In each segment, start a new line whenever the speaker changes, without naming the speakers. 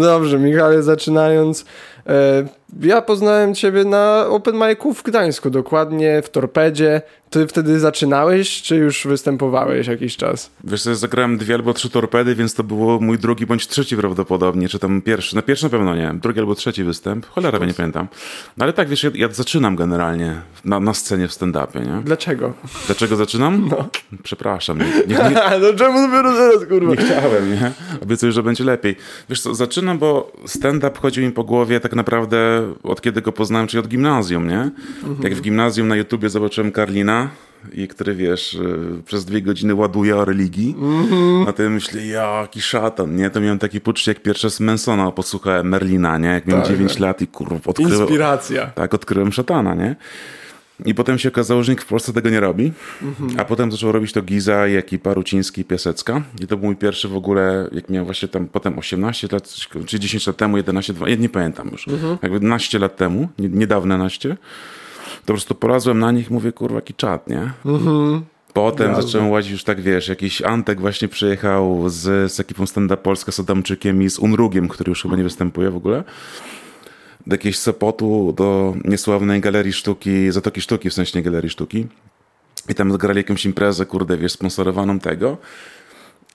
Dobrze, Michale, zaczynając. E, ja poznałem ciebie na Open Micu w Gdańsku, dokładnie w Torpedzie. Ty wtedy zaczynałeś, czy już występowałeś jakiś czas?
Wiesz co, ja zagrałem dwie albo trzy torpedy, więc to było mój drugi bądź trzeci prawdopodobnie, czy tam pierwszy. Na pierwszy na pewno nie, drugi albo trzeci występ. Cholera, ja nie pamiętam. No ale tak, wiesz, ja, ja zaczynam generalnie na, na scenie w stand-upie, nie?
Dlaczego?
Dlaczego zaczynam? No. Przepraszam. Nie, nie, nie,
no czemu dopiero teraz, kurwa?
nie chciałem, nie? Obiecuję, że będzie lepiej. Wiesz co, zaczynam, bo stand-up chodził mi po głowie tak naprawdę od kiedy go poznałem, czyli od gimnazjum, nie? Mhm. Jak w gimnazjum na YouTubie zobaczyłem Karlina, i który, wiesz, y, przez dwie godziny ładuje o religii, mm-hmm. a ty myślę, jaki szatan, nie? To miałem takie poczucie, jak pierwsze z Mansona posłuchałem Merlina, nie? Jak miałem tak, 9 tak. lat i kurwa, odkryłem...
Inspiracja.
Tak, odkryłem szatana, nie? I potem się okazało, że nikt w Polsce tego nie robi. Mm-hmm. A potem zaczął robić to Giza i ekipa Ruciński i Piasecka. I to był mój pierwszy w ogóle, jak miałem właśnie tam potem 18 lat, czy 10 lat temu, 11, 12, nie pamiętam już. Mm-hmm. Jakby 12 lat temu, niedawne naście to po prostu polazłem na nich mówię, kurwa, jaki czat, nie? Mhm. Potem Jazda. zacząłem łazić już tak, wiesz, jakiś Antek właśnie przyjechał z, z ekipą Stand Up Polska, z Adamczykiem i z Unrugiem, który już chyba nie występuje w ogóle. Do jakiegoś Sopotu, do niesławnej Galerii Sztuki, Zatoki Sztuki, w sensie Galerii Sztuki. I tam grali jakąś imprezę, kurde, wiesz, sponsorowaną tego.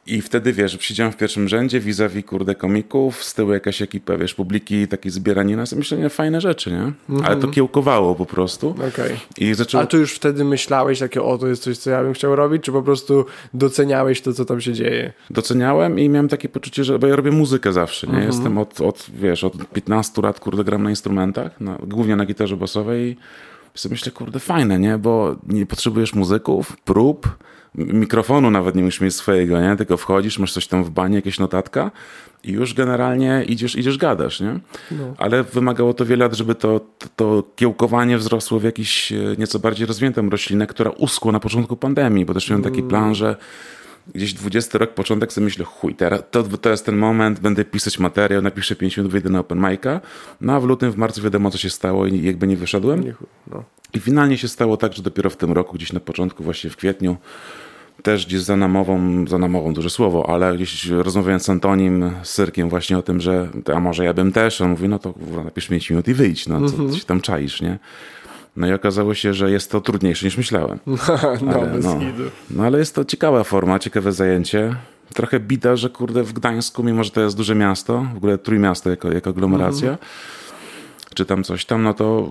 I wtedy, wiesz, siedziałem w pierwszym rzędzie vis-a-vis, kurde, komików, z tyłu jakaś ekipa, wiesz, publiki, takie zbieranie nas, myślę, nie, fajne rzeczy, nie? Mm -hmm. Ale to kiełkowało po prostu.
Okay. I zaczął... A tu już wtedy myślałeś takie, o, to jest coś, co ja bym chciał robić, czy po prostu doceniałeś to, co tam się dzieje?
Doceniałem i miałem takie poczucie, że, bo ja robię muzykę zawsze, nie? Mm -hmm. Jestem od, od, wiesz, od 15 lat, kurde, gram na instrumentach, na, głównie na gitarze basowej i sobie myślę, kurde, fajne, nie? Bo nie potrzebujesz muzyków, prób, mikrofonu nawet nie musisz mieć swojego, nie? Tylko wchodzisz, masz coś tam w banie, jakieś notatka i już generalnie idziesz, idziesz gadasz, nie? No. Ale wymagało to wiele lat, żeby to, to, to, kiełkowanie wzrosło w jakiś e, nieco bardziej rozwiniętą roślinę, która uschła na początku pandemii, bo też miałem taki plan, że gdzieś 20 rok, początek sobie myślę, chuj, teraz, to, to jest ten moment, będę pisać materiał, napiszę 50 minut, wyjdę na open mic'a, no a w lutym, w marcu wiadomo, co się stało i jakby nie wyszedłem. No. I finalnie się stało tak, że dopiero w tym roku, gdzieś na początku, właśnie w kwietniu, też gdzieś za namową, za namową duże słowo, ale gdzieś rozmawiając z Antonim, z Syrkiem właśnie o tym, że a może ja bym też, on mówi, no to napisz 5 minut i wyjdź, no co mm -hmm. się tam czaisz, nie? No i okazało się, że jest to trudniejsze niż myślałem.
no, ale, no,
no ale jest to ciekawa forma, ciekawe zajęcie. Trochę bida, że kurde w Gdańsku, mimo że to jest duże miasto, w ogóle trójmiasto jako, jako aglomeracja, -hmm. czy tam coś tam, no to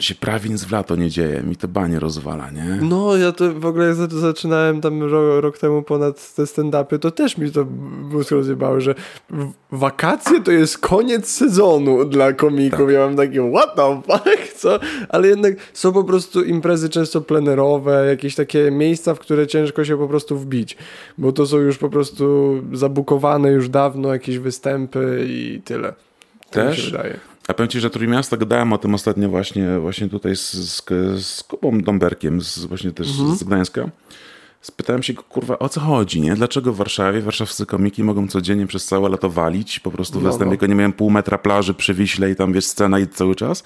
się prawie nic w lato nie dzieje, mi to banie rozwala, nie?
No, ja to w ogóle jak zaczynałem tam rok, rok temu ponad te stand-upy, to też mi to mózg rozjebało, że wakacje to jest koniec sezonu dla komików. Tak. Ja mam takie, what the fuck, co? Ale jednak są po prostu imprezy często plenerowe, jakieś takie miejsca, w które ciężko się po prostu wbić, bo to są już po prostu zabukowane już dawno jakieś występy i tyle.
Tak też? A powiem ci, że Trójmiasto gadałem o tym ostatnio właśnie, właśnie tutaj z, z, z Kubą Domberkiem, z, właśnie też mhm. z Gdańska. Spytałem się, kurwa, o co chodzi, nie? Dlaczego w Warszawie warszawscy komiki mogą codziennie przez całe lato walić, po prostu no, no. nie miałem pół metra plaży przy Wiśle i tam, wiesz, scena i cały czas,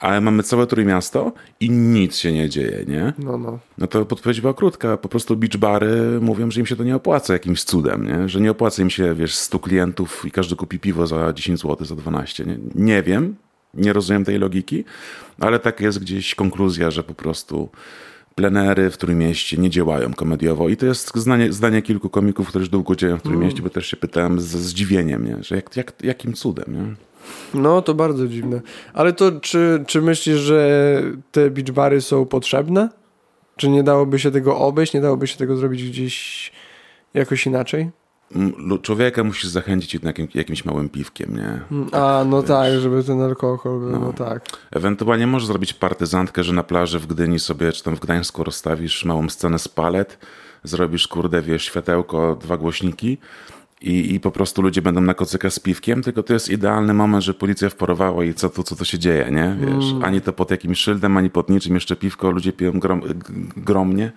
ale mamy całe Trójmiasto i nic się nie dzieje, nie?
No, no.
No to podpowiedź była krótka. Po prostu beach bary mówią, że im się to nie opłaca jakimś cudem, nie? Że nie opłaca im się, wiesz, 100 klientów i każdy kupi piwo za 10 zł, za 12, nie? Nie wiem, nie rozumiem tej logiki, ale tak jest gdzieś konkluzja, że po prostu plenery w Trójmieście nie działają komediowo i to jest zdanie, zdanie kilku komików, którzy długo dzieją w Trójmieście, mm. bo też się pytałem ze zdziwieniem, nie? że jak, jak, jakim cudem, nie?
No, to bardzo dziwne. Ale to czy, czy myślisz, że te beach bary są potrzebne? Czy nie dałoby się tego obejść? Nie dałoby się tego zrobić gdzieś jakoś inaczej?
Człowieka musisz zachęcić jednak jakimś małym piwkiem, nie?
Mm, a, no wiesz. tak, żeby ten alkohol był, no. no. tak.
Ewentualnie możesz zrobić partyzantkę, że na plaży w Gdyni sobie, czy tam w Gdańsku rozstawisz małą scenę z palet, zrobisz, kurde, wiesz, światełko, dwa głośniki i, i po prostu ludzie będą na kocyka z piwkiem, tylko to jest idealny moment, że policja wporowała i co tu, co to się dzieje, nie? Wiesz, mm. ani to pod jakimś szyldem, ani pod niczym, jeszcze piwko, ludzie piją grom, gromnie,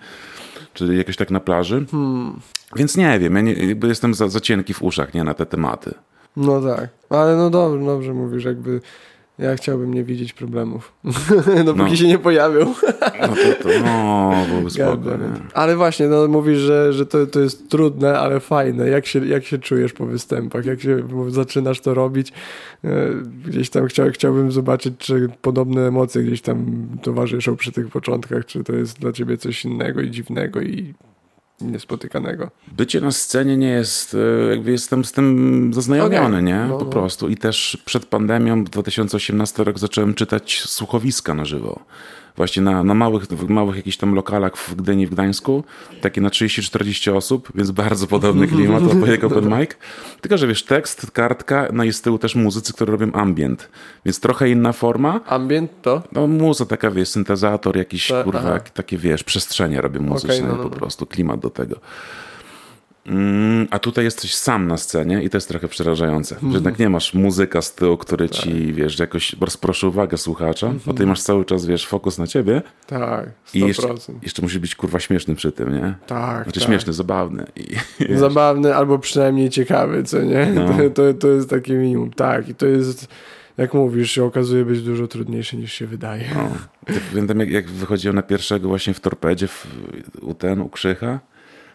czy jakoś tak na plaży. Hmm. Więc nie wiem, ja nie, jestem za, za cienki w uszach, nie, na te tematy.
No tak, ale no dobrze, dobrze mówisz, jakby Ja chciałbym nie widzieć problemów. Dopóki no. się nie pojawią.
no to, to no, byłoby spoko,
Ale właśnie, no mówisz, że, że to, to jest trudne, ale fajne. Jak się, jak się czujesz po występach? Jak się zaczynasz to robić? E, gdzieś tam chciał, chciałbym zobaczyć, czy podobne emocje gdzieś tam towarzyszą przy tych początkach, czy to jest dla ciebie coś innego i dziwnego i niespotykanego.
Bycie na scenie nie jest, e, jakby jestem z tym zaznajomiony, okay. nie? No, po no. prostu. I też przed pandemią, 2018 rok, zacząłem czytać słuchowiska na żywo właśnie na, na małych, małych jakichś tam lokalach w Gdyni, w Gdańsku, takie na 30-40 osób, więc bardzo podobny klimat do jak open mic. Tylko, że wiesz, tekst, kartka, no i z tyłu też muzycy, którzy robią ambient, więc trochę inna forma.
Ambient to?
No muza taka, wiesz, syntezator, jakiś, kurwa, aha. takie, wiesz, przestrzenie robię muzyczne, okay, no, no, po no. prostu, klimat do tego. Mm, a tutaj jesteś sam na scenie i to jest trochę przerażające. Mm. Że jednak nie masz muzyka z tyłu, który tak. ci, wiesz, jakoś rozproszy uwagę słuchacza, mm -hmm. bo ty masz cały czas, wiesz, fokus na ciebie.
Tak, 100%.
I jeszcze, jeszcze musisz być, kurwa, śmieszny przy tym, nie?
Tak,
Znaczy
tak.
śmieszny, zabawny. I,
zabawny albo przynajmniej ciekawy, co nie? No. To, to, to jest takie minimum. Tak, i to jest jak mówisz, się okazuje być dużo trudniejsze niż się wydaje. No.
Pamiętam, jak, jak wychodziłem na pierwszego właśnie w torpedzie w, u ten, u Krzycha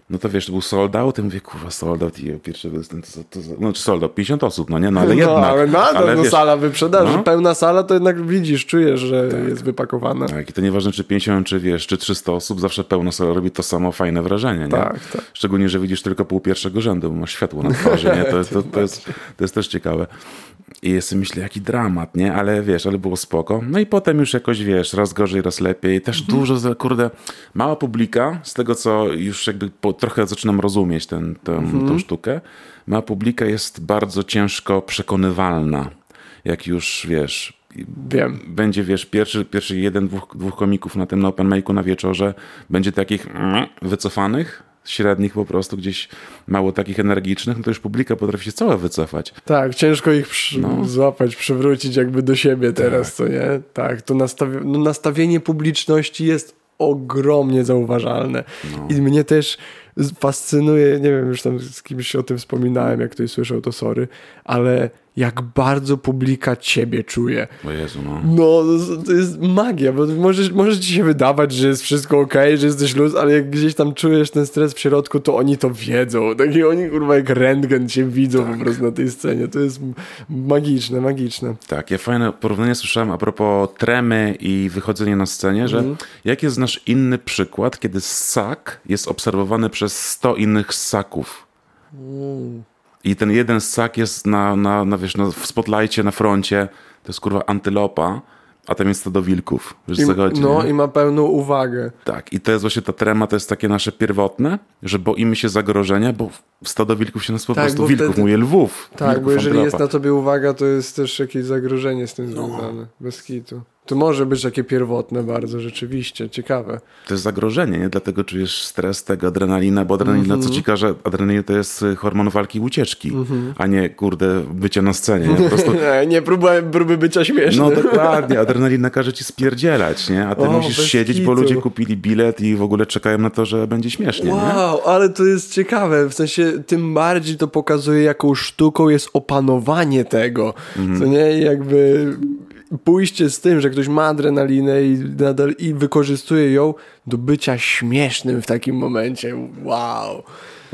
no to wiesz, to był sold out, i mówię, kurwa, sold out i pierwszy występ, to, to, to, no czy sold out, 50 osób, no nie, no ale no, jednak.
ale nadal, ale, no wiesz, sala wyprzedaży, no? pełna sala, to jednak widzisz, czujesz, że tak. jest wypakowana.
Tak, i to nieważne, czy 50, czy wiesz, czy 300 osób, zawsze pełna sala robi to samo fajne wrażenie, nie?
Tak, tak.
Szczególnie, że widzisz tylko pół pierwszego rzędu, bo masz światło na twarzy, nie? To, to, to, jest, to jest też ciekawe. I jestem myślę, jaki dramat, nie? Ale wiesz, ale było spoko. No i potem już jakoś, wiesz, raz gorzej, raz lepiej. Też mhm. dużo, kurde, mała publika, z tego co już jakby po, trochę zaczynam rozumieć ten, ten, mhm. tą sztukę. Mała publika jest bardzo ciężko przekonywalna. Jak już, wiesz,
Wiem.
Będzie, wiesz, pierwszy, pierwszy jeden, dwóch, dwóch komików na tym na open make'u na wieczorze będzie takich wycofanych, średnich po prostu, gdzieś mało takich energicznych, no to już publika potrafi się cała wycofać.
Tak, ciężko ich przy, no. złapać, przywrócić jakby do siebie teraz, tak. co nie? Tak, to nastawi no, nastawienie publiczności jest ogromnie zauważalne. No. I mnie też fascynuje, nie wiem, już tam z kimś o tym wspominałem, jak ktoś słyszał, to sorry, ale jak bardzo publika ciebie czuje.
O Jezu, no.
No, to jest magia, bo może, może ci się wydawać, że jest wszystko ok, że jesteś luz, ale jak gdzieś tam czujesz ten stres w środku, to oni to wiedzą. Taki oni, kurwa, jak rentgen cię widzą tak. po prostu na tej scenie. To jest magiczne, magiczne.
Tak, ja fajne porównanie słyszałem a propos tremy i wychodzenia na scenie, że mm. jaki jest nasz inny przykład, kiedy ssak jest obserwowany przez 100 innych ssaków. Mm. I ten jeden ssak jest na, na, na, wiesz, na, w spotlightie na froncie, to jest kurwa antylopa, a tam jest to do wilków. Wiesz, I, zachodzi,
no nie? i ma pełną uwagę.
Tak, i to jest właśnie ta trema, to jest takie nasze pierwotne, że boimy się zagrożenia, bo stado wilków się nas po tak, prostu wilków, wtedy... mówię lwów.
Tak,
wilków
bo jeżeli jest na tobie uwaga, to jest też jakieś zagrożenie z tym no. związane, no. bez kitu. To może być takie pierwotne bardzo, rzeczywiście, ciekawe.
To jest zagrożenie, nie? Dlatego czujesz stres tego, adrenalina, bo adrenalina, mm -hmm. co ci każe, adrenalina to jest hormon walki i ucieczki, mm -hmm. a nie, kurde, bycie na scenie. Nie, po prostu...
nie próby, próby bycia śmiesznym.
No dokładnie, adrenalina każe ci spierdzielać, nie? A ty o, musisz siedzieć, kitu. bo ludzie kupili bilet i w ogóle czekają na to, że będzie śmiesznie,
Wow,
nie?
ale to jest ciekawe, w sensie tym bardziej to pokazuje, jaką sztuką jest opanowanie tego, -hmm. co nie? Jakby pójście z tym, że ktoś ma adrenalinę i nadal i wykorzystuje ją do bycia śmiesznym w takim momencie. Wow.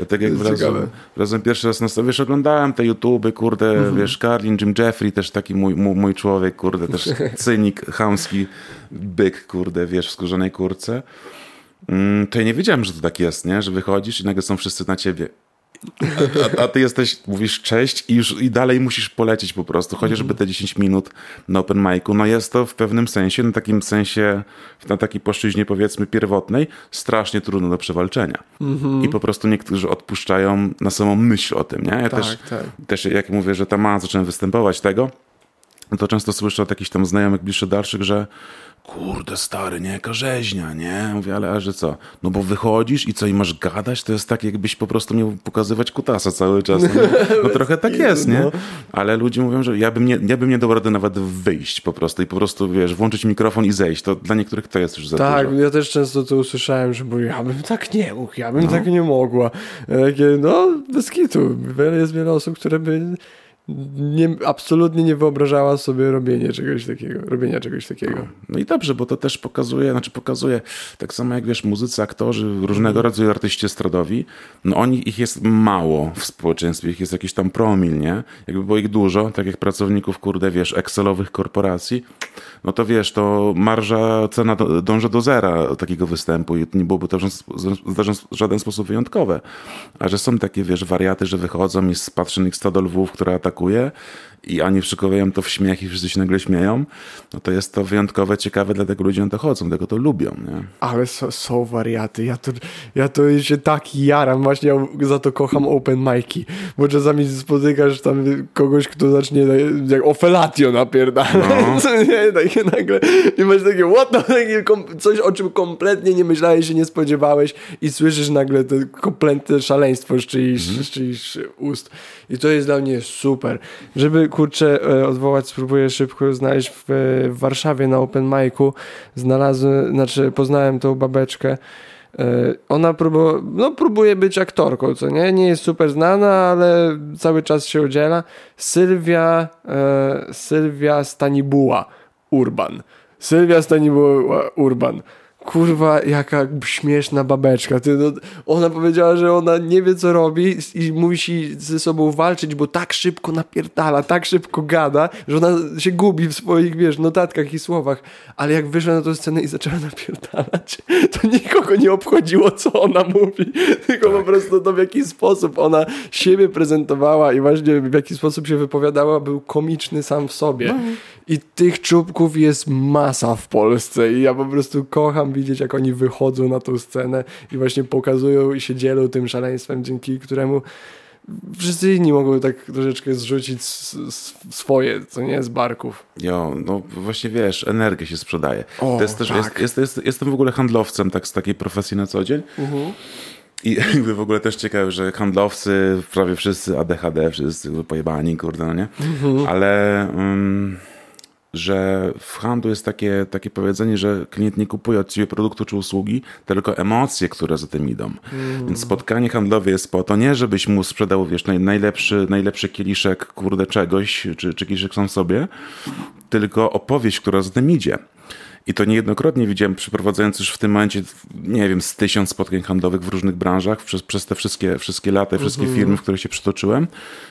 Ja tak jak wrazem, wrazem pierwszy raz na sobie, wiesz, oglądałem te YouTube, kurde, mhm. wiesz, Carlin, Jim Jeffrey, też taki mój, mój, mój człowiek, kurde, też cynik, chamski byk, kurde, wiesz, w skórzanej kurce. Mm, to ja nie wiedziałem, że to tak jest, nie? Że wychodzisz i nagle są wszyscy na ciebie. A, a, ty jesteś, mówisz cześć i już i dalej musisz polecieć po prostu, chociażby te 10 minut na open micu. No jest to w pewnym sensie, na takim sensie, na takiej płaszczyźnie powiedzmy pierwotnej, strasznie trudno do przewalczenia. I po prostu niektórzy odpuszczają na samą myśl o tym, nie? Ja tak, też, tak. też jak mówię, że ta ma zacząłem występować tego, to często słyszę od jakichś tam znajomych bliższych dalszych, że kurde stary, nie, jaka rzeźnia, nie? Mówię, ale a że co? No bo wychodzisz i co, i masz gadać? To jest tak, jakbyś po prostu miał pokazywać kutasa cały czas. No, no trochę tak jest, nie? No. Ale ludzie mówią, że ja bym nie, ja bym nie dał rady nawet wyjść po prostu i po prostu, wiesz, włączyć mikrofon i zejść. To dla niektórych to jest już za
tak,
dużo.
ja też często to usłyszałem, że bo ja bym tak nie mógł, ja bym no. tak nie mogła. Takie, no, bez kitu. Jest wiele osób, które by nie, absolutnie nie wyobrażała sobie robienie czegoś takiego, robienia czegoś takiego.
No i dobrze, bo to też pokazuje, znaczy pokazuje, tak samo jak wiesz, muzycy, aktorzy, różnego rodzaju artyści estradowi, no oni, ich jest mało w społeczeństwie, ich jest jakiś tam promil, nie? Jakby było ich dużo, tak jak pracowników, kurde, wiesz, Excelowych korporacji, no to wiesz, to marża, cena dąży do zera takiego występu i nie byłoby to w żaden sposób wyjątkowe. A że są takie, wiesz, wariaty, że wychodzą i patrzy na ich stado lwów, które atakuje i oni przykowują to w śmiech i wszyscy się nagle śmieją, no to jest to wyjątkowe, ciekawe, dlatego ludzie na to chodzą, dlatego to lubią, nie?
Ale są, są wariaty, ja to, ja to się tak jaram, właśnie ja za to kocham open mic'i, bo czasami spotykasz tam kogoś, kto zacznie jak ofelatio napierdala, no. takie nagle i masz takie, what the, takie, coś o czym kompletnie nie myślałeś, się nie spodziewałeś i słyszysz nagle to kompletne szaleństwo z czyichś, mm. z czyichś ust. I to jest dla mnie super, żeby kurczę, e, odwołać, spróbuję szybko znaleźć w, w Warszawie na open micu. Znalazłem, znaczy poznałem tą babeczkę. E, ona próbu, no, próbuje być aktorką, co nie? Nie jest super znana, ale cały czas się udziela. Sylwia, e, Sylwia Stanibuła Urban. Sylwia Stanibuła Urban kurwa, jaka śmieszna babeczka. Ty, no, ona powiedziała, że ona nie wie, co robi i musi ze sobą walczyć, bo tak szybko napierdala, tak szybko gada, że ona się gubi w swoich, wiesz, notatkach i słowach. Ale jak wyszła na tę scenę i zaczęła napierdalać, to nikogo nie obchodziło, co ona mówi, tylko tak. po prostu to, w jaki sposób ona siebie prezentowała i właśnie w jaki sposób się wypowiadała, był komiczny sam w sobie. No. I tych czubków jest masa w Polsce i ja po prostu kocham widzieć, jak oni wychodzą na tą scenę i właśnie pokazują i się dzielą tym szaleństwem, dzięki któremu wszyscy inni mogą tak troszeczkę zrzucić swoje, co nie, z barków.
Jo, no właśnie wiesz, energię się sprzedaje. O, to jest też, tak. jest, jest, jest, jestem w ogóle handlowcem tak z takiej profesji na co dzień. Uh -huh. I jakby w ogóle też ciekawe, że handlowcy, prawie wszyscy ADHD, wszyscy pojebani, kurde, no nie? Uh -huh. Ale... Um, że w handlu jest takie, takie powiedzenie, że klient nie kupuje od ciebie produktu czy usługi, tylko emocje, które za tym idą. Mm. Więc spotkanie handlowe jest po to nie, żebyś mu sprzedał, wiesz, najlepszy, najlepszy kieliszek, kurde, czegoś, czy, czy kieliszek sam sobie, tylko opowieść, która za tym idzie. I to niejednokrotnie widziałem, przeprowadzając już w tym momencie, nie wiem, z tysiąc spotkań handlowych w różnych branżach, przez, przez te wszystkie, wszystkie lata, wszystkie mm -hmm. firmy, w których się przytoczyłem,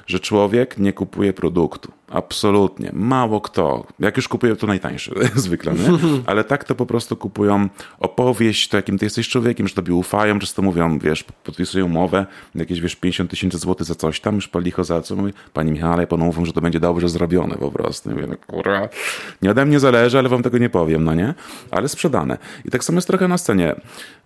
że człowiek nie kupuje produktu. Absolutnie. Mało kto. Jak już kupuje, to najtańszy zwykle, nie? Ale tak to po prostu kupują opowieść, to jakim ty jesteś człowiekiem, że tobie ufają, często mówią, wiesz, podpisują umowę, jakieś, wiesz, 50 tysięcy złotych za coś tam, już palicho za co, mówi, pani Michale, panu mówią, że to będzie dobrze zrobione po prostu. Mówię, no, kurwa, nie ode mnie zależy, ale wam tego nie powiem, no nie? Ale sprzedane. I tak samo jest trochę na scenie.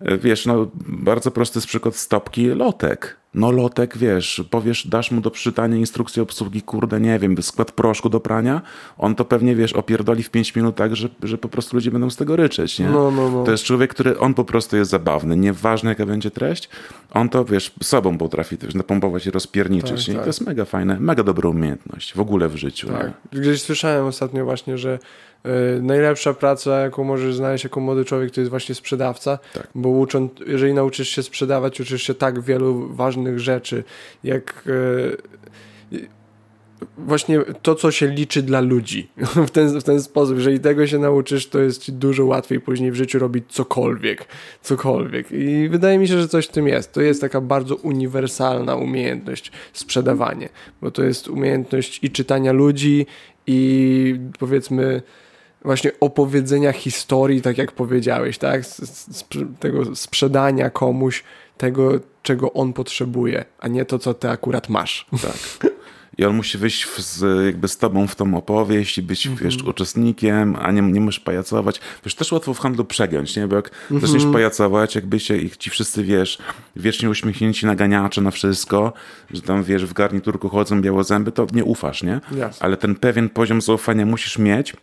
Wiesz, no, bardzo prosty jest przykład stopki lotek no lotek, wiesz, powiesz, dasz mu do przeczytania instrukcję obsługi, kurde, nie wiem, skład proszku do prania, on to pewnie, wiesz, opierdoli w 5 minut tak, że, że po prostu ludzie będą z tego ryczeć, nie? No, no, no. To jest człowiek, który, on po prostu jest zabawny, nieważne jaka będzie treść, on to, wiesz, sobą potrafi też napompować i rozpierniczyć, tak, nie? Tak. to jest mega fajne, mega dobra umiejętność w ogóle w życiu. Tak.
Gdzieś słyszałem ostatnio właśnie, że E, najlepsza praca, jaką możesz znaleźć jako młody człowiek, to jest właśnie sprzedawca, tak. bo ucząc, jeżeli nauczysz się sprzedawać, uczysz się tak wielu ważnych rzeczy, jak e, właśnie to, co się liczy dla ludzi w ten, w ten sposób. Jeżeli tego się nauczysz, to jest ci dużo łatwiej później w życiu robić cokolwiek. Cokolwiek. I wydaje mi się, że coś w tym jest. To jest taka bardzo uniwersalna umiejętność sprzedawanie, bo to jest umiejętność i czytania ludzi, i powiedzmy właśnie opowiedzenia historii, tak jak powiedziałeś, tak? tego sprzedania komuś tego, czego on potrzebuje, a nie to, co ty akurat masz. Tak.
I on musi wyjść z, jakby z tobą w tą opowieść i być, mm -hmm. wiesz, uczestnikiem, a nie, nie możesz pajacować. Wiesz, też łatwo w handlu przegiąć, nie? Bo jak mm -hmm. zaczniesz pajacować, jakby się ich ci wszyscy, wiesz, wiecznie uśmiechnięci naganiacze na wszystko, że tam, wiesz, w garniturku chodzą białozęby, to nie ufasz, nie? Yes. Ale ten pewien poziom zaufania musisz mieć,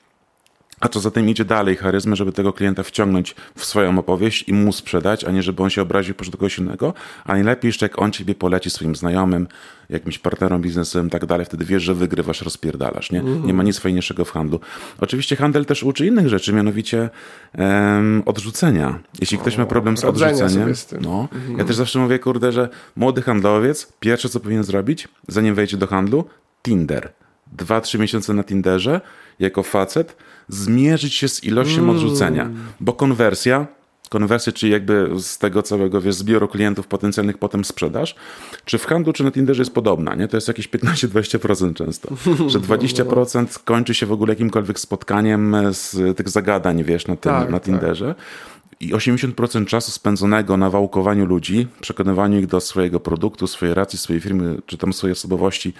a co za tym idzie dalej, charyzmę, żeby tego klienta wciągnąć w swoją opowieść i mu sprzedać, a nie żeby on się obraził po kogoś innego. A najlepiej jeszcze jak on ciebie poleci swoim znajomym, jakimś partnerom biznesowym i tak dalej, wtedy wiesz, że wygrywasz, rozpierdalasz. Nie, mm. nie ma nic fajniejszego w handlu. Oczywiście handel też uczy innych rzeczy, mianowicie um, odrzucenia. Jeśli ktoś ma problem z odrzuceniem, no, mm. ja też zawsze mówię, kurde, że młody handlowiec, pierwsze co powinien zrobić, zanim wejdzie do handlu, Tinder. Dwa, trzy miesiące na Tinderze jako facet zmierzyć się z ilością mm. odrzucenia. Bo konwersja konwersję, czyli jakby z tego całego wiesz, zbioru klientów potencjalnych potem sprzedaż, czy w handlu, czy na Tinderze jest podobna, nie? To jest jakieś 15-20% często. Że 20% kończy się w ogóle jakimkolwiek spotkaniem z tych zagadań, wiesz, na, tym, tak, na tak. Tinderze. Tak. I 80% czasu spędzonego na wałkowaniu ludzi, przekonywaniu ich do swojego produktu, swojej racji, swojej firmy, czy tam swojej osobowości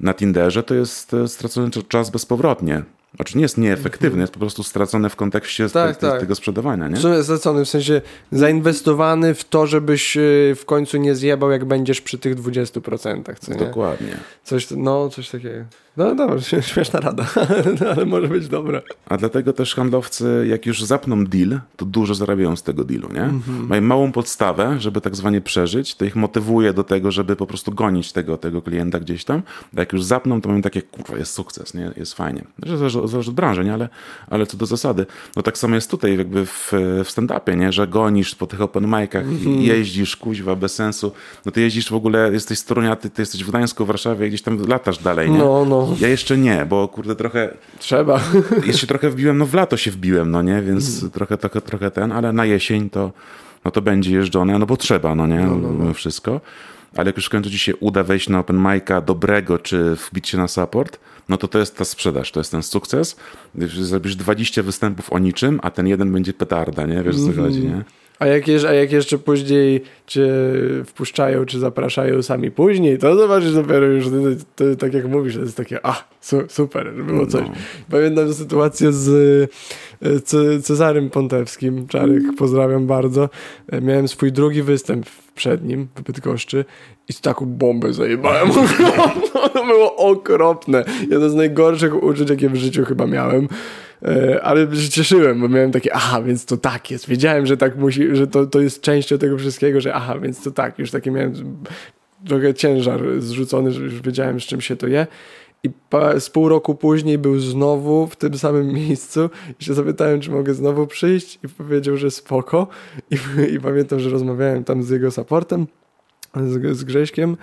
na Tinderze, to jest e, stracony czas bezpowrotnie. Znaczy nie jest nieefektywny, jest po prostu stracony w kontekście tak, te, tak. tego sprzedawania, nie?
Stracony, w sensie zainwestowany w to, żebyś e, w końcu nie zjebał, jak będziesz przy tych 20%, co nie?
Dokładnie.
Coś, no, coś takiego. No dobra, śmieszna rada, ale może być dobra.
A dlatego też handlowcy, jak już zapną deal, to dużo zarabiają z tego dealu, nie? Mm -hmm. Mają małą podstawę, żeby tak zwanie przeżyć, to ich motywuje do tego, żeby po prostu gonić tego, tego klienta gdzieś tam. A jak już zapną, to mają takie, kurwa, jest sukces, nie? Jest fajnie. Zależy, zależy od branży, nie? Ale, ale co do zasady. No tak samo jest tutaj jakby w, w stand-upie, nie? Że gonisz po tych open micach, mm -hmm. jeździsz, kuźwa, bez sensu. No ty jeździsz w ogóle, jesteś z Torunia, ty, ty jesteś w Gdańsku, w Warszawie, gdzieś tam latasz dalej, nie?
No, no.
Ja jeszcze nie, bo kurde trochę...
Trzeba.
Jeszcze trochę wbiłem, no w lato się wbiłem, no nie, więc mm. trochę, trochę, trochę ten, ale na jesień to, no to będzie jeżdżone, no bo trzeba, no nie, no, no, no. wszystko. Ale jak już w końcu ci się uda wejść na open mic'a dobrego, czy wbić się na support, no to to jest ta sprzedaż, to jest ten sukces. Zrobisz 20 występów o niczym, a ten jeden będzie petarda, nie? Wiesz, co mm. chodzi, nie?
A jak, a jak jeszcze później cię wpuszczają, czy zapraszają sami później, to zobaczysz dopiero już, to, to, tak jak mówisz, to jest takie, a, su, super, było coś. No. Pamiętam sytuację z e, Cezarym Pontewskim, Czarek, pozdrawiam bardzo. E, miałem swój drugi występ przed nim w Bydgoszczy i taką bombę zajebałem. to było okropne. Jedno z najgorszych uczuć, jakie w życiu chyba miałem. E, ale cieszyłem, bo miałem takie, aha, więc to tak jest. Wiedziałem, że tak musi, że to, to jest częścią tego wszystkiego, że aha, więc to tak. Już taki miałem trochę ciężar zrzucony, że już wiedziałem, z czym się to je. I z pół roku później był znowu w tym samym miejscu i się zapytałem, czy mogę znowu przyjść i powiedział, że spoko. I, i pamiętam, że rozmawiałem tam z jego supportem, z, z Grześkiem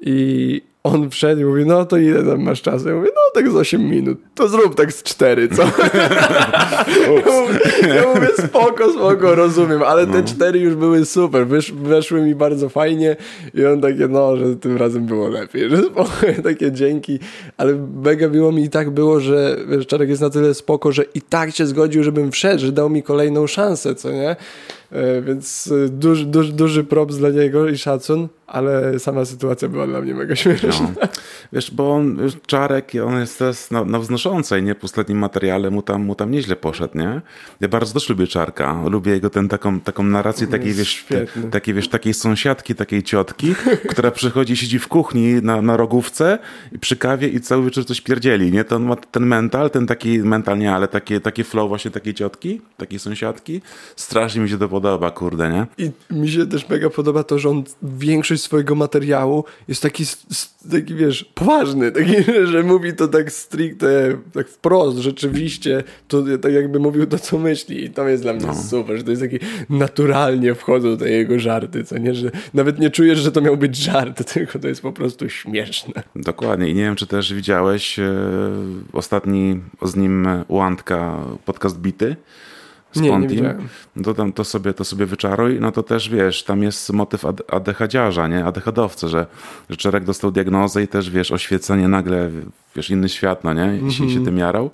i on wszedł i mówi, no to ile tam masz czasu? Ja mówię, no tak z 8 minut. To zrób tak z 4, co? ja, mówię, spoko, spoko, rozumiem, ale te 4 no. już były super, Wysz, weszły mi bardzo fajnie i on takie, no, że tym razem było lepiej, że spoko, takie dzięki, ale mega miło mi i tak było, że wiesz, Czarek jest na tyle spoko, że i tak się zgodził, żebym wszedł, że dał mi kolejną szansę, co nie? E, więc e, duży, duży, duży props dla niego i szacun, ale sama sytuacja była dla mnie mega śmieszna. No.
Wiesz, bo on, Czarek, on jest teraz na, na wznoszącej, nie? Po ostatnim materiale mu tam, mu tam nieźle poszedł, nie? Ja bardzo też lubię Czarka. Lubię jego ten, taką, taką narrację takiej, wiesz, takiej, wiesz, takiej sąsiadki, takiej ciotki, która przychodzi, siedzi w kuchni na, na rogówce i przy kawie i cały wieczór coś pierdzieli, nie? To on ma ten mental, ten taki mental nie, ale takie, takie flow właśnie takiej ciotki, takiej sąsiadki. Strasznie mi się to podoba, kurde, nie?
I mi się też mega podoba to, że on większość swojego materiału jest taki, taki wiesz, poważny, taki, że mówi to tak stricte, tak wprost, rzeczywiście, to tak jakby mówił to, co myśli i to jest dla mnie no. super, że to jest taki naturalnie wchodzą te jego żarty, co nie, że nawet nie czujesz, że to miał być żart, tylko to jest po prostu śmieszne.
Dokładnie i nie wiem, czy też widziałeś e, ostatni z nim Łandka podcast Bity, z nie, Pontim, nie no to tam to sobie, to sobie wyczaruj, no to też wiesz, tam jest motyw adechadziarza, nie? Adechadowcy, że, że Czerek dostał diagnozę i też wiesz, oświecenie nagle, wiesz, inny świat, no nie? I mm -hmm. się, się tym jarał.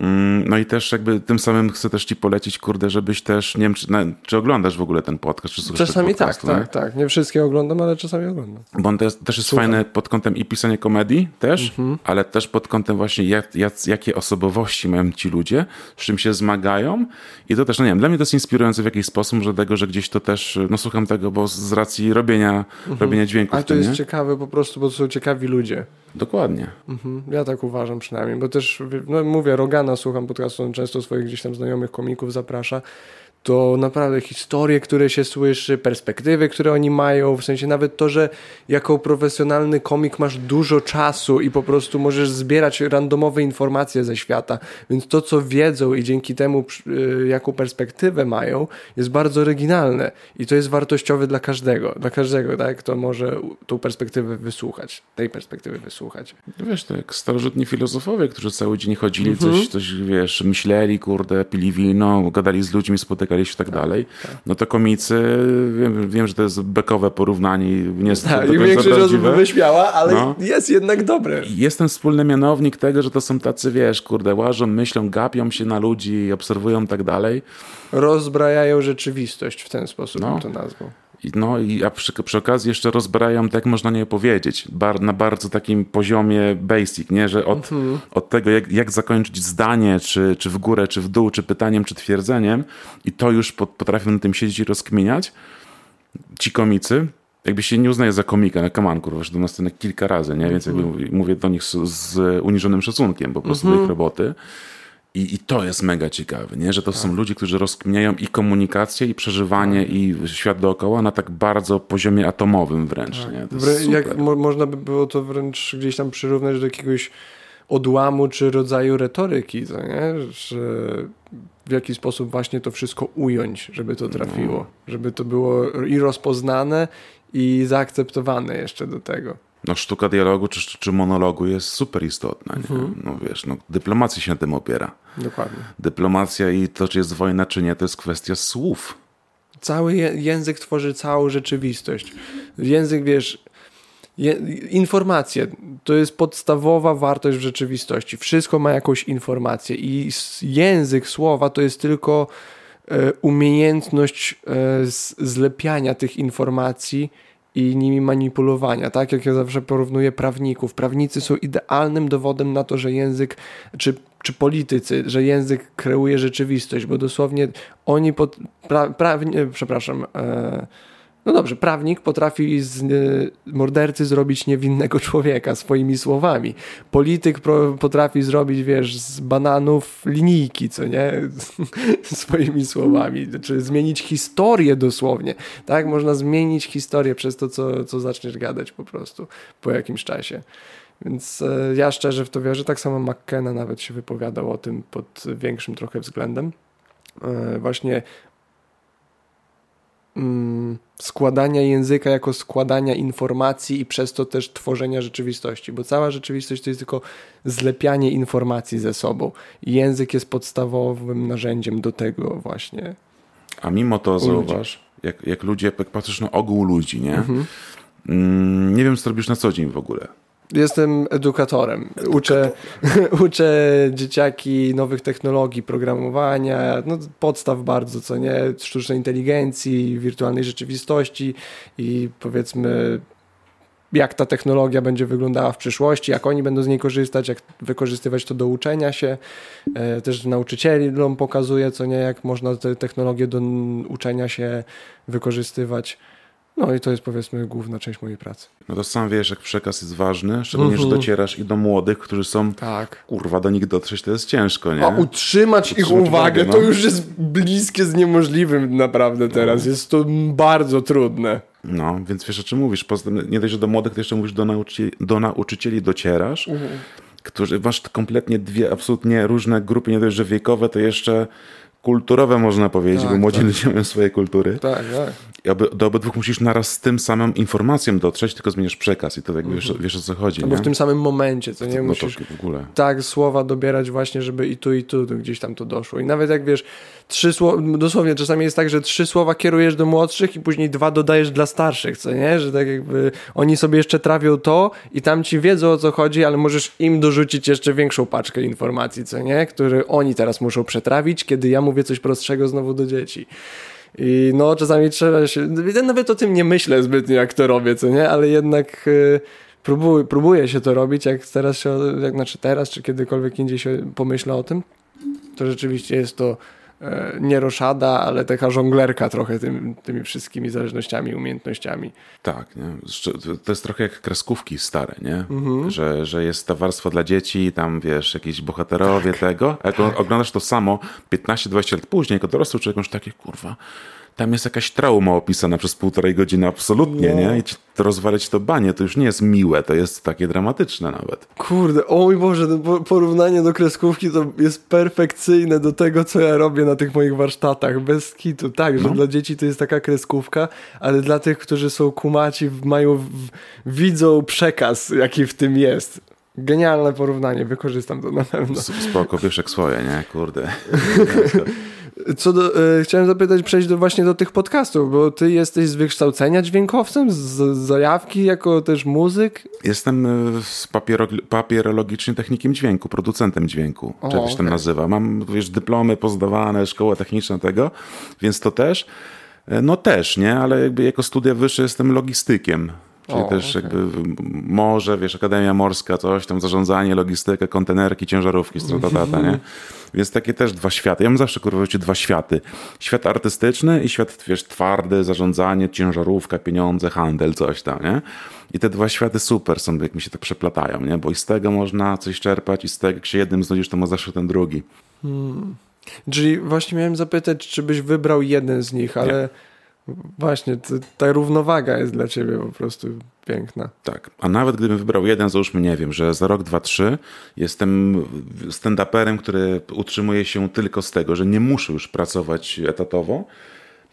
Mm, no i też jakby tym samym chcę też ci polecić, kurde, żebyś też, nie wiem, czy, czy oglądasz w ogóle ten podcast, czy
Czasami tak, tak, tak. Nie wszystkie oglądam, ale czasami oglądam.
Bo on też, też jest Słucham. fajny pod kątem i pisania komedii też, mhm. ale też pod kątem właśnie jak, jak, jakie osobowości mają ci ludzie, z czym się zmagają i to też, no nie wiem, dla mnie to jest inspirujące w jakiś sposób, że tego, że gdzieś to też, no słucham tego, bo z racji robienia, mhm. robienia dźwięków.
Ale to jest nie? ciekawe po prostu, bo to są ciekawi ludzie.
Dokładnie.
Mhm. Ja tak uważam przynajmniej, bo też, no mówię, Rogana słucham podcastu, on często swoich gdzieś tam znajomych komików zaprasza. To naprawdę historie, które się słyszy, perspektywy, które oni mają, w sensie nawet to, że jako profesjonalny komik masz dużo czasu i po prostu możesz zbierać randomowe informacje ze świata, więc to, co wiedzą i dzięki temu y, jaką perspektywę mają, jest bardzo oryginalne i to jest wartościowe dla każdego, dla każdego, tak, kto może tą perspektywę wysłuchać, tej perspektywy wysłuchać.
Wiesz, to jak starożytni filozofowie, którzy cały dzień chodzili, mhm. coś, coś, wiesz, myśleli, kurde, pili wino, gadali z ludźmi, spotykali i tak dalej, tak. no to komicy, wiem, wiem, że to jest bekowe porównanie, nie jest tak,
do większość osób by wyśmiała, ale no. jest jednak dobre.
Jest ten wspólny mianownik tego, że to są tacy, wiesz, kurde, łażą, myślą, gapią się na ludzi, obserwują tak dalej.
Rozbrajają rzeczywistość w ten sposób, no. to nazwą.
No i a przy, przy okazji jeszcze rozbrajam, tak można nie powiedzieć, bar, na bardzo takim poziomie basic, nie? że od, mhm. od tego, jak, jak zakończyć zdanie, czy, czy w górę, czy w dół, czy pytaniem, czy twierdzeniem, i to już pot, potrafię na tym siedzieć i rozkminiać. Ci komicy, jakby się nie uznaje za komika, na kaman, kurwa, do nas kilka razy, nie? Więc jakby mhm. mówię do nich z, z uniżonym szacunkiem po prostu do ich mhm. roboty. I, I to jest mega ciekawe, nie? że to tak. są ludzie, którzy rozkminiają i komunikację, i przeżywanie, tak. i świat dookoła na tak bardzo poziomie atomowym wręcz. Tak. Nie?
Jak mo można by było to wręcz gdzieś tam przyrównać do jakiegoś odłamu czy rodzaju retoryki, co nie? że w jaki sposób właśnie to wszystko ująć, żeby to trafiło, no. żeby to było i rozpoznane, i zaakceptowane jeszcze do tego
no, sztuka dialogu czy, czy monologu jest super istotna. Nie? Mhm. No wiesz, no, dyplomacja się na tym opiera.
Dokładnie.
Dyplomacja i to, czy jest wojna, czy nie, to jest kwestia słów.
Cały język tworzy całą rzeczywistość. Język, wiesz, je, informacje to jest podstawowa wartość w rzeczywistości. Wszystko ma jakąś informację i język słowa to jest tylko e, umiejętność e, zlepiania tych informacji i nimi manipulowania, tak jak ja zawsze porównuję prawników. Prawnicy są idealnym dowodem na to, że język, czy, czy politycy, że język kreuje rzeczywistość, bo dosłownie oni, pod, pra, pra, przepraszam, e, no dobrze, prawnik potrafi z mordercy zrobić niewinnego człowieka swoimi słowami. Polityk potrafi zrobić, wiesz, z bananów linijki, co nie? swoimi słowami. Czy zmienić historię dosłownie. Tak? Można zmienić historię przez to, co, co zaczniesz gadać po prostu po jakimś czasie. Więc e, ja szczerze w to wierzę. Tak samo McKenna nawet się wypowiadał o tym pod większym trochę względem. E, właśnie składania języka jako składania informacji i przez to też tworzenia rzeczywistości, bo cała rzeczywistość to jest tylko zlepianie informacji ze sobą. I język jest podstawowym narzędziem do tego właśnie.
A mimo to zauważ, jak, jak ludzie, jak patrzysz na ogół ludzi, nie? Mhm. Mm, nie wiem, co robisz na co dzień w ogóle.
Jestem edukatorem. Uczę, uczę dzieciaki nowych technologii, programowania, no, podstaw bardzo, co nie, sztucznej inteligencji, wirtualnej rzeczywistości i powiedzmy jak ta technologia będzie wyglądała w przyszłości, jak oni będą z niej korzystać, jak wykorzystywać to do uczenia się. E, też nauczycielom pokazuję, co nie, jak można te technologie do uczenia się wykorzystywać. No i to jest powiedzmy główna część mojej pracy.
No to sam wiesz, jak przekaz jest ważny, szczególnie, że mhm. docierasz i do młodych, którzy są, tak. kurwa, do nich dotrzeć to jest ciężko, nie?
A utrzymać, utrzymać ich uwagę, no. to już jest bliskie z niemożliwym naprawdę teraz. No. Jest to bardzo trudne.
No, więc wiesz o czym mówisz. Poza tym, nie dość, że do młodych, to jeszcze mówisz, do nauczycieli, do nauczycieli docierasz, mhm. którzy, masz kompletnie dwie absolutnie różne grupy, nie dość, że wiekowe, to jeszcze kulturowe można powiedzieć, tak, bo młodzi tak. ludzie mają swoje kultury.
Tak, tak.
I oby, do obydwu musisz naraz z tym samym informacją dotrzeć, tylko zmieniasz przekaz i to tak wiesz, mhm. wiesz o co chodzi.
Albo w tym samym momencie, co nie no musisz
to w ogóle.
tak słowa dobierać właśnie, żeby i tu i tu gdzieś tam to doszło. I nawet jak wiesz, trzy słowa, dosłownie czasami jest tak, że trzy słowa kierujesz do młodszych i później dwa dodajesz dla starszych, co nie? Że tak jakby oni sobie jeszcze trawią to i tam ci wiedzą o co chodzi, ale możesz im dorzucić jeszcze większą paczkę informacji, co nie? Które oni teraz muszą przetrawić, kiedy ja mówię coś prostszego znowu do dzieci. I no, czasami trzeba się. Nawet o tym nie myślę zbytnio, jak to robię, co nie? Ale jednak y, próbuję, próbuję się to robić, jak teraz się, jak znaczy teraz, czy kiedykolwiek indziej się pomyślę o tym, to rzeczywiście jest to nie roszada, ale taka żonglerka trochę tym, tymi wszystkimi zależnościami, umiejętnościami.
Tak, nie? to jest trochę jak kreskówki stare, nie? Mhm. Że, że jest ta warstwa dla dzieci, tam wiesz, jakieś bohaterowie tak, tego, a jak tak. oglądasz to samo 15-20 lat później, jako dorosły człowiek, masz takie, kurwa, tam jest jakaś trauma opisana przez półtorej godziny, absolutnie, nie? I to rozwalać to banie, to już nie jest miłe, to jest takie dramatyczne nawet.
Kurde, o mój Boże, to porównanie do kreskówki to jest perfekcyjne do tego, co ja robię na tych moich warsztatach, bez kitu. Tak, że no. dla dzieci to jest taka kreskówka, ale dla tych, którzy są kumaci, mają, widzą przekaz, jaki w tym jest. Genialne porównanie, wykorzystam to na pewno.
Spoko, wiesz jak swoje, nie? Kurde.
Co do, e, chciałem zapytać, przejść do, właśnie do tych podcastów, bo ty jesteś z wykształcenia dźwiękowcem, z zajawki jako też muzyk?
Jestem e, z papiero, papierologicznym technikiem dźwięku, producentem dźwięku, o, czegoś okay. tam nazywa. Mam, wiesz, dyplomy pozdawane, szkoła techniczna tego, więc to też. E, no też, nie? Ale jakby jako studia wyższe jestem logistykiem. Czyli o, też okay. jakby morze, wiesz, Akademia Morska, coś tam, zarządzanie, logistyka, kontenerki, ciężarówki, stratata, nie? Więc takie też dwa światy. Ja mam zawsze kurwa dwa światy. Świat artystyczny i świat, wiesz, twardy, zarządzanie, ciężarówka, pieniądze, handel, coś tam, nie? I te dwa światy super są, jak mi się tak przeplatają, nie? Bo i z tego można coś czerpać i z tego, jak się jednym znudzisz, to ma zawsze ten drugi. Hmm.
Czyli właśnie miałem zapytać, czy byś wybrał jeden z nich, ale... Nie Właśnie, ta równowaga jest dla ciebie po prostu piękna.
Tak, a nawet gdybym wybrał jeden, załóżmy, nie wiem, że za rok, dwa, trzy jestem stand-uperem, który utrzymuje się tylko z tego, że nie muszę już pracować etatowo,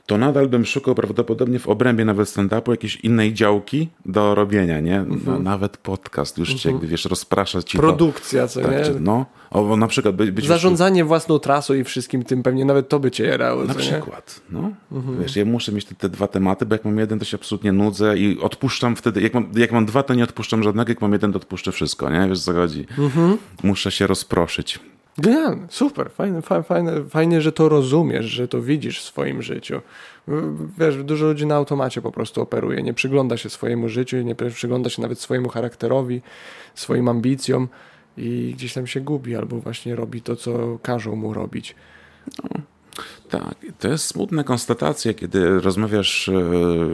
to nadal bym szukał prawdopodobnie w obrębie nawet stand-upu jakiejś innej działki do robienia, nie? No, mhm. nawet podcast już cię, mhm. jakby wiesz, rozprasza ci
Produkcja,
to.
co tak, nie?
No, o, na przykład być
Zarządzanie już... własną trasą i wszystkim tym, pewnie nawet to by cię jerało.
Na przykład, nie? no. Mhm. Wiesz, ja muszę mieć te, te, dwa tematy, bo jak mam jeden, to się absolutnie nudzę i odpuszczam wtedy, jak mam, jak mam dwa, to nie odpuszczam żadnego, jak mam jeden, to odpuszczę wszystko, nie? Wiesz, co chodzi? Mhm. Muszę się rozproszyć.
Genialne, super, fajne, fajne, fajnie, że to rozumiesz, że to widzisz w swoim życiu. Wiesz, dużo ludzi na automacie po prostu operuje, nie przygląda się swojemu życiu, nie przygląda się nawet swojemu charakterowi, swoim ambicjom i gdzieś tam się gubi albo właśnie robi to, co każą mu robić.
No. Tak, to jest smutna konstatacja, kiedy rozmawiasz, e,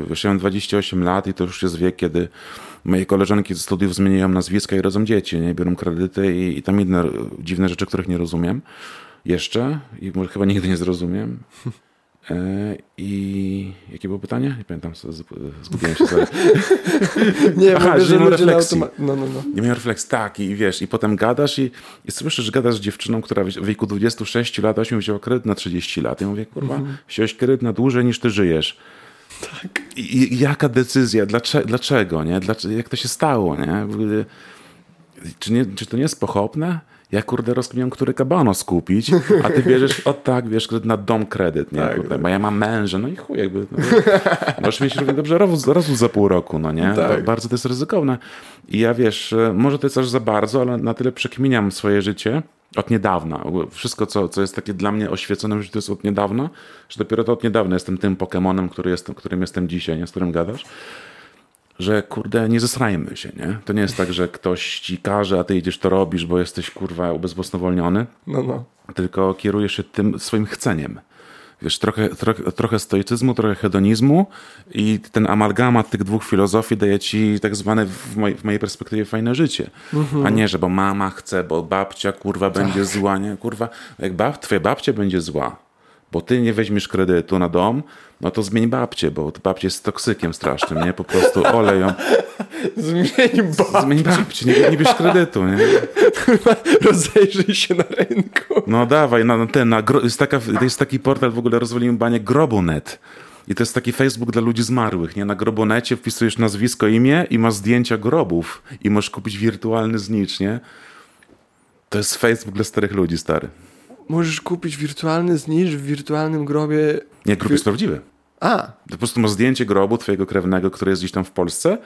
już mam 28 lat i to już jest wiek, kiedy moje koleżanki ze studiów zmieniają nazwiska i rodzą dzieci, nie? biorą kredyty i, i tam inne dziwne rzeczy, których nie rozumiem jeszcze i może chyba nigdy nie zrozumiem. E, I jakie było pytanie? Nie pamiętam, zgubiłem się sobie.
nie, Aha, że nie
mam refleksji. No, no, no. Nie miałem refleksji, tak i wiesz, i potem gadasz i, i słyszysz, że gadasz z dziewczyną, która w wieku 26 lat, 8 wzięła kredyt na 30 lat. I mówię, kurwa, mhm. wziąłeś kredyt na dłużej niż ty żyjesz. Tak. I, i jaka decyzja? Dlaczego? dlaczego nie? Dlaczego, jak to się stało? Nie? Czy, nie? czy to nie jest pochopne? Ja kurde rozkminiam, który kabano skupić, a ty bierzesz, o tak, wiesz, na dom kredyt, nie, tak, kurde, tak. bo ja mam męża, no i chuj, jakby, no, możesz mieć równie dobrze rozwód, rozwód za pół roku, no nie, tak. bardzo to jest ryzykowne i ja, wiesz, e, może to jest aż za bardzo, ale na tyle przekminiam swoje życie, od niedawna. Wszystko, co, co jest takie dla mnie oświecone życiu, to jest od niedawna, że dopiero to od niedawna jestem tym Pokemonem, który jestem, którym jestem dzisiaj, nie, z którym gadasz że kurde, nie zesrajmy się, nie? To nie jest tak, że ktoś ci każe, a ty idziesz to robisz, bo jesteś kurwa ubezwłasnowolniony. No, no. Tylko kierujesz się tym swoim chceniem. Wiesz, trochę, trochę, trochę stoicyzmu, trochę hedonizmu i ten amalgamat tych dwóch filozofii daje ci tak zwane w, moj, w mojej perspektywie fajne życie. Mhm. A nie, że bo mama chce, bo babcia kurwa będzie tak. zła, nie? Kurwa, jak bab, twoja babcia będzie zła, bo ty nie weźmiesz kredytu na dom, no to zmień babcię, bo babcia jest toksykiem strasznym, nie? Po prostu olej ją.
Zmień babcię.
Zmień babcię, nie, nie bierz kredytu, nie?
Rozejrzyj się na rynku.
No dawaj, na, ten, na, jest, taka, jest taki portal, w ogóle rozwaliłem banie Grobonet. I to jest taki Facebook dla ludzi zmarłych, nie? Na Grobonecie wpisujesz nazwisko, imię i masz zdjęcia grobów. I możesz kupić wirtualny znicz, nie? To jest Facebook dla starych ludzi, stary
możesz kupić wirtualny znicz w wirtualnym grobie.
Nie, grób jest prawdziwy.
A.
Po prostu masz zdjęcie grobu twojego krewnego, który jest gdzieś tam w Polsce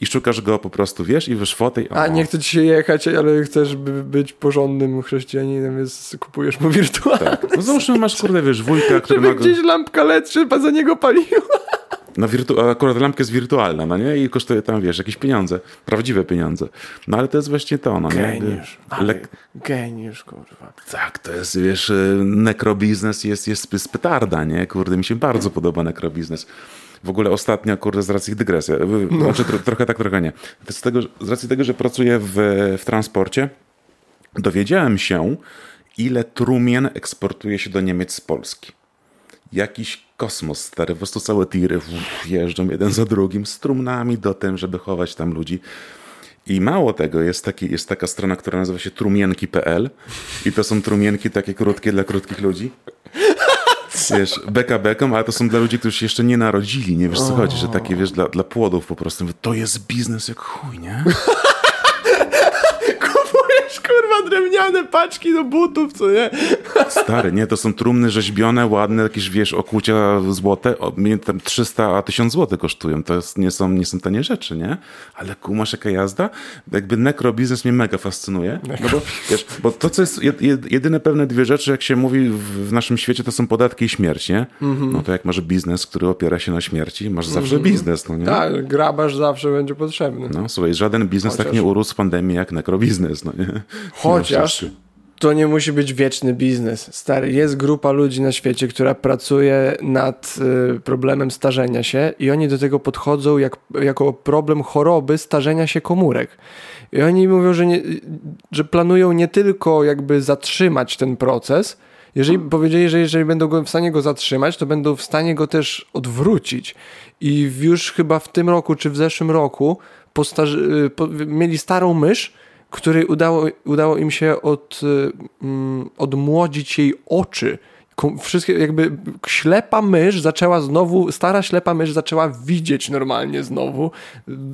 i szukasz go po prostu, wiesz, i wiesz fotę i...
A, nie chce ci się jechać, ale chcesz być porządnym chrześcijaninem, więc kupujesz mu wirtualny.
Tak. No załóżmy, masz, kurde, wiesz, wujka, który
Żeby ma... gdzieś lampka LED trzeba za niego paliła.
No wirtu- akurat lampka jest wirtualna, no nie? I kosztuje tam, wiesz, jakieś pieniądze. Prawdziwe pieniądze. No ale to jest właśnie to, no nie?
Geniusz.
Le-
Ale Geniusz, kurwa.
tak, to jest, wiesz, y, nekrobiznes jest, jest z petarda, nie? Kurde, mi się bardzo podoba nekrobiznes. W ogóle ostatnio, kurde, z racji dygresja, y, znaczy tro, trochę tak, trochę nie. Z, tego, z racji tego, że pracuję w, w transporcie, dowiedziałem się, ile trumien eksportuje się do Niemiec z Polski. Jakiś kosmos stary, po prostu całe tiry jeżdżą jeden za drugim z trumnami do tym, żeby chować tam ludzi. I mało tego, jest, taki, jest taka strona, która nazywa się trumienki.pl i to są trumienki takie krótkie dla krótkich ludzi. Wiesz, beka beką, ale to są dla ludzi, którzy się jeszcze nie narodzili, nie wiesz co chodzi, że takie, wiesz, dla, dla płodów po prostu. To jest biznes jak chuj, nie?
Kupujesz, kurwa, drewniane paczki do butów, co nie?
Stary, nie, to są trumny rzeźbione, ładne, jakieś, wiesz, okucia złote, tam 300, a 1000 zł kosztują, to jest, nie, są, nie są tanie rzeczy, nie? Ale kumasz jaka jazda? Jakby nekrobiznes mnie mega fascynuje, no bo, wiesz, bo to, co jest jed, jed, jedyne pewne dwie rzeczy, jak się mówi w, w naszym świecie, to są podatki i śmierć, nie? No to jak masz biznes, który opiera się na śmierci, masz zawsze biznes, no nie?
Tak, grabarz zawsze będzie potrzebny.
No słuchaj, żaden biznes tak
Chociaż-
nie urósł z pandemii jak nekrobiznes, no nie?
Chociaż to nie musi być wieczny biznes. Stary, jest grupa ludzi na świecie, która pracuje nad y, problemem starzenia się i oni do tego podchodzą jak, jako problem choroby starzenia się komórek. I oni mówią, że, nie, że planują nie tylko jakby zatrzymać ten proces, jeżeli powiedzieli, że jeżeli będą go w stanie go zatrzymać, to będą w stanie go też odwrócić. I już chyba w tym roku czy w zeszłym roku postarzy, po, mieli starą mysz, której udało, udało im się od, y, mm, odmłodzić jej oczy. Wszystkie jakby ślepa mysz zaczęła znowu, stara ślepa mysz zaczęła widzieć normalnie znowu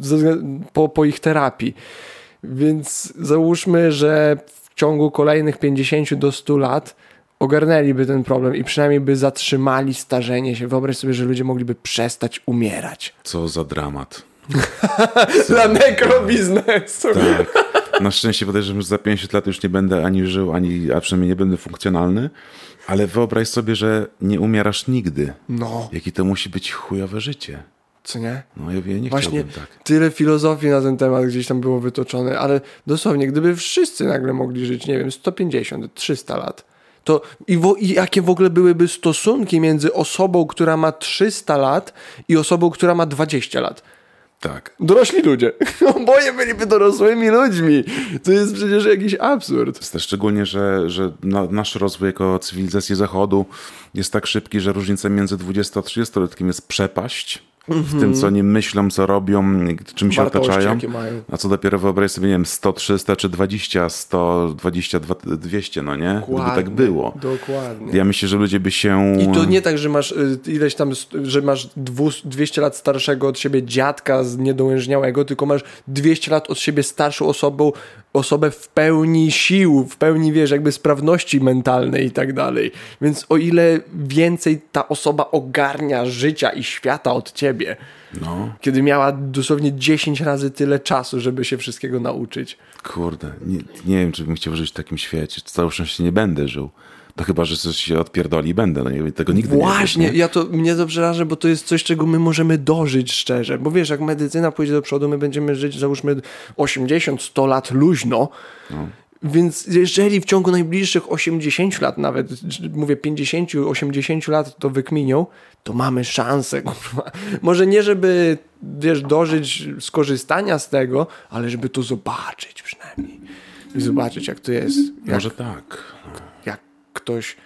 ze po, po ich terapii. Więc załóżmy, że w ciągu kolejnych 50 do 100 lat ogarnęliby ten problem i przynajmniej by zatrzymali starzenie się. Wyobraź sobie, że ludzie mogliby przestać umierać.
Co za dramat.
Dla nekrobiznesu.
Tak. Na szczęście podejrzewam, że za 50 lat już nie będę ani żył, ani, a przynajmniej nie będę funkcjonalny. Ale wyobraź sobie, że nie umierasz nigdy.
No,
Jakie to musi być chujowe życie.
co nie?
No ja wie- nie
Właśnie
chciałbym tak.
tyle filozofii na ten temat gdzieś tam było wytoczone, ale dosłownie, gdyby wszyscy nagle mogli żyć, nie wiem, 150, 300 lat, to i, wo, i jakie w ogóle byłyby stosunki między osobą, która ma 300 lat i osobą, która ma 20 lat?
Tak.
Dorośli ludzie. Oboje byliby dorosłymi ludźmi. To jest przecież jakiś absurd.
Szczególnie, że, że na, nasz rozwój jako cywilizacji Zachodu jest tak szybki, że różnica między 20 a 30-letkiem jest przepaść w tym, co oni myślą, co robią, czym się
Wartości,
otaczają. A co dopiero wyobraź sobie, nie wiem, 100, 300 czy 20, 100, 20, 200, no nie? Gdyby tak
Dokładnie,
było.
Dokładnie.
Ja myślę, że ludzie by się...
I to nie tak, że masz y, ileś tam, że masz dwu- 200 lat starszego od siebie dziadka z niedołężniałego, tylko masz 200 lat od siebie starszą osobą, osobę w pełni sił, w pełni, wiesz, jakby sprawności mentalnej i tak dalej. Więc o ile więcej ta osoba ogarnia życia i świata od ciebie,
No,
kiedy miała dosłownie 10 razy tyle czasu, żeby się wszystkiego nauczyć.
kurde, nie, nie wiem, czy bym chciał żyć w takim świecie. Całe szczęście nie będę żył. To chyba, że coś się odpierdoli i będę. No, tego nigdy
Właśnie,
nie wiesz, nie?
ja to, mnie to przeraża, bo to jest coś, czego my możemy dożyć szczerze. Bo wiesz, jak medycyna pójdzie do przodu, my będziemy żyć, załóżmy, 80-100 lat luźno. Więc jeżeli w ciągu najbliższych 80 lat, nawet mówię 50-80 lat to wykminią, to mamy szansę, kurwa. Może nie, żeby wiesz, dożyć skorzystania z tego, ale żeby to zobaczyć przynajmniej. I zobaczyć, jak to jest. Jak
Może tak.
jak ktoś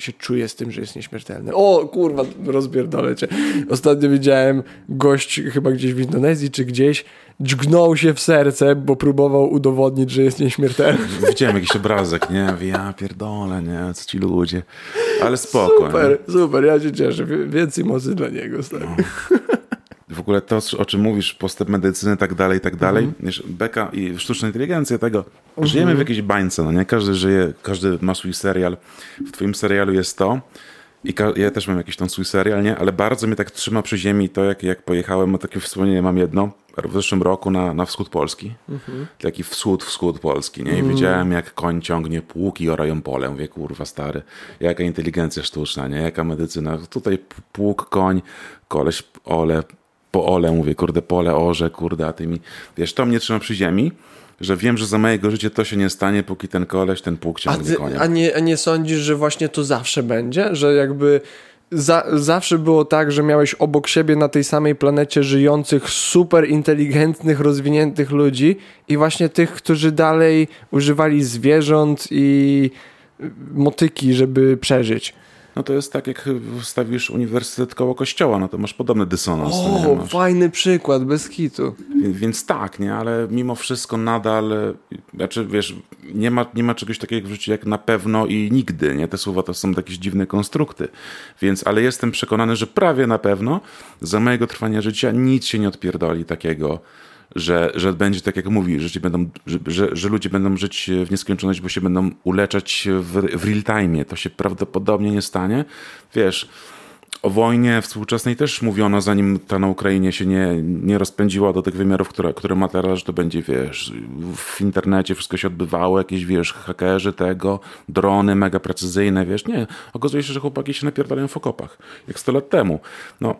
się czuje z tym, że jest nieśmiertelny. O, kurwa, rozpierdolę cię. Ostatnio widziałem gość chyba gdzieś w Indonezji czy gdzieś dźgnął się w serce, bo próbował udowodnić, że jest nieśmiertelny.
Widziałem jakiś obrazek, nie? Ja pierdolę, nie? Co ci ludzie. Ale spoko.
Super, super, ja się cieszę. Więcej mocy dla niego, stary.
w ogóle to, o czym mówisz, postęp medycyny, tak dalej, tak dalej,
Mhm.
wiesz, beka i sztuczna inteligencja tego, żyjemy w jakiejś bańce, no nie? Każdy żyje, każdy ma swój serial. W twoim serialu jest to I ja też mam jakiś tam swój serial, nie? Ale bardzo mnie tak trzyma przy ziemi to, jak, jak pojechałem, takie wspomnienie mam jedno, w zeszłym roku na, na wschód Polski. Mhm. Taki wschód, wschód Polski, nie? I mhm. widziałem, jak koń ciągnie pług i orają pole. Mówię, kurwa, stary, jaka inteligencja sztuczna, nie? Jaka medycyna. Tutaj pług, koń, koleś ole, po ole, mówię, kurde, pole orze, kurde, a ty mi... Wiesz, to mnie trzyma przy ziemi że wiem, że za mojego życia to się nie stanie, póki ten koleś, ten pług ciągnie konia.
A nie, a nie sądzisz, że właśnie to zawsze będzie? Że jakby za, zawsze było tak, że miałeś obok siebie na tej samej planecie żyjących super inteligentnych, rozwiniętych ludzi i właśnie tych, którzy dalej używali zwierząt i motyki, żeby przeżyć
no to jest tak, jak stawisz uniwersytet koło kościoła, no to masz podobny dysonans.
O, masz... fajny przykład, bez kitu.
Więc, więc, tak, nie, ale mimo wszystko nadal, znaczy wiesz, nie ma, nie ma czegoś takiego w życiu jak na pewno i nigdy, nie, te słowa to są jakieś dziwne konstrukty, więc, ale jestem przekonany, że prawie na pewno za mojego trwania życia nic się nie odpierdoli takiego, że, że będzie tak jak mówi, że, będą, że, że, ludzie będą żyć w nieskończoność, bo się będą uleczać w, w real time. To się prawdopodobnie nie stanie. Wiesz, o wojnie współczesnej też mówiono, zanim ta na Ukrainie się nie, nie rozpędziła do tych wymiarów, które, które ma teraz, że to będzie, wiesz, w internecie wszystko się odbywało, jakieś, wiesz, hakerzy tego, drony mega precyzyjne, wiesz, nie. Okazuje się, że chłopaki się napierdalają w okopach, jak 100 lat temu. No,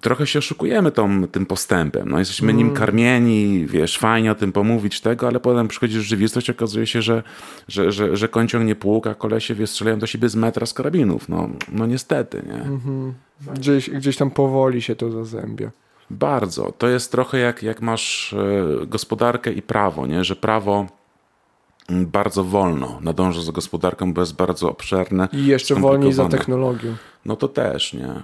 trochę się oszukujemy tą, tym postępem. No, jesteśmy mm. nim karmieni, wiesz, fajnie o tym pomówić tego, ale potem przychodzi rzeczywistość, okazuje się, że, że, że, że koń ciągnie pług, a kolesie wie, strzelają do siebie z metra z karabinów. No, no niestety, nie? Mm -hmm.
Gdzieś, gdzieś tam powoli się to zazębia.
Bardzo. To jest trochę jak, jak masz e, gospodarkę i prawo, nie? że prawo mm, bardzo wolno nadąża za gospodarką, bo jest bardzo obszerne.
I jeszcze wolniej za technologią.
No to też, nie?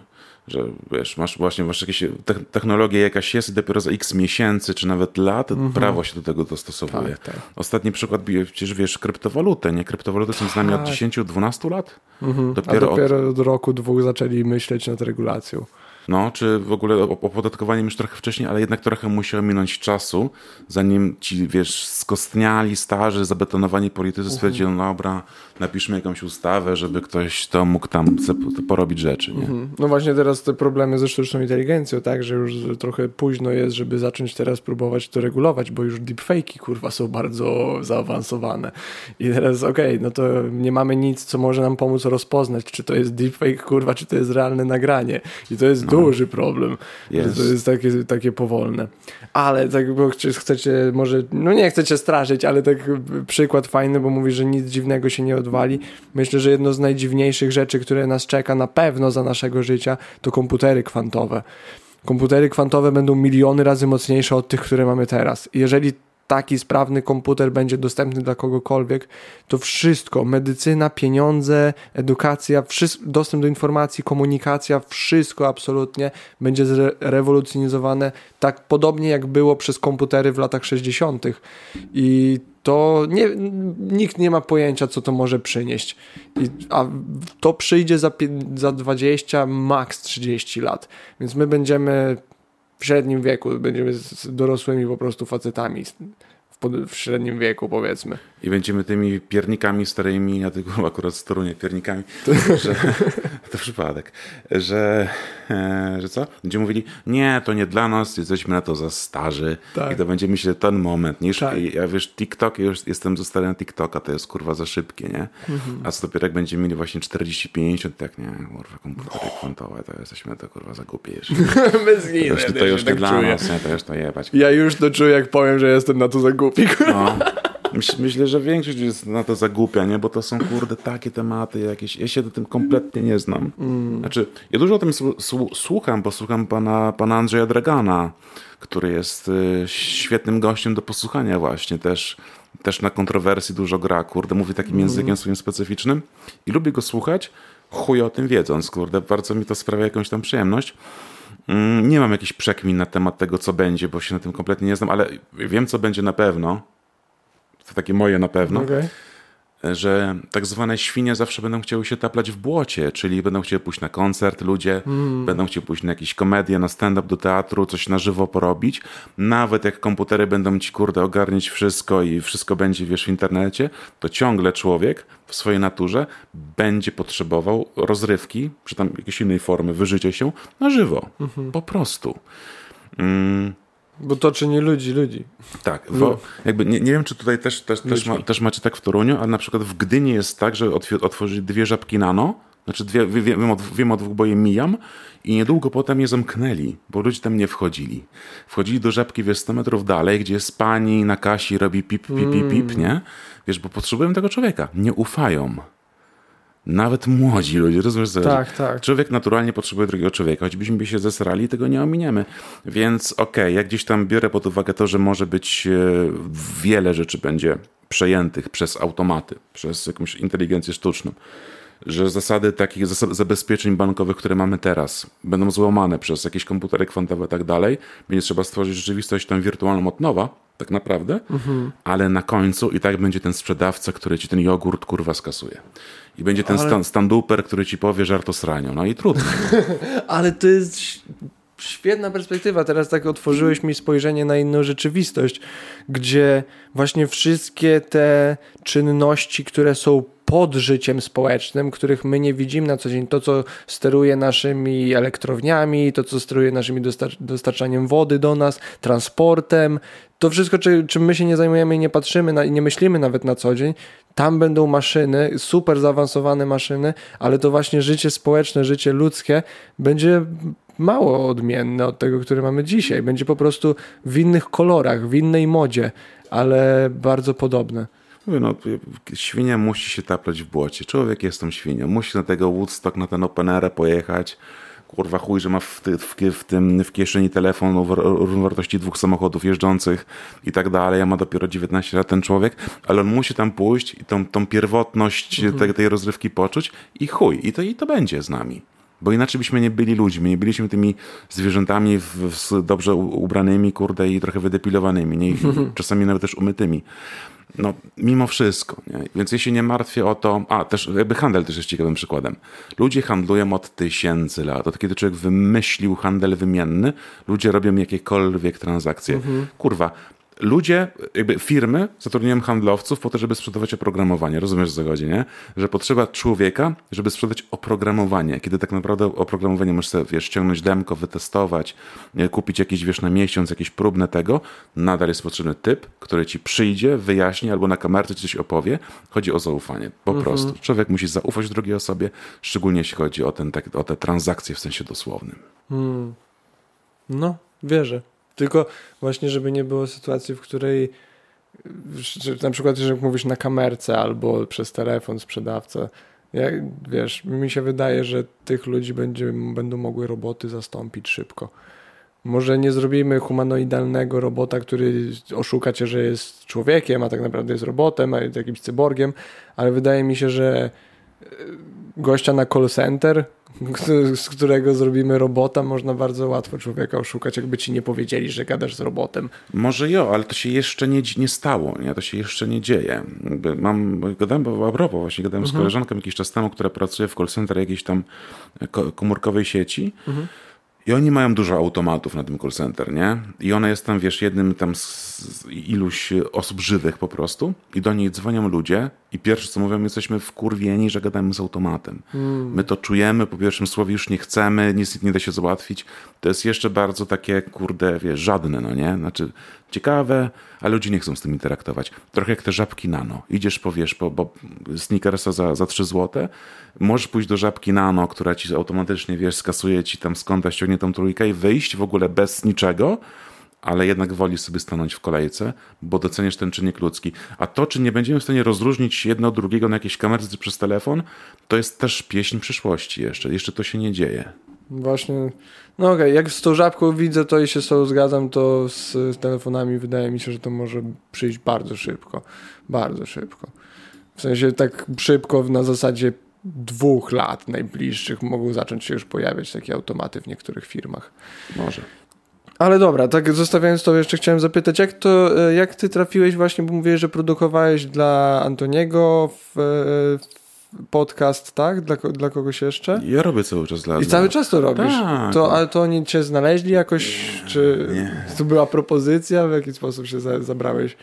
Że wiesz, masz właśnie masz jakieś technologia jakaś jest i dopiero za x miesięcy, czy nawet lat mhm. prawo się do tego dostosowuje. Tak, tak. Ostatni przykład, przecież wiesz, kryptowalutę, nie? Kryptowaluty są z nami od 10-12 tak. lat.
Mhm. Dopiero, A dopiero od... od roku, dwóch zaczęli myśleć nad regulacją.
No, czy w ogóle opodatkowaniem już trochę wcześniej, ale jednak trochę musiało minąć czasu, zanim ci, wiesz, skostniali, starzy, zabetonowani politycy stwierdzili, no dobra, napiszmy jakąś ustawę, żeby ktoś to mógł tam porobić rzeczy, nie? Mhm.
No właśnie teraz te problemy ze sztuczną inteligencją, tak, że już trochę późno jest, żeby zacząć teraz próbować to regulować, bo już deepfake'i, kurwa, są bardzo zaawansowane. I teraz, okej, okay, no to nie mamy nic, co może nam pomóc rozpoznać, czy to jest deepfake, kurwa, czy to jest realne nagranie. I to jest. Duży problem. Yes. To jest takie, takie powolne. Ale tak, bo chcecie, może, no nie chcecie straszyć, ale tak przykład fajny, bo mówi, że nic dziwnego się nie odwali. Myślę, że jedno z najdziwniejszych rzeczy, które nas czeka na pewno za naszego życia, to komputery kwantowe. Komputery kwantowe będą miliony razy mocniejsze od tych, które mamy teraz. Jeżeli taki sprawny komputer będzie dostępny dla kogokolwiek, to wszystko, medycyna, pieniądze, edukacja, dostęp do informacji, komunikacja, wszystko absolutnie będzie zrewolucjonizowane tak podobnie jak było przez komputery w latach 60. I to nie, nikt nie ma pojęcia, co to może przynieść. I, a to przyjdzie za, za 20, maks 30 lat. Więc my będziemy średnim wieku, będziemy z dorosłymi po prostu facetami w średnim wieku, powiedzmy.
I będziemy tymi piernikami starymi, ja tylko akurat z Torunia piernikami, że, to przypadek, że, e, że co? Będziemy mówili, nie, to nie dla nas, jesteśmy na to za starzy tak. i to będzie myśleć ten moment. Niż, tak. Ja wiesz, TikTok, ja już jestem za stary na TikToka, to jest kurwa za szybkie, nie? Mhm. A co dopiero jak będziemy mieli właśnie 40-50, tak nie, kurwa, komputery oh. kwantowe, to jesteśmy na to kurwa za głupie jeszcze.
Bez to
już, to, już nie tak dla czuję. nas, nie, to już to jebać.
Ja już to czuję, jak powiem, że jestem na to za głupi. No.
Myśl, myślę, że większość jest na to zagłupia, nie? Bo to są, kurde, takie tematy jakieś. Ja się do tym kompletnie nie znam. Mm. Znaczy, ja dużo o tym słucham, bo słucham pana, pana Andrzeja Dragana, który jest y, świetnym gościem do posłuchania właśnie. Też, też na kontrowersji dużo gra, kurde. Mówi takim mm. językiem swoim specyficznym. I lubię go słuchać, chuj o tym wiedząc, kurde. Bardzo mi to sprawia jakąś tam przyjemność. Mm, nie mam jakichś przekmin na temat tego, co będzie, bo się na tym kompletnie nie znam, ale wiem, co będzie na pewno to takie moje na pewno. Okay. że tak zwane świnie zawsze będą chciały się taplać w błocie, czyli będą chciały pójść na koncert ludzie, mm. będą chcieli pójść na jakieś komedię, na stand-up do teatru, coś na żywo porobić. Nawet jak komputery będą ci, kurde, ogarniać wszystko i wszystko będzie, wiesz, w internecie, to ciągle człowiek w swojej naturze będzie potrzebował rozrywki, czy tam jakiejś innej formy wyżycia się na żywo. Mm -hmm. Po prostu. Mm.
Bo to czyni ludzi, ludzi.
Tak, bo no. jakby nie, nie wiem, czy tutaj też, też, też, ma, też, macie tak w Toruniu, ale na przykład w Gdyni jest tak, że otworzyli dwie żabki nano, znaczy dwie, wiem, od, wiem od dwóch, bo je mijam i niedługo potem je zamknęli, bo ludzie tam nie wchodzili. Wchodzili do żabki, wiesz, 100 metrów dalej, gdzie jest pani na kasi, robi pip, pip, pip, pip, mm. nie? Wiesz, bo potrzebują tego człowieka. Nie ufają. Nawet młodzi ludzie, rozumiesz?
Tak, tak.
Człowiek naturalnie potrzebuje drugiego człowieka, choćbyśmy się zesrali, tego nie ominiemy. Więc okej, okay, jak gdzieś tam biorę pod uwagę to, że może być e, wiele rzeczy będzie przejętych przez automaty, przez jakąś inteligencję sztuczną że zasady takich zasad zabezpieczeń bankowych, które mamy teraz, będą złamane przez jakieś komputery kwantowe i tak dalej. Będzie trzeba stworzyć rzeczywistość tam wirtualną od nowa, tak naprawdę, mhm. ale na końcu i tak będzie ten sprzedawca, który ci ten jogurt kurwa skasuje. I będzie ten ale... stand, standuper, który ci powie żarto sranią. No i trudno.
ale to jest świetna perspektywa. Teraz tak otworzyłeś mi spojrzenie na inną rzeczywistość, gdzie właśnie wszystkie te czynności, które są pod życiem społecznym, których my nie widzimy na co dzień. To, co steruje naszymi elektrowniami, to, co steruje naszymi dostar dostarczaniem wody do nas, transportem, to wszystko, czy, czym my się nie zajmujemy i nie patrzymy i nie myślimy nawet na co dzień, tam będą maszyny, super zaawansowane maszyny, ale to właśnie życie społeczne, życie ludzkie będzie mało odmienne od tego, które mamy dzisiaj. Będzie po prostu w innych kolorach, w innej modzie, ale bardzo podobne.
Mówię, no, świnia musi się taplać w błocie. Człowiek jest tą świnią. Musi na tego Woodstock, na ten Open Air pojechać. Kurwa chuj, że ma w, ty, w, w, tym, w kieszeni telefon o wartości dwóch samochodów jeżdżących i tak dalej. Ja ma dopiero 19 lat ten człowiek, ale on musi tam pójść i tą, tą pierwotność mhm. tej, tej rozrywki poczuć i chuj. I to, I to będzie z nami. Bo inaczej byśmy nie byli ludźmi, nie byliśmy tymi zwierzętami w, w dobrze ubranymi, kurde, i trochę wydepilowanymi, nie? czasami nawet też umytymi. No, mimo wszystko. Nie? Więc się nie martwię o to. A, też jakby handel też jest ciekawym przykładem. Ludzie handlują od tysięcy lat. Od kiedy człowiek wymyślił handel wymienny, ludzie robią jakiekolwiek transakcje. Mhm. Kurwa, ludzie, jakby firmy zatrudniają handlowców po to, żeby sprzedawać oprogramowanie. Rozumiesz w zagodzie, nie? Że potrzeba człowieka, żeby sprzedać oprogramowanie. Kiedy tak naprawdę oprogramowanie możesz sobie, wiesz, ściągnąć demko, wytestować, kupić jakieś, wiesz, na miesiąc, jakieś próbne tego, nadal jest potrzebny typ, który ci przyjdzie, wyjaśni albo na kamerce ci coś opowie. Chodzi o zaufanie. Po mhm. prostu. Człowiek musi zaufać drugiej osobie, szczególnie jeśli chodzi o, ten, tak, o te transakcje w sensie dosłownym. Hmm.
No, wierzę. Tylko właśnie, żeby nie było sytuacji, w której na przykład, że mówisz na kamerce albo przez telefon sprzedawca, jak, wiesz, mi się wydaje, że tych ludzi będzie, będą mogły roboty zastąpić szybko. Może nie zrobimy humanoidalnego robota, który oszuka cię, że jest człowiekiem, a tak naprawdę jest robotem, a jest jakimś cyborgiem, ale wydaje mi się, że gościa na call center z którego zrobimy robota, można bardzo łatwo człowieka oszukać, jakby ci nie powiedzieli, że gadasz z robotem.
Może jo, ale to się jeszcze nie, nie stało, nie? to się jeszcze nie dzieje. Mam, gadałem, bo a propos, właśnie gadałem mhm. z koleżanką jakiś czas temu, która pracuje w call center jakiejś tam komórkowej sieci. Mhm. I oni mają dużo automatów na tym call center, nie? I ona jest tam, wiesz, jednym tam z iluś osób żywych po prostu. I do niej dzwonią ludzie i pierwsze co mówią, jesteśmy wkurwieni, że gadamy z automatem. Hmm. My to czujemy, po pierwszym słowie już nie chcemy, nic nie da się załatwić. To jest jeszcze bardzo takie, kurde, wiesz, żadne, no nie? Znaczy, ciekawe, ale ludzie nie chcą z tym interaktować. Trochę jak te żabki nano. Idziesz, powiesz, po, bo sneakersa za, za 3 złote, możesz pójść do żabki nano, która ci automatycznie, wiesz, skasuje ci tam skąd ściągnie tą trójkę i wyjść w ogóle bez niczego, ale jednak woli sobie stanąć w kolejce, bo doceniasz ten czynnik ludzki. A to, czy nie będziemy w stanie rozróżnić jedno od drugiego na jakiejś kamerce przez telefon, to jest też pieśń przyszłości jeszcze. Jeszcze to się nie dzieje.
Właśnie, no okej, okay. jak z tą żabką widzę to i się z tą zgadzam, to z, z telefonami wydaje mi się, że to może przyjść bardzo szybko. Bardzo szybko. W sensie tak szybko na zasadzie dwóch lat najbliższych mogą zacząć się już pojawiać takie automaty w niektórych firmach.
Może.
Ale dobra, tak zostawiając to, jeszcze chciałem zapytać, jak to, e, jak ty trafiłeś właśnie, bo mówiłeś, że produkowałeś dla Antoniego w, w podcast, tak? Dla, dla kogoś jeszcze?
Ja robię cały czas dla
I cały czas to robisz?
Tak.
To, ale to oni cię znaleźli jakoś, czy
nie.
to była propozycja, w jaki sposób się za, zabrałeś?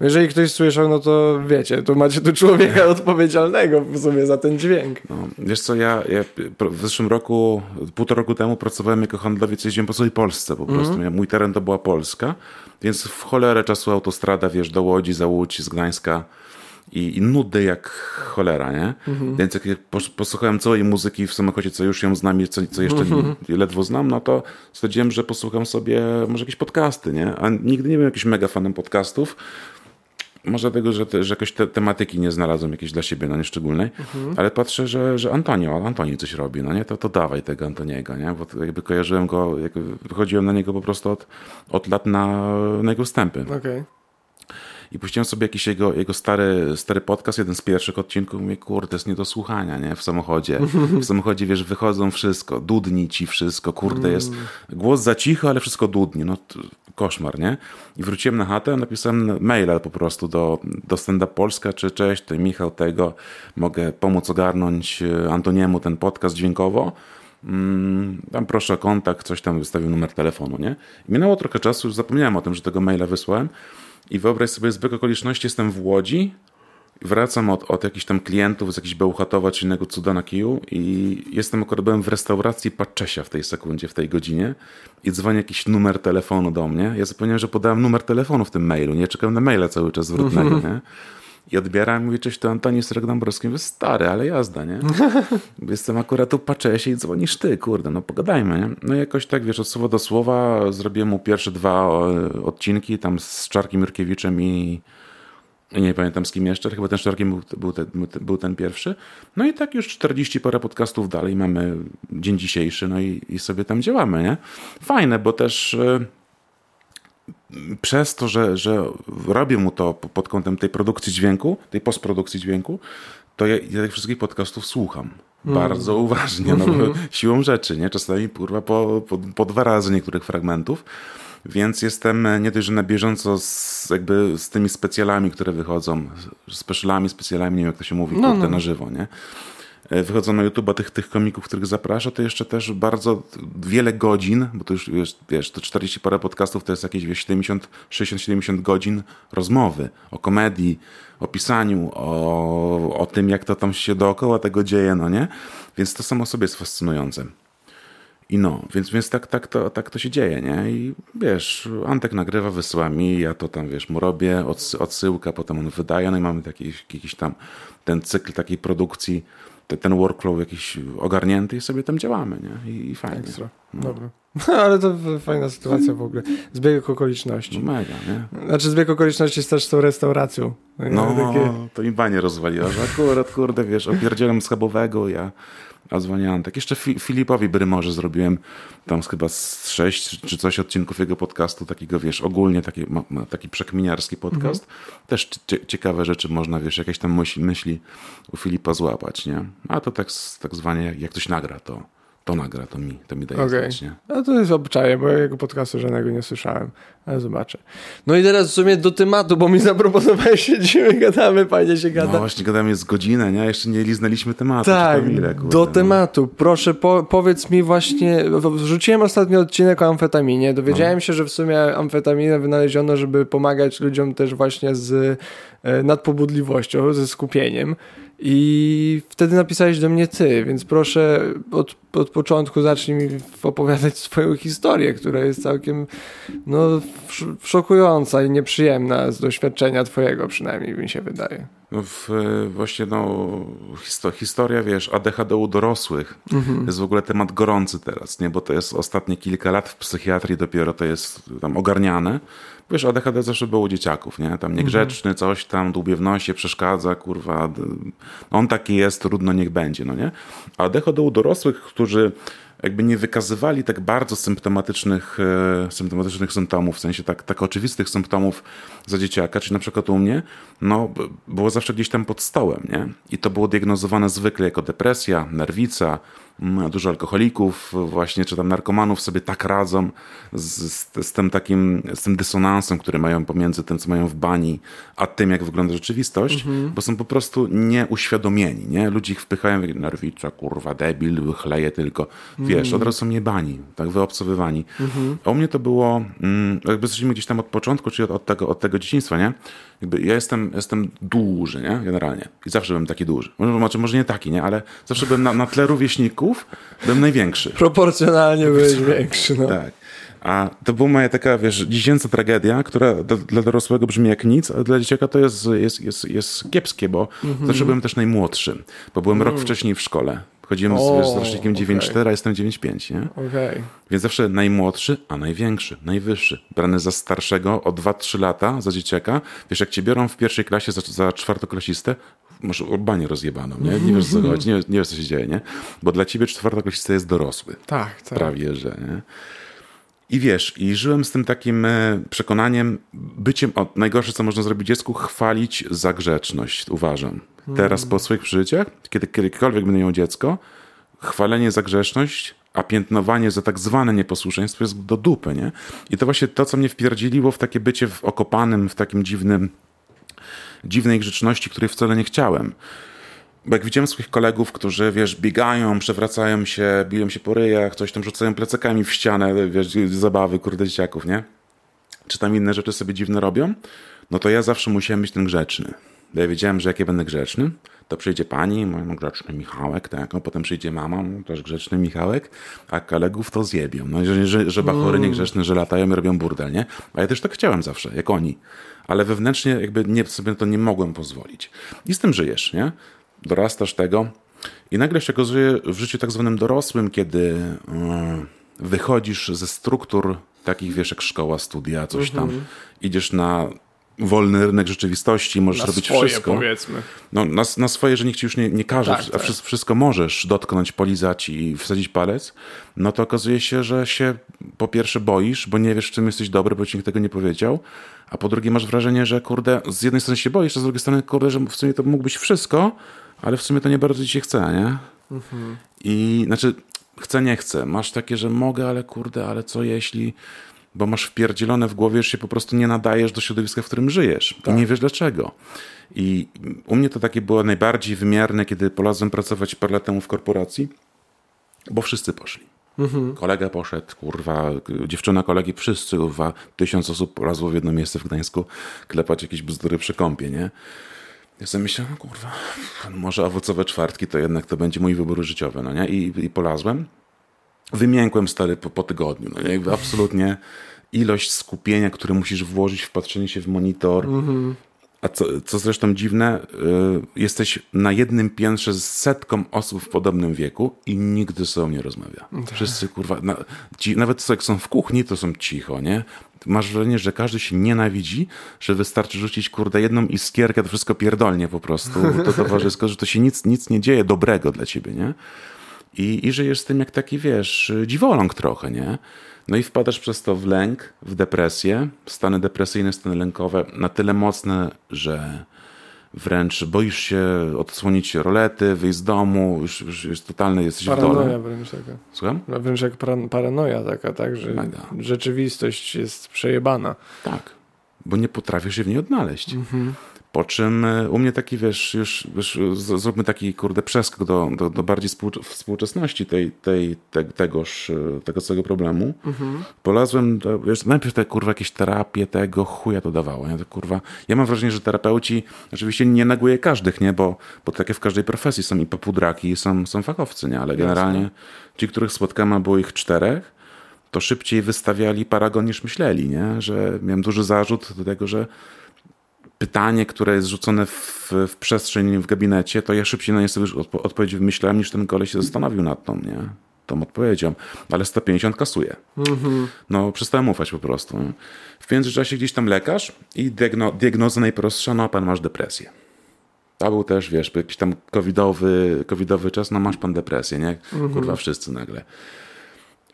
Jeżeli ktoś słyszał, no to wiecie, to macie tu człowieka odpowiedzialnego w sumie za ten dźwięk.
No, wiesz co, ja, ja w zeszłym roku, półtora roku temu pracowałem jako handlowiec, jeździłem po całej Polsce po prostu. Mm. Mój teren to była Polska, więc w cholerę czasu autostrada, wiesz, do Łodzi, za Łódź, z Gdańska i, i nudy jak cholera, nie? Mhm. Więc jak posłuchałem całej muzyki w samochodzie, co już ją znam i co, co jeszcze mhm. ledwo znam, no to stwierdziłem, że posłucham sobie może jakieś podcasty, nie? A nigdy nie byłem jakimś mega fanem podcastów, może dlatego, że, te, że jakoś te tematyki nie znalazłem jakiejś dla siebie, no nie szczególnej, mhm. ale patrzę, że, że Antonio, Antoni coś robi, no nie, to, to dawaj tego Antoniego, nie, bo jakby kojarzyłem go, jakby wychodziłem na niego po prostu od, od lat na, na jego wstępy.
Okay
i puściłem sobie jakiś jego, jego stary, stary podcast, jeden z pierwszych odcinków, mówię, kurde, to jest nie do słuchania, nie, w samochodzie. W samochodzie, wiesz, wychodzą wszystko, dudni ci wszystko, kurde, jest głos za cicho, ale wszystko dudni, no koszmar, nie? I wróciłem na chatę, napisałem maila po prostu do, do Stand Up Polska, czy cześć, to Michał tego, mogę pomóc ogarnąć e, Antoniemu ten podcast dźwiękowo, mm, tam proszę o kontakt, coś tam wystawił numer telefonu, nie? I minęło trochę czasu, już zapomniałem o tym, że tego maila wysłałem, i wyobraź sobie, zbieg okoliczności, jestem w Łodzi, wracam od, od jakichś tam klientów z jakiejś Bełchatowa czy innego cuda na kiju i jestem akurat byłem w restauracji Paczesia w tej sekundzie, w tej godzinie i dzwoni jakiś numer telefonu do mnie. Ja zapomniałem, że podałem numer telefonu w tym mailu, nie? Czekam na maila cały czas zwrotnego, nie? I odbieram i mówię, cześć, to Antoni Srek Dąbrowski. Mówię, stary, ale jazda, nie? Jestem akurat tu Paczesie i dzwonisz ty, kurde, no pogadajmy, nie? No jakoś tak, wiesz, od słowa do słowa zrobiłem mu pierwsze dwa odcinki tam z Czarkiem Jurkiewiczem i nie pamiętam z kim jeszcze, chyba ten Czarkiem był, był, ten, był ten pierwszy. No i tak już 40 parę podcastów dalej mamy dzień dzisiejszy, no i, i sobie tam działamy, nie? Fajne, bo też przez to, że, że robię mu to pod kątem tej produkcji dźwięku, tej postprodukcji dźwięku, to ja, ja tych wszystkich podcastów słucham. Mm. Bardzo uważnie, no bo siłą rzeczy, nie? Czasami kurwa po, po, po dwa razy niektórych fragmentów. Więc jestem nie dość, że na bieżąco z, jakby z tymi specjalami, które wychodzą, specialami, specjalami, nie wiem jak to się mówi, no, no. na żywo, nie? E, wychodzą na YouTube tych, tych komików, których zaprasza, to jeszcze też bardzo wiele godzin, bo to już wiesz, to 40 parę podcastów to jest jakieś 70, 60-70 godzin rozmowy o komedii, o pisaniu, o, o tym, jak to tam się dookoła tego dzieje, no nie? Więc to samo sobie jest fascynujące. I no, więc, więc tak, tak, to, tak to się dzieje, nie? I wiesz, Antek nagrywa, wysyła mi, ja to tam, wiesz, mu robię, odsyłka, potem on wydaje, no i mamy taki, jakiś tam ten cykl takiej produkcji te, ten workflow jakiś ogarnięty i sobie tam działamy, nie? I, i fajnie.
Ekstra. No. Dobra. Ale to fajna sytuacja w ogóle. Zbieg okoliczności.
No mega, nie?
Znaczy zbieg okoliczności jest też z tą restauracją.
No, takie... to im banie rozwaliła, że akurat, kurde, wiesz, opierdzielam schabowego, ja a dzwoniłem tak. Jeszcze Filipowi Brymorze zrobiłem tam chyba z sześć czy coś odcinków jego podcastu, takiego wiesz, ogólnie taki, ma, ma taki przekminiarski podcast. Mhm. Też ciekawe rzeczy można, wiesz, jakieś tam myśli, myśli u Filipa złapać, nie? A to tak, tak zwanie, jak ktoś nagra, to to nagra, to mi, to mi daje okay. znać, nie?
No to jest obczaje, bo ja jego podcastu żadnego nie słyszałem, ale zobaczę. No i teraz w sumie do tematu, bo mi zaproponowałeś, siedzimy, gadamy, fajnie się gada.
No właśnie, gadamy z godzinę, nie? Jeszcze nie liznęliśmy tematu.
Tak, ile, kurde, do no. tematu. Proszę, po, powiedz mi właśnie, wrzuciłem ostatni odcinek o amfetaminie, dowiedziałem no. się, że w sumie amfetaminę wynaleziono, żeby pomagać ludziom też właśnie z e, nadpobudliwością, ze skupieniem. I wtedy napisałeś do mnie ty, więc proszę od, od początku zacznij mi opowiadać swoją historię, która jest całkiem no, szokująca i nieprzyjemna z doświadczenia twojego przynajmniej mi się wydaje.
W, właśnie no, historia, wiesz, ADHD u dorosłych mhm. jest w ogóle temat gorący teraz, nie? bo to jest ostatnie kilka lat w psychiatrii dopiero to jest tam ogarniane. Wiesz, ADHD zawsze było u dzieciaków, nie? Tam niegrzeczny, coś tam, dłubie w nosie, przeszkadza, kurwa. On taki jest, trudno niech będzie, no nie? A ADHD u dorosłych, którzy jakby nie wykazywali tak bardzo symptomatycznych, e, symptomatycznych symptomów, w sensie tak, tak oczywistych symptomów za dzieciaka, czyli na przykład u mnie, no było zawsze gdzieś tam pod stołem, nie? I to było diagnozowane zwykle jako depresja, nerwica, dużo alkoholików właśnie, czy tam narkomanów sobie tak radzą z, z, z, tym takim, z tym dysonansem, który mają pomiędzy tym, co mają w bani, a tym, jak wygląda rzeczywistość, mhm. bo są po prostu nieuświadomieni, nie? Ludzi ich wpychają, nerwica, kurwa, debil, chleje tylko, wiesz, mhm. od razu są niebani, tak wyobcowywani. Mhm. A u mnie to było, mm, jakby jesteśmy gdzieś tam od początku, czyli od, od, tego, od tego dzieciństwa, nie? Jakby ja jestem, jestem duży, nie? Generalnie. I zawsze byłem taki duży. Może, może nie taki, nie? Ale zawsze byłem na, na tle rówieśników, byłem największy.
Proporcjonalnie byłeś większy, no.
Tak. A to była moja taka, wiesz, dziecięca tragedia, która dla, dla dorosłego brzmi jak nic, ale dla dzieciaka to jest, jest, jest, jest kiepskie, bo mhm. zawsze byłem też najmłodszy, bo byłem rok mhm. wcześniej w szkole. Chodziłem z, z rocznikiem okay. 9.4, a jestem 9.5, nie?
Okay.
Więc zawsze najmłodszy, a największy, najwyższy. Brany za starszego o 2-3 lata, za dzieciaka. Wiesz, jak cię biorą w pierwszej klasie za, za czwartoklasistę, masz urbanie rozjebaną, nie? Nie wiesz, co chodzi, nie, nie wiesz, co się dzieje, nie? Bo dla ciebie czwartoklasista jest dorosły.
Tak, tak.
Prawie, że, nie? I wiesz, i żyłem z tym takim e, przekonaniem, byciem, o, najgorsze co można zrobić dziecku, chwalić za grzeczność, uważam. Teraz po swoich przeżyciach, kiedy kiedykolwiek będę miał dziecko, chwalenie za grzeczność, a piętnowanie za tak zwane nieposłuszeństwo jest do dupy, nie? I to właśnie to, co mnie wpierdziliło w takie bycie w okopanym, w takim dziwnym, dziwnej grzeczności, której wcale nie chciałem. Bo jak widziałem swoich kolegów, którzy, wiesz, biegają, przewracają się, biją się po ryjach, coś tam rzucają plecakami w ścianę, wiesz, zabawy, kurde, dzieciaków, nie? Czy tam inne rzeczy sobie dziwne robią, no to ja zawsze musiałem być ten grzeczny. Bo ja wiedziałem, że jak ja będę grzeczny, to przyjdzie pani, mój grzeczny Michałek, tak, no potem przyjdzie mama, też grzeczny Michałek, a kolegów to zjebią. No że, że, że bachory mm. niegrzeczne, że latają i robią burdel, nie? A ja też tak chciałem zawsze, jak oni. Ale wewnętrznie jakby nie, sobie to nie mogłem pozwolić. I z tym żyjesz, nie? Dorastasz tego i nagle się okazuje w życiu tak zwanym dorosłym, kiedy e, wychodzisz ze struktur takich, wiesz, jak szkoła, studia, coś tam, mhm. idziesz na wolny rynek rzeczywistości, możesz na robić
swoje,
wszystko.
powiedzmy.
No, na, na swoje, że nikt ci już nie, nie każe, tak, a tak. Wszystko, możesz dotknąć, polizać i wsadzić palec, no to okazuje się, że się po pierwsze boisz, bo nie wiesz, w czym jesteś dobry, bo ci nikt tego nie powiedział, a po drugie masz wrażenie, że kurde, z jednej strony się boisz, a z drugiej strony kurde, że w sumie to mógł być wszystko, ale w sumie to nie bardzo ci się chce, nie? Mhm. I znaczy, chcę, nie chcę. Masz takie, że mogę, ale kurde, ale co jeśli... Bo masz wpierdzielone w głowie, że się po prostu nie nadajesz do środowiska, w którym żyjesz. Tak. I nie wiesz dlaczego. I u mnie to takie było najbardziej wymiarne, kiedy polazłem pracować parę lat temu w korporacji, bo wszyscy poszli. Mhm. Kolega poszedł, kurwa, dziewczyna kolegi, wszyscy, kurwa, tysiąc osób polazło w jedno miejsce w Gdańsku klepać jakieś bzdury przy kąpie, nie? Ja sobie myślałem, no kurwa, może owocowe czwartki to jednak to będzie mój wybór życiowy, no nie? I, i polazłem. Wymiękłem stary po, po tygodniu, no jakby absolutnie ilość skupienia, które musisz włożyć w patrzenie się w monitor, mm-hmm. A co, co zresztą dziwne, yy, jesteś na jednym piętrze z setką osób w podobnym wieku i nigdy ze sobą nie rozmawia. Tak. Wszyscy kurwa, na, ci, nawet jak są w kuchni, to są cicho, nie? Masz wrażenie, że każdy się nienawidzi, że wystarczy rzucić kurde jedną iskierkę, to wszystko pierdolnie po prostu. To towarzysko, że to się nic, nic nie dzieje dobrego dla ciebie, nie? I, i żyjesz z tym jak taki, wiesz, dziwoląg trochę, nie? No i wpadasz przez to w lęk, w depresję, stany depresyjne, stany lękowe na tyle mocne, że wręcz boisz się odsłonić rolety, wyjść z domu, już, już, już totalny jesteś
paranoja
w dole.
wręcz taka.
Słucham?
No, wręcz jak paranoja taka, tak, że Mega. rzeczywistość jest przejebana.
Tak, bo nie potrafisz się w niej odnaleźć. Mhm. Po czym e, u mnie taki, wiesz, już, już zróbmy taki, kurde, przeskok do, do, do bardziej współczesności tej, tej, te, tegoż, e, tego całego problemu. Mhm. Polazłem, do, wiesz, najpierw te, kurwa, jakieś terapie tego, chuja to dawało, nie? To, kurwa, ja mam wrażenie, że terapeuci, oczywiście nie neguje każdych, nie? Bo, bo tak jak w każdej profesji są i papudraki, i są, są fachowcy, nie? Ale generalnie ci, których spotkałem, a było ich czterech, to szybciej wystawiali paragon niż myśleli, nie? Że miałem duży zarzut do tego, że pytanie, które jest rzucone w, w przestrzeń w gabinecie, to ja szybciej na nie sobie odpo odpowiedź wymyślałem, niż ten koleś się zastanowił nad tą, nie? Tą odpowiedzią. Ale 150 kasuje. Mm -hmm. No, przestałem ufać po prostu. W międzyczasie gdzieś tam lekarz i diagno diagnoza najprostsza, no pan masz depresję. To był też, wiesz, jakiś tam covidowy, covidowy czas, no masz pan depresję, nie? Mm -hmm. Kurwa, wszyscy nagle.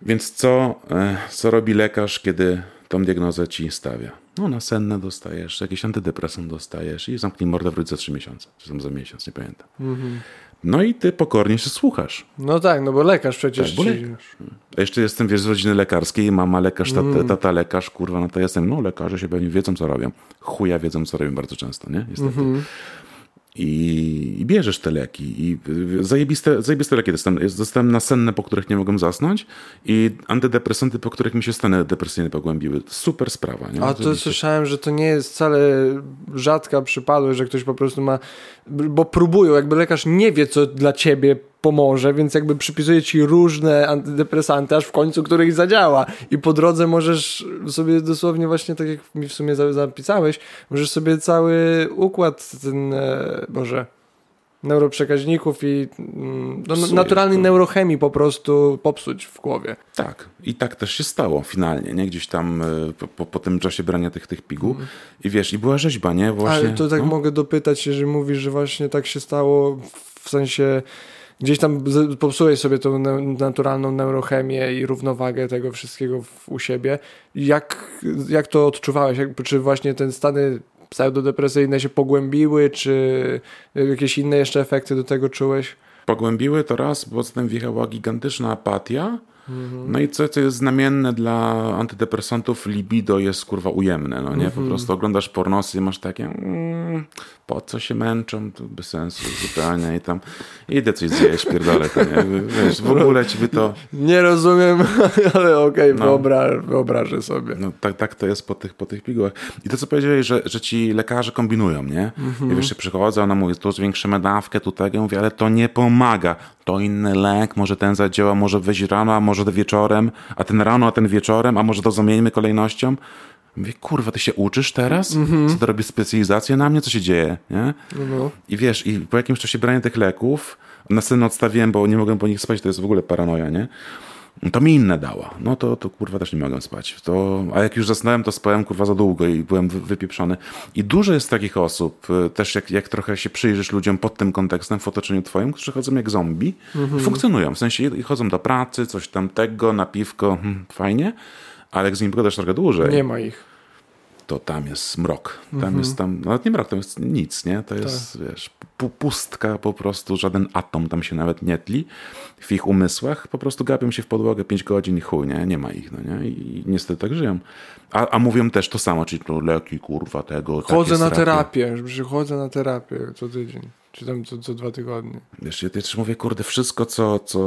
Więc co, e, co robi lekarz, kiedy tą diagnozę ci stawia? No nasenne dostajesz, jakiś antydepresant dostajesz i zamknij mordę wróć za trzy miesiące, czy tam za miesiąc, nie pamiętam. Mhm. No i ty pokornie się słuchasz.
No tak, no bo lekarz przecież
Tak,
ci...
A jeszcze jestem, wiesz, z rodziny lekarskiej, mama lekarz, tata,
Mm.
tata lekarz, kurwa, no to jestem, no lekarze się pewnie wiedzą, co robią. Chuja wiedzą, co robią bardzo często, nie? Niestety.
Mhm.
I, I bierzesz te leki. I y, zajebiste, zajebiste leki dostałem. Dostałem nasenne, po których nie mogłem zasnąć i antydepresanty, po których mi się stany depresyjne pogłębiły. Super sprawa, nie?
A to słyszałem, że to nie jest wcale rzadka przypadłość, że ktoś po prostu ma. Bo próbują, jakby lekarz nie wie, co dla ciebie pomoże, więc jakby przypisuje ci różne antydepresanty, aż w końcu któryś zadziała. I po drodze możesz sobie dosłownie, właśnie tak jak mi w sumie za- zapisałeś, możesz sobie cały układ ten, e, Boże. Neuroprzekaźników i mm, no, naturalnej
to.
neurochemii po prostu popsuć w głowie.
Tak, i tak też się stało finalnie, nie? Gdzieś tam y, po, po, po tym czasie brania tych, tych pigów. I wiesz, i była rzeźba, nie? Właśnie,
Ale to tak
no.
mogę dopytać, jeżeli mówisz, że właśnie tak się stało, w sensie gdzieś tam z- popsułeś sobie tą naturalną neurochemię i równowagę tego wszystkiego w, u siebie. Jak, jak to odczuwałeś? Jak, czy właśnie te stany pseudodepresyjne się pogłębiły, czy jakieś inne jeszcze efekty do tego czułeś?
Pogłębiły to raz, bo potem wjechała gigantyczna apatia.
Mhm.
No i co, co jest znamienne dla antydepresantów, libido jest kurwa ujemne, no nie?
Mhm.
Po prostu oglądasz pornosy i masz takie mm, po co się męczą, to bez sensu zupełnie i tam idę coś zjeść, pierdolę to, nie? Wiesz, w ogóle ci by to...
Nie rozumiem, ale okej,
No.
wyobra- wyobrażę sobie.
No tak, tak to jest po tych, po tych pigułach. I to, co powiedziałeś, że, że ci lekarze kombinują, nie?
Mhm.
I wiesz, się przychodzą, ona mówi, tu zwiększymy dawkę, tu tego, ja mówię, ale to nie pomaga. To inny lek, może ten zadziała, może weź rano, a może wieczorem, a ten rano, a ten wieczorem, a może to zamieńmy kolejnością. Mówię, kurwa, ty się uczysz teraz? Co ty robisz specjalizację na mnie? Co się dzieje, nie?
No.
I wiesz, i po jakimś czasie brania tych leków, następnie odstawiłem, bo nie mogłem po nich spać, to jest w ogóle paranoja, nie? To mi inne dała. No to, to kurwa też nie mogłem spać. To, a jak już zasnąłem, to spałem kurwa za długo i byłem wy- wypieprzony. I dużo jest takich osób, y, też jak, jak trochę się przyjrzysz ludziom pod tym kontekstem w otoczeniu twoim, którzy chodzą jak zombie i funkcjonują. W sensie chodzą do pracy, coś tam tego, na piwko, hmm, fajnie, ale jak z nim pogadasz trochę dłużej,
Nie ma ich.
to tam jest mrok. Tam jest tam, nawet nie mrok, tam jest nic, nie? To jest, wiesz, pu- pustka po prostu, żaden atom tam się nawet nie tli w ich umysłach, po prostu gapią się w podłogę 5 godzin i chuj, nie? Nie ma ich, no nie? I niestety tak żyją. A, a mówią też to samo, czyli to leki, kurwa, tego,
Chodzę na terapię, chodzę na terapię co tydzień, czy tam co, co dwa tygodnie.
Wiesz, ja też mówię, kurde, wszystko, co, co,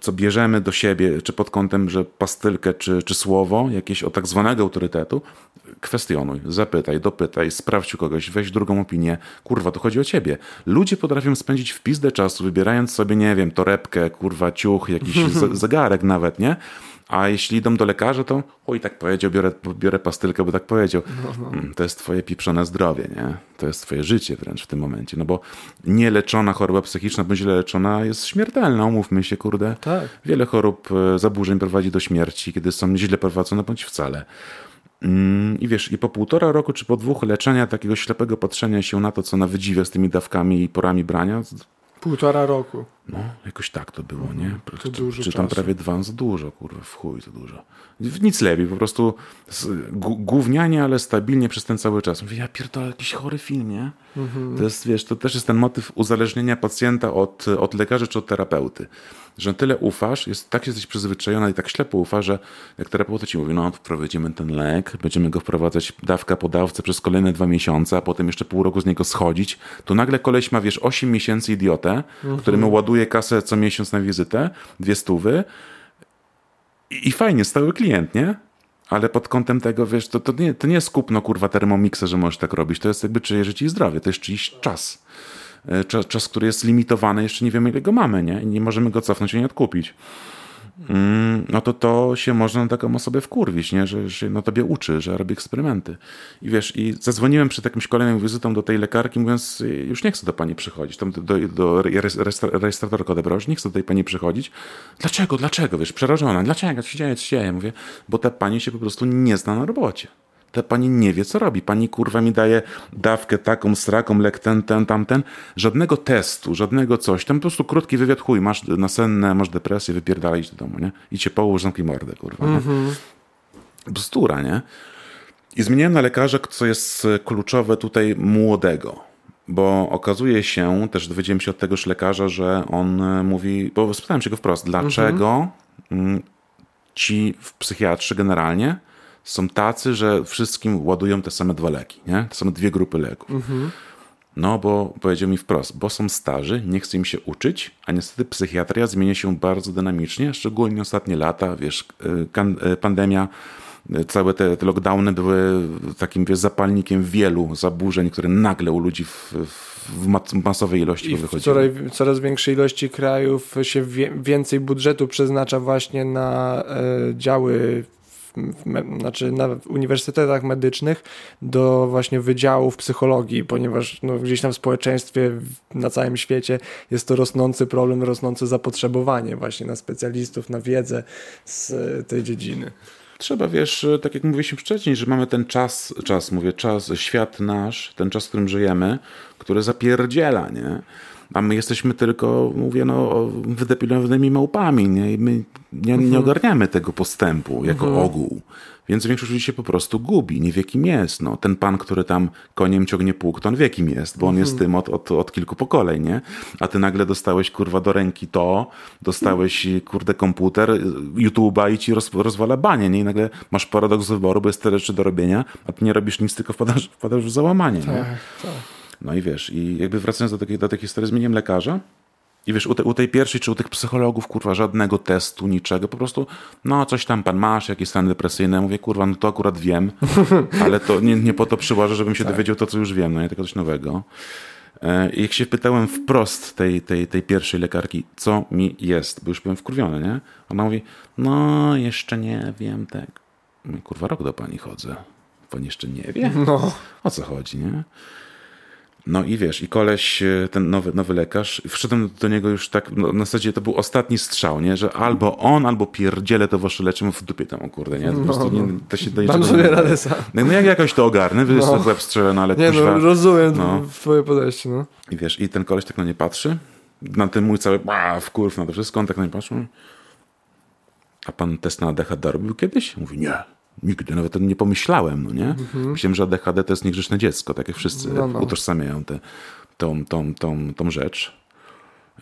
co bierzemy do siebie, czy pod kątem, że pastylkę, czy, czy słowo, jakieś o tak zwanego autorytetu, kwestionuj, zapytaj, dopytaj, sprawdź u kogoś, weź drugą opinię. Kurwa, to chodzi o ciebie. Ludzie potrafią spędzić w pizdę czasu, wybierając sobie, nie wiem, torebkę, kurwa, ciuch, jakiś zegarek nawet, nie? A jeśli idą do lekarza, to oj, tak powiedział, biorę, biorę pastylkę, bo tak powiedział. Mm, To jest twoje pieprzone zdrowie, nie? To jest twoje życie wręcz w tym momencie. No bo nieleczona choroba psychiczna, bądź źle leczona jest śmiertelna, umówmy się, kurde.
Tak.
Wiele chorób, e, zaburzeń prowadzi do śmierci, kiedy są źle prowadzone, bądź wcale. Mm, I wiesz, i po półtora roku czy po dwóch leczenia, takiego ślepego patrzenia się na to, co na wydziwia z tymi dawkami i porami brania,
Półtora roku.
No, jakoś tak to było, nie?
To dużo
Czy tam prawie dwa, za dużo, kurwa, w chuj, to dużo. Nic lepiej, po prostu gównianie, ale stabilnie przez ten cały czas. Mówię, ja pierdolę, jakiś chory film, nie?
Mhm.
To jest, wiesz, to też jest ten motyw uzależnienia pacjenta od, od lekarza czy od terapeuty. Że tyle ufasz, jest, tak jesteś przyzwyczajona i tak ślepo ufasz, że jak terapeuta ci mówi, no wprowadzimy ten lek, będziemy go wprowadzać dawka po dawce przez kolejne dwa miesiące, a potem jeszcze pół roku z niego schodzić, to nagle koleś ma, wiesz, 8 miesięcy idiotę, który mu ładuje kasę co miesiąc na wizytę, dwie stówy i, i fajnie, stały klient, nie? Ale pod kątem tego, wiesz, to, to, nie, to nie jest kupno, kurwa, termomixa, że możesz tak robić. To jest jakby czyjeś życie i zdrowie. To jest czyjś czas. E, Czas, czas, który jest limitowany, jeszcze nie wiemy, ile go mamy, nie? I nie możemy go cofnąć i nie odkupić. Mm, no to to się można na taką osobę wkurwić, nie? Że, że na tobie uczy, że robi eksperymenty. I wiesz, i zadzwoniłem przed jakimś kolejną wizytą do tej lekarki, mówiąc, już nie chcę do pani przychodzić. Tam do, do, do rejestra- rejestratorka odebrała, już nie chcę do tej pani przychodzić. Dlaczego, dlaczego? Wiesz, przerażona. Dlaczego? Co się dzieje, co się dzieje? Mówię, bo ta pani się po prostu nie zna na robocie. Ta pani nie wie, co robi. Pani kurwa mi daje dawkę taką, sraką, lek ten, ten, tamten. Żadnego testu, żadnego coś. Tam po prostu krótki wywiad, chuj, masz nasenne, masz depresję, wypierdalaj idź do domu, nie? I cię połóż, zamknij mordę, kurwa, nie? Bzdura, nie? I zmieniłem na lekarza, co jest kluczowe tutaj, młodego. bo okazuje się, też dowiedziałem się od tegoż lekarza, że on e, mówi, bo spytałem się go wprost, dlaczego mm, ci w psychiatrze generalnie są tacy, że wszystkim ładują te same dwa leki, nie? To są dwie grupy leków. No, bo powiedział mi wprost, bo są starzy, nie chce im się uczyć, a niestety psychiatria zmienia się bardzo dynamicznie, szczególnie ostatnie lata, wiesz, y, y, pandemia, y, całe te, te lockdowny były takim, wiesz, zapalnikiem wielu zaburzeń, które nagle u ludzi w, w mas- masowej ilości
I w
wychodziły.
coraz, coraz większej ilości krajów się wie, więcej budżetu przeznacza właśnie na e, działy, w, znaczy na uniwersytetach medycznych do właśnie wydziałów psychologii, ponieważ no, gdzieś tam w społeczeństwie na całym świecie jest to rosnący problem, rosnące zapotrzebowanie właśnie na specjalistów, na wiedzę z e, tej dziedziny.
Trzeba, wiesz, tak jak mówiliśmy wcześniej, że mamy ten czas, czas, mówię, czas, świat nasz, ten czas, w którym żyjemy, który zapierdziela, nie? A my jesteśmy tylko, mówię, no, wydepilowanymi małpami, nie? I my nie, nie ogarniamy tego postępu jako ogół. Więc większość ludzi się po prostu gubi, nie wie kim jest. No, ten pan, który tam koniem ciągnie pług, to on wie kim jest, bo on jest tym od, od, od kilku pokoleń, nie? A ty nagle dostałeś, kurwa, do ręki to, dostałeś, kurde, komputer, YouTube'a i ci roz, rozwala banie, nie? I nagle masz paradoks wyboru, bo jest tyle rzeczy do robienia, a ty nie robisz nic, tylko wpadasz, wpadasz w załamanie, nie? No i wiesz, i jakby wracając do takiej, do tej historii, zmieniłem lekarza i wiesz, u, te, u tej pierwszej czy u tych psychologów, kurwa, żadnego testu, niczego, po prostu, no coś tam pan masz, jakieś stany depresyjne, mówię, kurwa, no to akurat wiem, ale to nie, nie po to przyłożę, żebym się dowiedział to, co już wiem, no nie, tylko coś nowego. E, I jak się pytałem wprost tej, tej, tej pierwszej lekarki, co mi jest, bo już byłem wkurwiony, nie? Ona mówi, no jeszcze nie wiem, tak. Mówię, Kurwa, rok do pani chodzę. Pani jeszcze nie wie?
No.
O co chodzi, nie? No i wiesz, i koleś, e, ten nowy, nowy lekarz, wszedłem do niego już tak, no, na zasadzie to był ostatni strzał, nie? Że albo on, albo pierdzielę to wasze leczę w dupie tam, o kurde, nie? To po prostu nie, to się do niczego
sobie radę sam.
No, no jak jakoś to ogarnę, wy
No.
w łeb strzelę, no ale
Nie no, rozumiem
no.
twoje podejście, no.
I wiesz, i ten koleś tak na nie patrzy, na ten mój cały a, wkurw na to wszystko, on tak na nie patrzy. A pan test na ADHD robił kiedyś? Mówi, nie, nigdy, nawet o tym nie pomyślałem, no nie? Myślałem, że ADHD to jest niegrzeczne dziecko, tak jak wszyscy
Mhm. No, no.
utożsamiają tę tą, tą, tą, tą rzecz.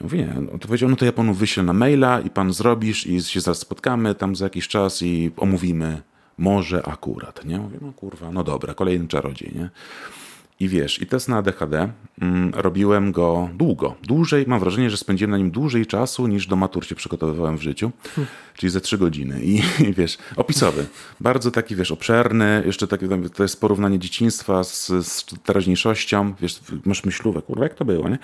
Ja mówię, nie, no to powiedział, no to ja panu wyślę na maila i pan zrobisz i się zaraz spotkamy tam za jakiś czas i omówimy. Może akurat, nie? Mówię, no kurwa, no dobra, kolejny czarodziej, nie? I wiesz, i test na ADHD mm, robiłem go długo. Dłużej, mam wrażenie, że spędziłem na nim dłużej czasu niż do matur się przygotowywałem w życiu, czyli ze trzy godziny. I, I wiesz, opisowy. Bardzo taki, wiesz, obszerny. Jeszcze taki, to jest porównanie dzieciństwa z, z teraźniejszością. Wiesz, masz myślówek, kurwa, jak to było, nie?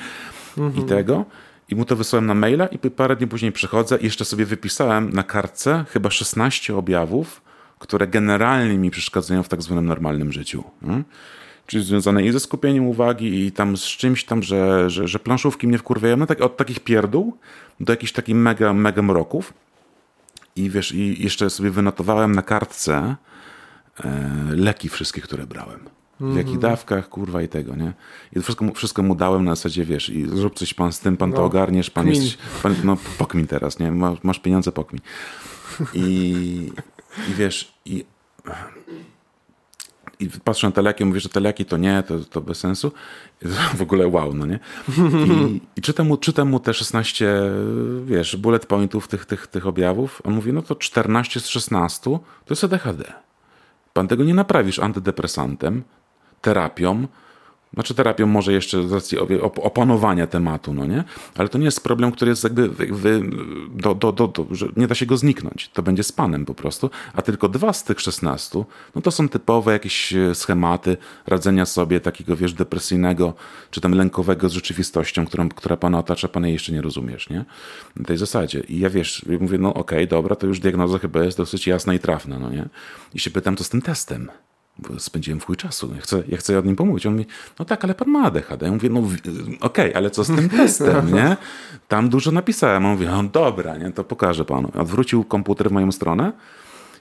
I tego. I mu to wysłałem na maila i parę dni później przychodzę i jeszcze sobie wypisałem na kartce chyba 16 objawów, które generalnie mi przeszkadzają w tak zwanym normalnym życiu. Mm? Czyli związane i ze skupieniem uwagi i tam z czymś tam, że, że, że planszówki mnie wkurwiają. No tak, od takich pierdół do jakichś takich mega, mega mroków. I wiesz, i jeszcze sobie wynotowałem na kartce e, leki wszystkie, które brałem. W jakich dawkach, kurwa i tego, nie? I to wszystko, mu- wszystko mu dałem na zasadzie, wiesz, i zrób coś pan z tym, pan to
No,
ogarniesz, pan
kmin.
jest, pan, no pokmin teraz, nie? Masz, masz pieniądze, pokmin. I, i wiesz, i i patrzę na te leki, mówię, że te leki to nie, to, to bez sensu. W ogóle wow, no nie? I, i czytam, mu, czytam mu te 16, wiesz, bullet pointów tych, tych, tych objawów. On mówi, no to 14 z 16 to jest ADHD. Pan tego nie naprawisz antydepresantem, terapią, znaczy terapią może jeszcze z racji opanowania tematu, no nie? Ale to nie jest problem, który jest jakby wy, wy, do, do, do, do, że nie da się go zniknąć. To będzie z panem po prostu. A tylko dwa z tych 16, no to są typowe jakieś e, schematy radzenia sobie takiego, wiesz, depresyjnego, czy tam lękowego z rzeczywistością, którą, która pana otacza, pan jeszcze nie rozumiesz, nie? Na tej zasadzie. I ja wiesz, mówię, no okej, dobra, to już diagnoza chyba jest dosyć jasna i trafna, no nie? I się pytam, co z tym testem? Bo spędziłem w chuj czasu, ja chcę, ja chcę o nim pomówić. On mówi, no tak, ale pan ma ADHD. Ja mówię, no okej, ale co z tym testem, nie? Tam dużo napisałem. On mówi, no dobra, nie, to pokażę panu. Odwrócił komputer w moją stronę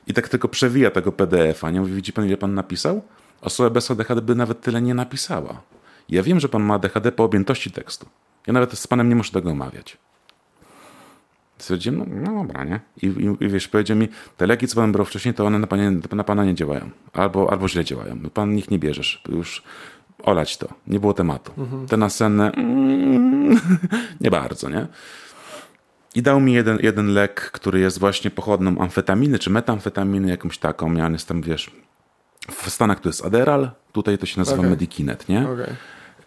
i tak tylko przewija tego PDF-a. Nie mówi, widzi pan, ile pan napisał? Osoba bez ADHD by nawet tyle nie napisała. Ja wiem, że pan ma ADHD po objętości tekstu. Ja nawet z panem nie muszę tego omawiać. Stwierdziłem, no, no dobra, nie? I, i, I wiesz, powiedział mi, te leki, co pan brał wcześniej, to one na, panie, na pana nie działają. Albo, albo źle działają. Pan ich nie bierzesz. Już olać to. Nie było tematu. Te nasenne mm, nie bardzo, nie? I dał mi jeden, jeden lek, który jest właśnie pochodną amfetaminy, czy metamfetaminy, jakąś taką. Ja jestem, wiesz, w Stanach to jest Aderal, tutaj to się nazywa
Okej.
Medikinet, nie?
Okej.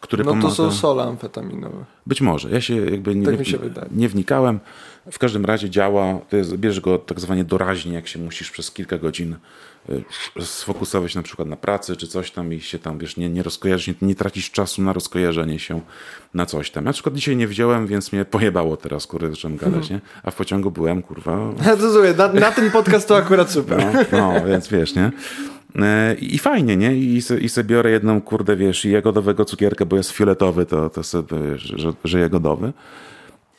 Który
No to
pomaga...
są sole amfetaminowe.
Być może. Ja się jakby nie,
Tak
nie,
mi się wydaje.
nie wnikałem. W każdym razie działa, to jest, bierzesz go tak zwanie doraźnie, jak się musisz przez kilka godzin y, sfokusować na przykład na pracy czy coś tam i się tam, wiesz, nie, nie rozkojarzysz, nie, nie tracisz czasu na rozkojarzenie się na coś tam. Ja na przykład dzisiaj nie wziąłem, więc mnie pojebało teraz, kurde, zacząłem gadać,
Mhm.
nie? A w pociągu byłem, kurwa,
To słuchaj, na, na ten podcast to akurat super.
no, no więc wiesz, nie? E, I fajnie, nie? I se, I se biorę jedną, kurde, wiesz, jagodowego cukierka, bo jest fioletowy, to, to sobie, wiesz, że, że jagodowy.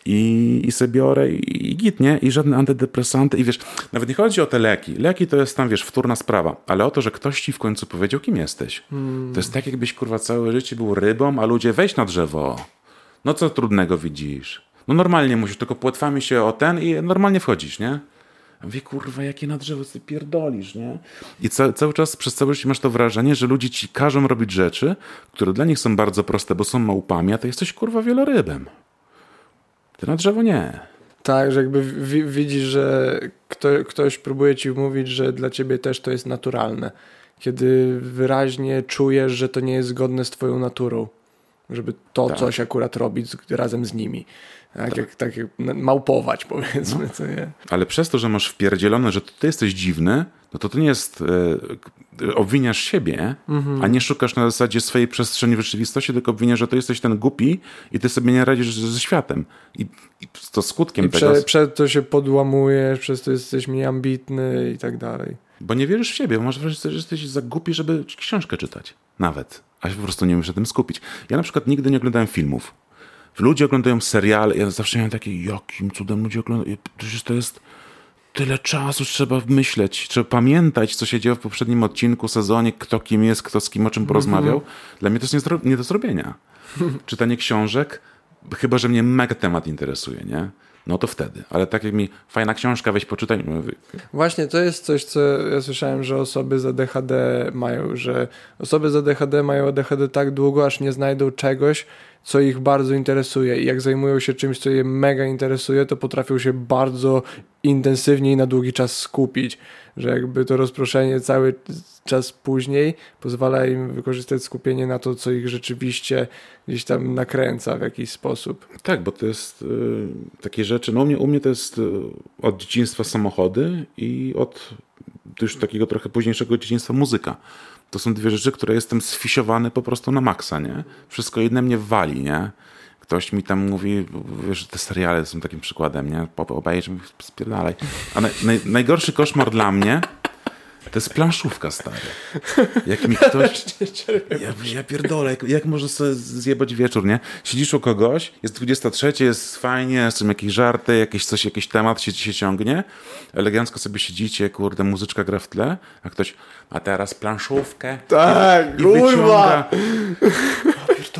I, I se biorę i, i git, nie? I żadne antydepresanty. I wiesz, nawet nie chodzi o te leki. Leki to jest tam, wiesz, wtórna sprawa. Ale o to, że ktoś ci w końcu powiedział, kim jesteś. To jest tak, jakbyś, kurwa, całe życie był rybą, a ludzie, weź na drzewo. No co trudnego widzisz? No normalnie musisz, tylko płetwami się o ten i normalnie wchodzisz, nie? A mówię, kurwa, jakie na drzewo ty pierdolisz, nie? I ca cały czas, przez całe życie masz to wrażenie, że ludzie ci każą robić rzeczy, które dla nich są bardzo proste, bo są małpami, a ty jesteś, kurwa, wielorybem. Ty na drzewo nie.
Tak, że jakby wi- widzisz, że kto, ktoś próbuje ci mówić, że dla ciebie też to jest naturalne. Kiedy wyraźnie czujesz, że to nie jest zgodne z twoją naturą. Żeby to
Tak.
coś akurat robić z, razem z nimi. Tak, Jak, tak jak małpować powiedzmy,
No.
co nie?
Ale przez to, że masz wpierdzielone, że ty jesteś dziwny, no to to nie jest... E, obwiniasz siebie, a nie szukasz na zasadzie swojej przestrzeni w rzeczywistości, tylko obwiniasz, że to jesteś ten głupi i ty sobie nie radzisz ze światem. I, i to skutkiem
I
tego...
prze, to się podłamujesz, przez to jesteś mniej ambitny i tak dalej.
Bo nie wierzysz w siebie, bo masz wrażenie, że jesteś za głupi, żeby książkę czytać. Nawet. A się po prostu nie umiesz na tym skupić. Ja na przykład nigdy nie oglądałem filmów. Ludzie oglądają seriale. Ja zawsze miałem takie, jakim cudem ludzie oglądają. Przecież to jest tyle czasu, trzeba myśleć, trzeba pamiętać, co się działo w poprzednim odcinku, sezonie, kto kim jest, kto z kim o czym porozmawiał. Dla mnie to jest nie do zrobienia. Czytanie książek, chyba, że mnie mega temat interesuje, nie? No to wtedy. Ale tak jak mi fajna książka, weź poczytaj,
Właśnie to jest coś, co ja słyszałem, że osoby z ADHD mają, że osoby z ADHD mają ADHD tak długo, aż nie znajdą czegoś, co ich bardzo interesuje. I jak zajmują się czymś, co je mega interesuje, to potrafią się bardzo intensywnie i na długi czas skupić. Że jakby to rozproszenie cały czas później pozwala im wykorzystać skupienie na to, co ich rzeczywiście gdzieś tam nakręca w jakiś sposób.
Tak, bo to jest y, takie rzeczy. No u mnie, u mnie to jest y, od dzieciństwa samochody i od już takiego trochę późniejszego dzieciństwa muzyka. To są dwie rzeczy, które jestem sfisiowany po prostu na maksa, nie? Wszystko inne mnie wali, nie? Ktoś mi tam mówi, wiesz, te seriale są takim przykładem, nie? Obejrz, mówię, spierdalaj. A naj, naj, najgorszy koszmar dla mnie to jest planszówka, stary. Jak mi ktoś... Ja, ja pierdolę, jak, jak można sobie zjebać wieczór, nie? Siedzisz u kogoś, jest 23, jest fajnie, są jakieś żarty, jakieś coś, jakiś temat się, się ciągnie, elegancko sobie siedzicie, kurde, muzyczka gra w tle, a ktoś, a teraz planszówkę
Tak,
i wyciąga...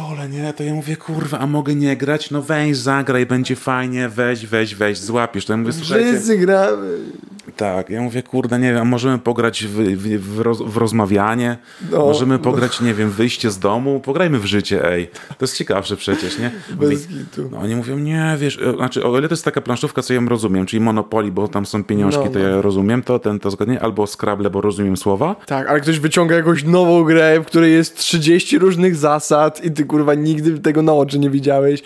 Pierdolę, nie? To ja mówię, kurwa, a mogę nie grać? No weź, zagraj, będzie fajnie, weź, weź, weź, złapiesz. To ja mówię, słuchajcie...
Wszyscy gramy.
Tak, ja mówię, kurde, nie wiem, możemy pograć w, w, w, roz, w rozmawianie,
No.
możemy pograć, nie wiem, wyjście z domu, pograjmy w życie, ej. To jest ciekawsze przecież, nie? Mówi,
Bez
no oni mówią, nie, wiesz, e, znaczy, o ile to jest taka planszówka, co ja rozumiem, czyli Monopoly, bo tam są pieniążki,
No,
to
no.
ja rozumiem to, ten to zgodnie, albo Scrabble, bo rozumiem słowa.
Tak, ale ktoś wyciąga jakąś nową grę, w której jest 30 różnych zasad i ty kurwa nigdy tego na oczy nie widziałeś.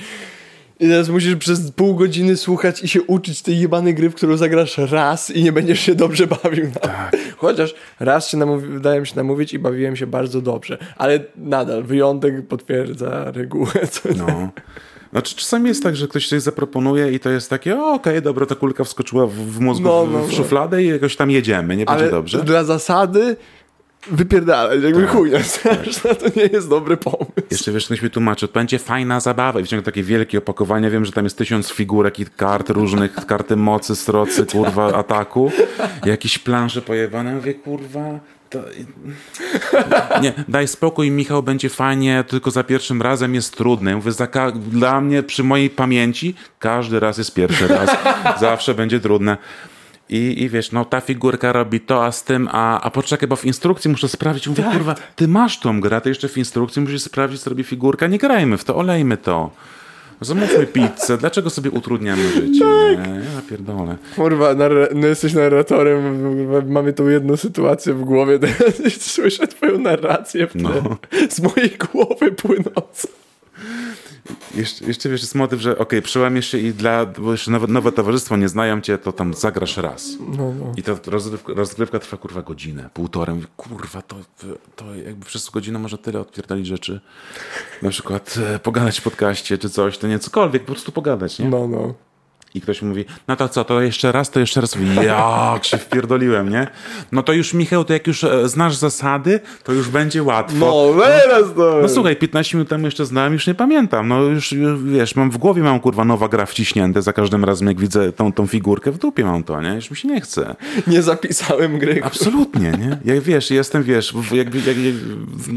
I teraz musisz przez pół godziny słuchać i się uczyć tej jebanej gry, w którą zagrasz raz i nie będziesz się dobrze bawił. No. Chociaż raz się namówi- dałem się namówić i bawiłem się bardzo dobrze. Ale nadal wyjątek potwierdza regułę.
No. Znaczy, czasami jest tak, że ktoś coś zaproponuje i to jest takie, okej, dobra, ta kulka wskoczyła w, w mózgu
No,
w,
no,
w
no.
szufladę i jakoś tam jedziemy, nie będzie
Ale
dobrze.
dla zasady wypierdalać, jakby chuj, to nie jest dobry pomysł.
Jeszcze wiesz, ktoś mi tłumaczy, będzie fajna zabawa i wciąga takie wielkie opakowania, wiem, że tam jest tysiąc figurek i kart różnych, karty mocy, strocy, kurwa, ataku, jakieś plansze pojebane, mówię, kurwa, to... Nie, daj spokój, Michał, będzie fajnie, tylko za pierwszym razem jest trudne. Mówię, ka- dla mnie, przy mojej pamięci, każdy raz jest pierwszy raz, zawsze będzie trudne. I, I wiesz, no ta figurka robi to, a z tym, a, a poczekaj, bo w instrukcji muszę sprawdzić. Mówię,
Tak.
kurwa, ty masz tą grę, ty jeszcze w instrukcji musisz sprawdzić, co robi figurka. Nie grajmy w to, olejmy to. Zamówmy pizzę, dlaczego sobie utrudniamy życie?
Tak.
Nie, ja pierdolę.
Kurwa, narra- no jesteś narratorem, mamy tą jedną sytuację w głowie, słyszę twoją narrację w tle,
No.
z mojej głowy płynącą.
Jeszcze, jeszcze wiesz, jest motyw, że okej, przełamiesz się i dla, bo jeszcze nowe, nowe towarzystwo nie znają cię, to tam zagrasz raz.
No, no.
I ta rozgrywka, rozgrywka trwa kurwa godzinę, półtorej. Mówię, kurwa, to, to jakby przez godzinę można tyle odpierdolić rzeczy. Na przykład e, pogadać w podcaście czy coś, to nie cokolwiek, po prostu pogadać, nie?
No, no.
I ktoś mówi, no to co, to jeszcze raz, to jeszcze raz. Jak się wpierdoliłem, nie? No to już, Michał, to jak już e, znasz zasady, to już będzie łatwo.
No, teraz to...
No słuchaj, 15 minut temu jeszcze znałem, już nie pamiętam. No już, już wiesz, mam w głowie mam kurwa nowa gra wciśnięte za każdym razem, jak widzę tą, tą figurkę, w dupie mam to, nie? Już mi się nie chce.
Nie zapisałem gry.
Absolutnie, nie? Jak wiesz, jestem, wiesz, jak, jak, jak,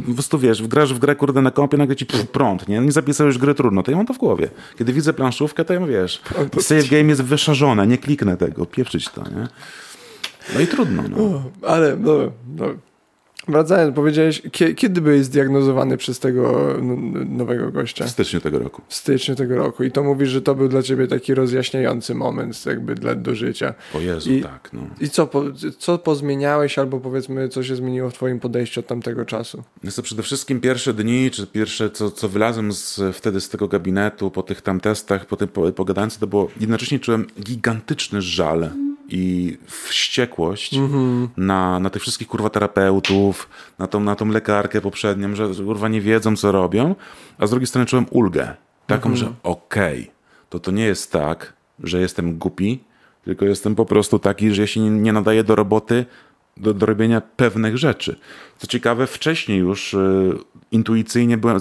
po prostu wiesz, grasz w grę, kurde, na kompie, nagle ci prąd, nie? Nie zapisałeś gry trudno, to ja mam to w głowie. Kiedy widzę planszówkę, to ja wiesz, save game jest wyszarzone, nie kliknę tego, pieprzyć to, nie? No i trudno, no.
Ale, no, no. Wracając, powiedziałeś, kie- kiedy byłeś zdiagnozowany przez tego nowego gościa?
W styczniu tego roku.
W styczniu tego roku. I to mówisz, że to był dla ciebie taki rozjaśniający moment jakby dla, do życia.
O Jezu,
I-
tak, no.
I co, po, co pozmieniałeś albo powiedzmy, co się zmieniło w twoim podejściu od tamtego czasu?
Jest to przede wszystkim pierwsze dni, czy pierwsze, co, co wylazłem z, wtedy z tego gabinetu, po tych tam testach, po tym po, pogadając, to było, jednocześnie czułem gigantyczny żal i wściekłość na, na tych wszystkich kurwa terapeutów, na tą, na tą lekarkę poprzednią, że kurwa nie wiedzą, co robią, a z drugiej strony czułem ulgę. Taką, że okej, to to nie jest tak, że jestem głupi, tylko jestem po prostu taki, że ja się nie, nadaję do roboty, do, do robienia pewnych rzeczy. Co ciekawe, wcześniej już y, intuicyjnie byłem,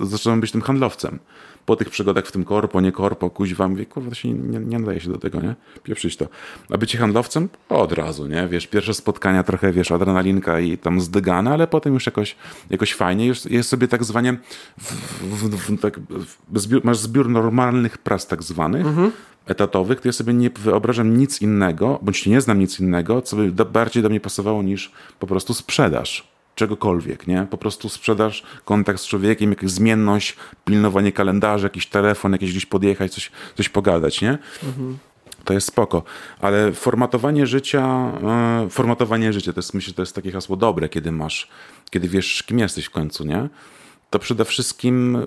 zacząłem być tym handlowcem. Po tych przygodach w tym korpo, nie korpo, kuźwa, mówię, kurwa, to się nie, nie, nadaje się do tego, nie? Pieprzyć to. A bycie handlowcem? Od razu, nie? Wiesz, pierwsze spotkania trochę, wiesz, adrenalinka i tam zdygane, ale potem już jakoś, jakoś fajnie. Już jest sobie tak zwanie, w, w, w, tak, zbiór, masz zbiór normalnych prac tak zwanych, etatowych, to ja sobie nie wyobrażam nic innego, bądź nie znam nic innego, co by do, bardziej do mnie pasowało niż po prostu sprzedaż czegokolwiek, nie? Po prostu sprzedaż, kontakt z człowiekiem, jakaś zmienność, pilnowanie kalendarza, jakiś telefon, jakieś gdzieś podjechać, coś, coś pogadać, nie? To jest spoko, ale formatowanie życia, e, formatowanie życia, to jest, myślę, to jest takie hasło dobre, kiedy masz, kiedy wiesz, kim jesteś w końcu, nie? To przede wszystkim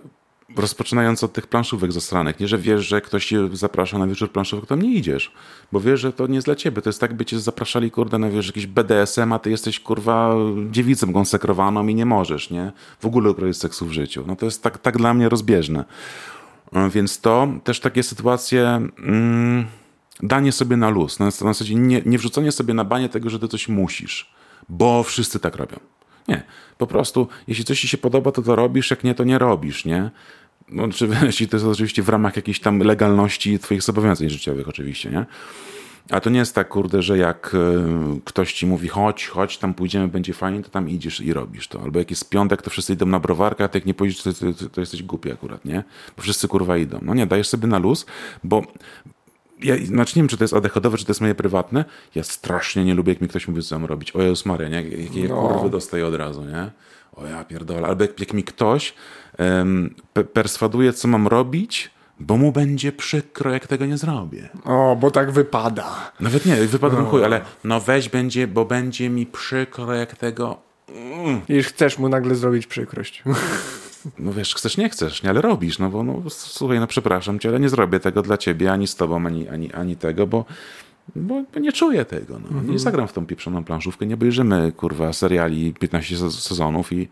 rozpoczynając od tych planszówek zasranych, nie, że wiesz, że ktoś cię zaprasza na wieczór planszówek, to nie idziesz, bo wiesz, że to nie jest dla ciebie, to jest tak, by cię zapraszali, kurde, na wiesz, jakiś BDSM, a ty jesteś, kurwa, dziewicą konsekrowaną i nie możesz, nie? W ogóle uprawiać seksu w życiu. No to jest tak, tak dla mnie rozbieżne. E, Więc to też takie sytuacje, mm, danie sobie na luz, na, na zasadzie nie, nie wrzucenie sobie na banie tego, że ty coś musisz, bo wszyscy tak robią. Nie, po prostu, jeśli coś ci się podoba, to to robisz, jak nie, to nie robisz, nie? No, czy, jeśli to jest oczywiście w ramach jakiejś tam legalności twoich zobowiązań życiowych oczywiście, nie? A to nie jest tak, kurde, że jak y, ktoś ci mówi, chodź, chodź, tam pójdziemy, będzie fajnie, to tam idziesz i robisz to. Albo jak jest piątek, to wszyscy idą na browarkę, a ty jak nie pójdziesz, to, to, to jesteś głupi akurat, nie? Bo wszyscy kurwa idą. No nie, dajesz sobie na luz, bo ja, znaczy nie wiem, czy to jest ADHD, czy to jest moje prywatne. Ja strasznie nie lubię, jak mi ktoś mówi, co mam robić. O Jezus Maria, nie? Jakie
No.
kurwy dostaję od razu, nie? O ja pierdolę. Albo jak, jak mi ktoś um, pe perswaduje, co mam robić, bo mu będzie przykro, jak tego nie zrobię.
O, bo tak wypada.
Nawet nie, wypadł no. chuj, ale no weź będzie, bo będzie mi przykro, jak tego...
I chcesz mu nagle zrobić przykrość.
No wiesz, chcesz, nie chcesz, nie, ale robisz, no bo no, słuchaj, no przepraszam cię, ale nie zrobię tego dla ciebie, ani z tobą, ani, ani, ani tego, bo, bo, nie czuję tego, no. Nie zagram w tą pieprzoną planszówkę, nie obejrzymy, kurwa, seriali 15 se- sezonów i,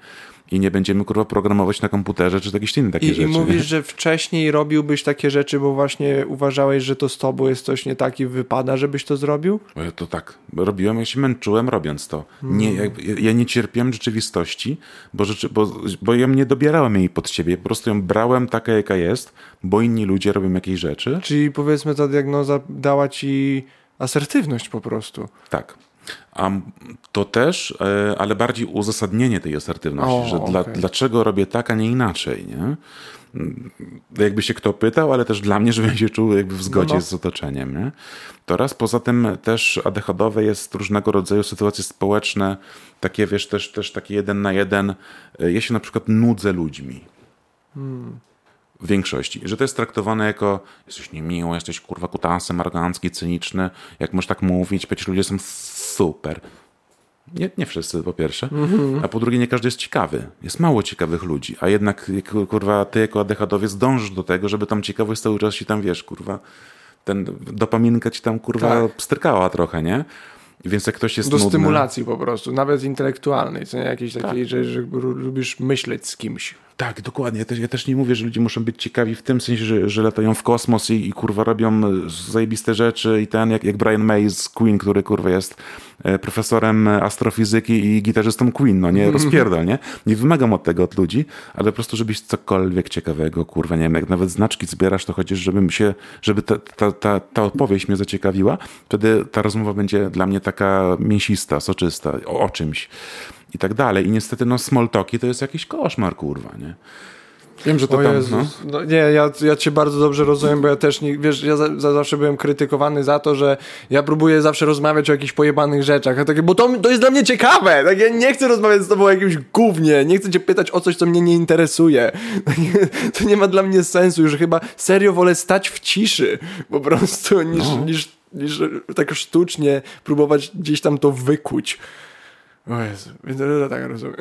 i nie będziemy, kurwa, programować na komputerze, czy jakieś inne takie
I, I
rzeczy.
mówisz,
nie?
że wcześniej robiłbyś takie rzeczy, bo właśnie uważałeś, że to z tobą jest coś nie tak i wypada, żebyś to zrobił?
To tak robiłem, ja się męczyłem robiąc to. Nie, jakby- ja, ja nie cierpiałem rzeczywistości, bo, rzeczy, bo, bo ja nie dobierałem jej pod siebie, po prostu ją brałem taka, jaka jest, bo inni ludzie robią jakieś rzeczy.
Czyli powiedzmy ta diagnoza dała ci asertywność po prostu.
Tak. A to też, e, ale bardziej uzasadnienie tej asertywności,
O,
że dla,
okej.
dlaczego robię tak, a nie inaczej, nie? Mm, Jakby się kto pytał, ale też dla mnie, żebym się czuł jakby w zgodzie
No, no.
z otoczeniem, nie? To raz, poza tym też ADHD jest różnego rodzaju sytuacje społeczne, takie wiesz, też, też takie jeden na jeden. E, Ja się na przykład nudzę ludźmi. W większości. Że to jest traktowane jako jesteś niemiły, jesteś kurwa kutasem, arogancki, cyniczny. Jak możesz tak mówić, przecież ludzie są super. Nie, nie wszyscy, po pierwsze. A po drugie, nie każdy jest ciekawy. Jest mało ciekawych ludzi. A jednak, kurwa, ty jako ADHDowiec dążysz do tego, żeby tam ciekawość cały czas ci tam, wiesz, kurwa, ten dopaminka ci tam, kurwa,
Tak.
pstrykała trochę, nie? Więc jak ktoś jest
Do
nudny,
stymulacji po prostu, nawet intelektualnej, co nie jakiejś
Tak.
takiej, że, że lubisz myśleć z kimś.
Tak, dokładnie. Ja też, ja też nie mówię, że ludzie muszą być ciekawi w tym sensie, że, że latają w kosmos i, i kurwa robią e, zajebiste rzeczy i ten, jak, jak Brian May z Queen, który kurwa jest e, profesorem astrofizyki i gitarzystą Queen, no nie, rozpierdol, nie? Nie wymagam od tego od ludzi, ale po prostu, żebyś cokolwiek ciekawego, kurwa, nie wiem, jak nawet znaczki zbierasz, to chociaż żebym się, żeby ta, ta, ta, ta opowieść mnie zaciekawiła, wtedy ta rozmowa będzie dla mnie taka mięsista, soczysta, o, o czymś i tak dalej. I niestety, no, small talki to jest jakiś koszmar, kurwa, nie? Wiem, że to
O
tam, no.
No, nie, ja, ja cię bardzo dobrze rozumiem, bo ja też nie, wiesz, ja za, za zawsze byłem krytykowany za to, że ja próbuję zawsze rozmawiać o jakichś pojebanych rzeczach, a takie, bo to, to jest dla mnie ciekawe, tak, ja nie chcę rozmawiać z tobą o jakimś gównie, nie chcę cię pytać o coś, co mnie nie interesuje, to nie ma dla mnie sensu, już chyba serio wolę stać w ciszy, po prostu, niż,
No.
niż, niż tak sztucznie próbować gdzieś tam to wykuć. O Jezu, więc tak rozumiem.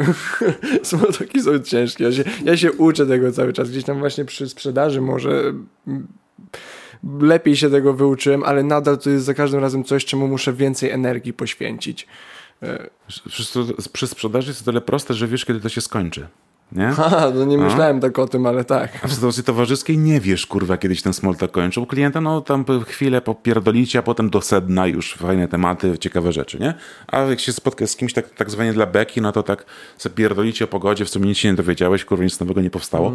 Smoltoki są ciężkie. Ja się, ja się uczę tego cały czas. Gdzieś tam właśnie przy sprzedaży może mm, lepiej się tego wyuczyłem, ale nadal to jest za każdym razem coś, czemu muszę więcej energii poświęcić. E,
Przy, przy sprzedaży jest to tyle proste, że wiesz, kiedy to się skończy. Nie?
Haha, no nie myślałem tak o tym, ale tak.
A w sytuacji towarzyskiej nie wiesz, kurwa, kiedyś ten small talk kończy. U klienta, no tam chwilę popierdolicie, a potem do sedna już fajne tematy, ciekawe rzeczy, nie? A jak się spotka z kimś tak, tak zwanie dla beki, no to tak sobie pierdolicie o pogodzie, w sumie nic się nie dowiedziałeś, kurwa, nic nowego nie powstało.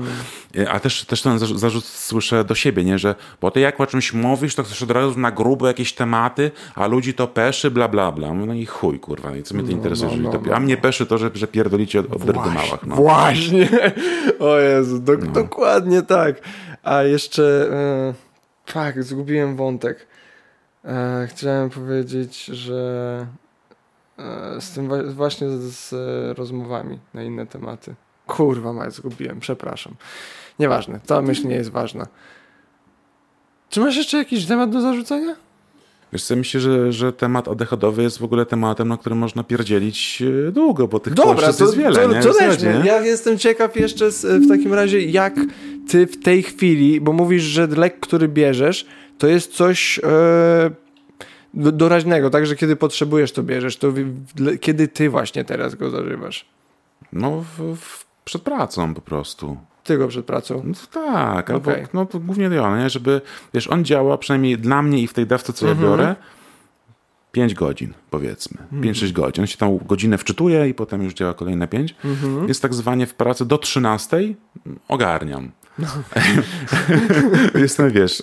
E, A też, też ten zarzut, słyszę do siebie, nie? Że bo ty jak o czymś mówisz, to chcesz od razu na grubo jakieś tematy, a ludzi to peszy, bla, bla, bla. No i chuj, kurwa, i co mnie to interesuje,
no, no,
to... A mnie peszy to, że, że pierdolicie od derdymałach, no.
Właśnie. O Jezu, do, dokładnie tak. A jeszcze. E, tak, zgubiłem wątek. E, chciałem powiedzieć, że. E, z tym wa- właśnie z, z rozmowami na inne tematy. Kurwa, mać, zgubiłem, przepraszam. Nieważne, ta myśl nie jest ważna. Czy masz jeszcze jakiś temat do zarzucenia?
Wiesz co, myślę, że, że temat ADHD jest w ogóle tematem, na którym można pierdzielić e, długo, bo tych
Dobra, to,
jest wiele,
to,
nie?
to
nie?
Ja jestem ciekaw jeszcze z, w takim razie, jak ty w tej chwili, bo mówisz, że lek, który bierzesz, to jest coś e, do- doraźnego, tak, że kiedy potrzebujesz, to bierzesz. To kiedy ty właśnie teraz go zażywasz?
No, w, w, przed pracą po prostu.
Ty go przed pracą.
No tak, albo
Okej.
no to głównie ja, nie? Żeby, wiesz, on działa przynajmniej dla mnie i w tej dawce, co
Mhm.
ja biorę, 5 godzin, powiedzmy. 5-6 godzin. On się tam godzinę wczytuje i potem już działa kolejne 5.
Mhm.
Więc tak zwanie w pracy do 13 ogarniam. Jestem, wiesz,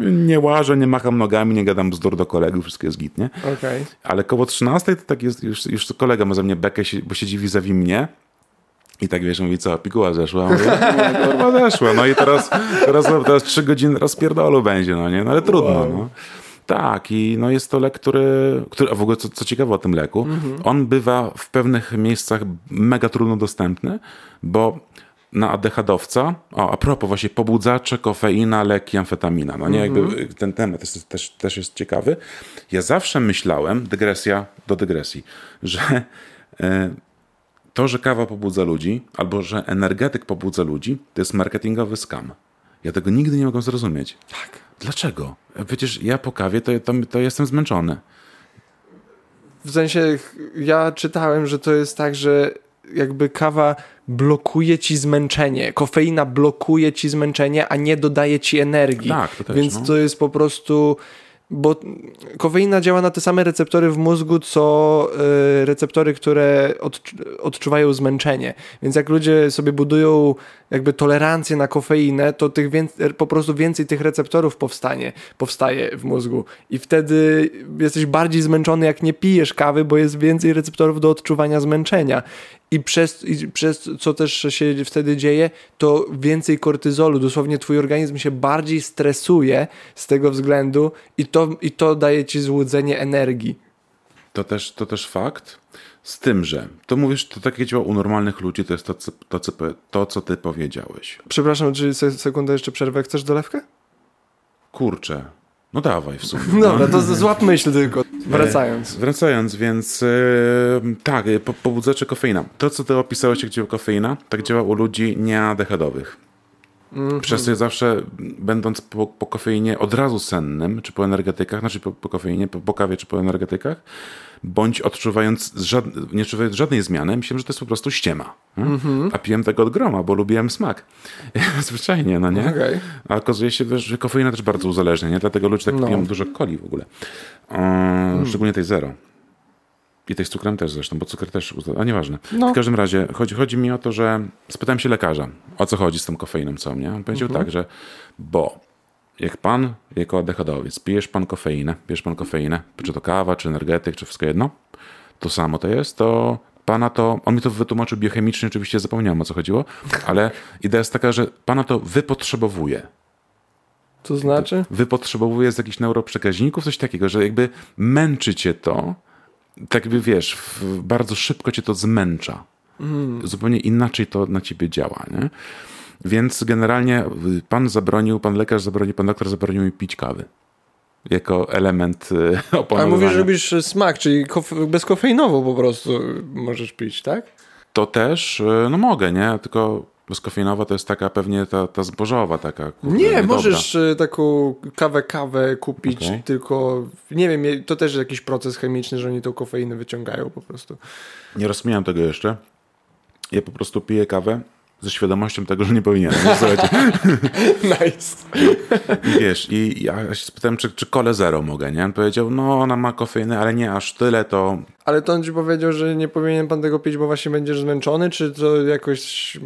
nie, nie łażę, nie macham nogami, nie gadam bzdur do kolegów, wszystko jest git, nie?
Okej.
Ale koło 13 to tak jest, już, już kolega ma ze mnie bekę, bo siedzi vis-a-vis mnie. I tak wiesz, mówi, co, piguła zeszła? Mówię, no, kurwa zeszła. No i teraz, teraz, teraz trzy godziny rozpierdolu będzie, no nie? No ale trudno,
Wow.
no. Tak, i no jest to lek, który, który a w ogóle co, co ciekawe o tym leku, on bywa w pewnych miejscach mega trudno dostępny, bo na ADHD-owca, o, a propos właśnie pobudzacze, kofeina, leki, amfetamina, no nie, jakby ten temat jest, też, też jest ciekawy. Ja zawsze myślałem, dygresja do dygresji, że e, to, że kawa pobudza ludzi, albo że energetyk pobudza ludzi, to jest marketingowy scam. Ja tego nigdy nie mogłem zrozumieć.
Tak.
Dlaczego? Przecież ja po kawie to, to, to jestem zmęczony.
W sensie, ja czytałem, że to jest tak, że jakby kawa blokuje ci zmęczenie. Kofeina blokuje ci zmęczenie, a nie dodaje ci energii.
Tak, to też,
Więc
no.
to jest po prostu bo kofeina działa na te same receptory w mózgu, co y, receptory, które odczuwają zmęczenie. Więc jak ludzie sobie budują jakby tolerancję na kofeinę, to tych po prostu więcej tych receptorów powstanie, powstaje w mózgu. I wtedy jesteś bardziej zmęczony, jak nie pijesz kawy, bo jest więcej receptorów do odczuwania zmęczenia. I przez, I przez co też się wtedy dzieje, to więcej kortyzolu. Dosłownie twój organizm się bardziej stresuje z tego względu i to, i to daje ci złudzenie energii.
To też, to też fakt. Z tym, że to mówisz, to takie działa u normalnych ludzi, to jest to, co, to, co, to, co ty powiedziałeś.
Przepraszam, czy sekundę jeszcze przerwę? Chcesz dolewkę?
Kurczę. No dawaj w sumie.
Dobra, to złap myśl tylko. Wracając.
E, wracając, więc e, tak, po, pobudzacze kofeina. To, co ty opisałeś, jak działa kofeina, tak działa u ludzi nieadechadowych. Mm-hmm. Przez to ja zawsze, będąc po, po, kofeinie od razu sennym, czy po energetykach, znaczy po, po kofeinie, po, po, kawie, czy po energetykach, bądź odczuwając, żad, nie odczuwając żadnej zmiany, myślałem, że to jest po prostu ściema. Mm-hmm. A piłem tego od groma, bo lubiłem smak. Zwyczajnie, no nie? Okay. A okazuje się, że kofeina też bardzo uzależnia, nie? Dlatego ludzie tak no. piją dużo coli w ogóle. mm. Szczególnie tej zero. I tej z cukrem też zresztą, bo cukier też, a nieważne. No. W każdym razie chodzi, chodzi mi o to, że spytałem się lekarza, o co chodzi z tą kofeiną, co mnie. On powiedział mhm. tak, że bo jak pan jako adechadowiec pijesz pan kofeinę, pijesz pan kofeinę, czy to kawa, czy energetyk, czy wszystko jedno, to samo to jest, to pana to, on mi to wytłumaczył biochemicznie, oczywiście zapomniałem o co chodziło, ale idea jest taka, że pana to wypotrzebowuje.
To znaczy?
Wypotrzebowuje z jakichś neuroprzekaźników, coś takiego, że jakby męczy cię to, tak by wiesz, bardzo szybko cię to zmęcza. Mm. Zupełnie inaczej to na ciebie działa, nie? Więc generalnie pan zabronił, pan lekarz zabronił, pan doktor zabronił mi pić kawy. Jako element y, opanowania.
Ale mówisz, że robisz smak, czyli kof- bezkofeinową po prostu możesz pić, tak?
To też, y, no mogę, nie? Tylko bezkofeinowa to jest taka pewnie ta, ta zbożowa taka.
Kurde, nie, możesz dobra. taką kawę, kawę kupić, okay. tylko nie wiem, to też jest jakiś proces chemiczny, że oni tą kofeinę wyciągają po prostu.
Nie rozumiem tego jeszcze. Ja po prostu piję kawę ze świadomością tego, że nie powinienem.
nice.
I wiesz, i ja się spytałem, czy, czy kole zero mogę, nie? On powiedział, no ona ma kofeinę, ale nie aż tyle, to...
Ale to on ci powiedział, że nie powinien pan tego pić, bo właśnie będziesz zmęczony, czy to jakoś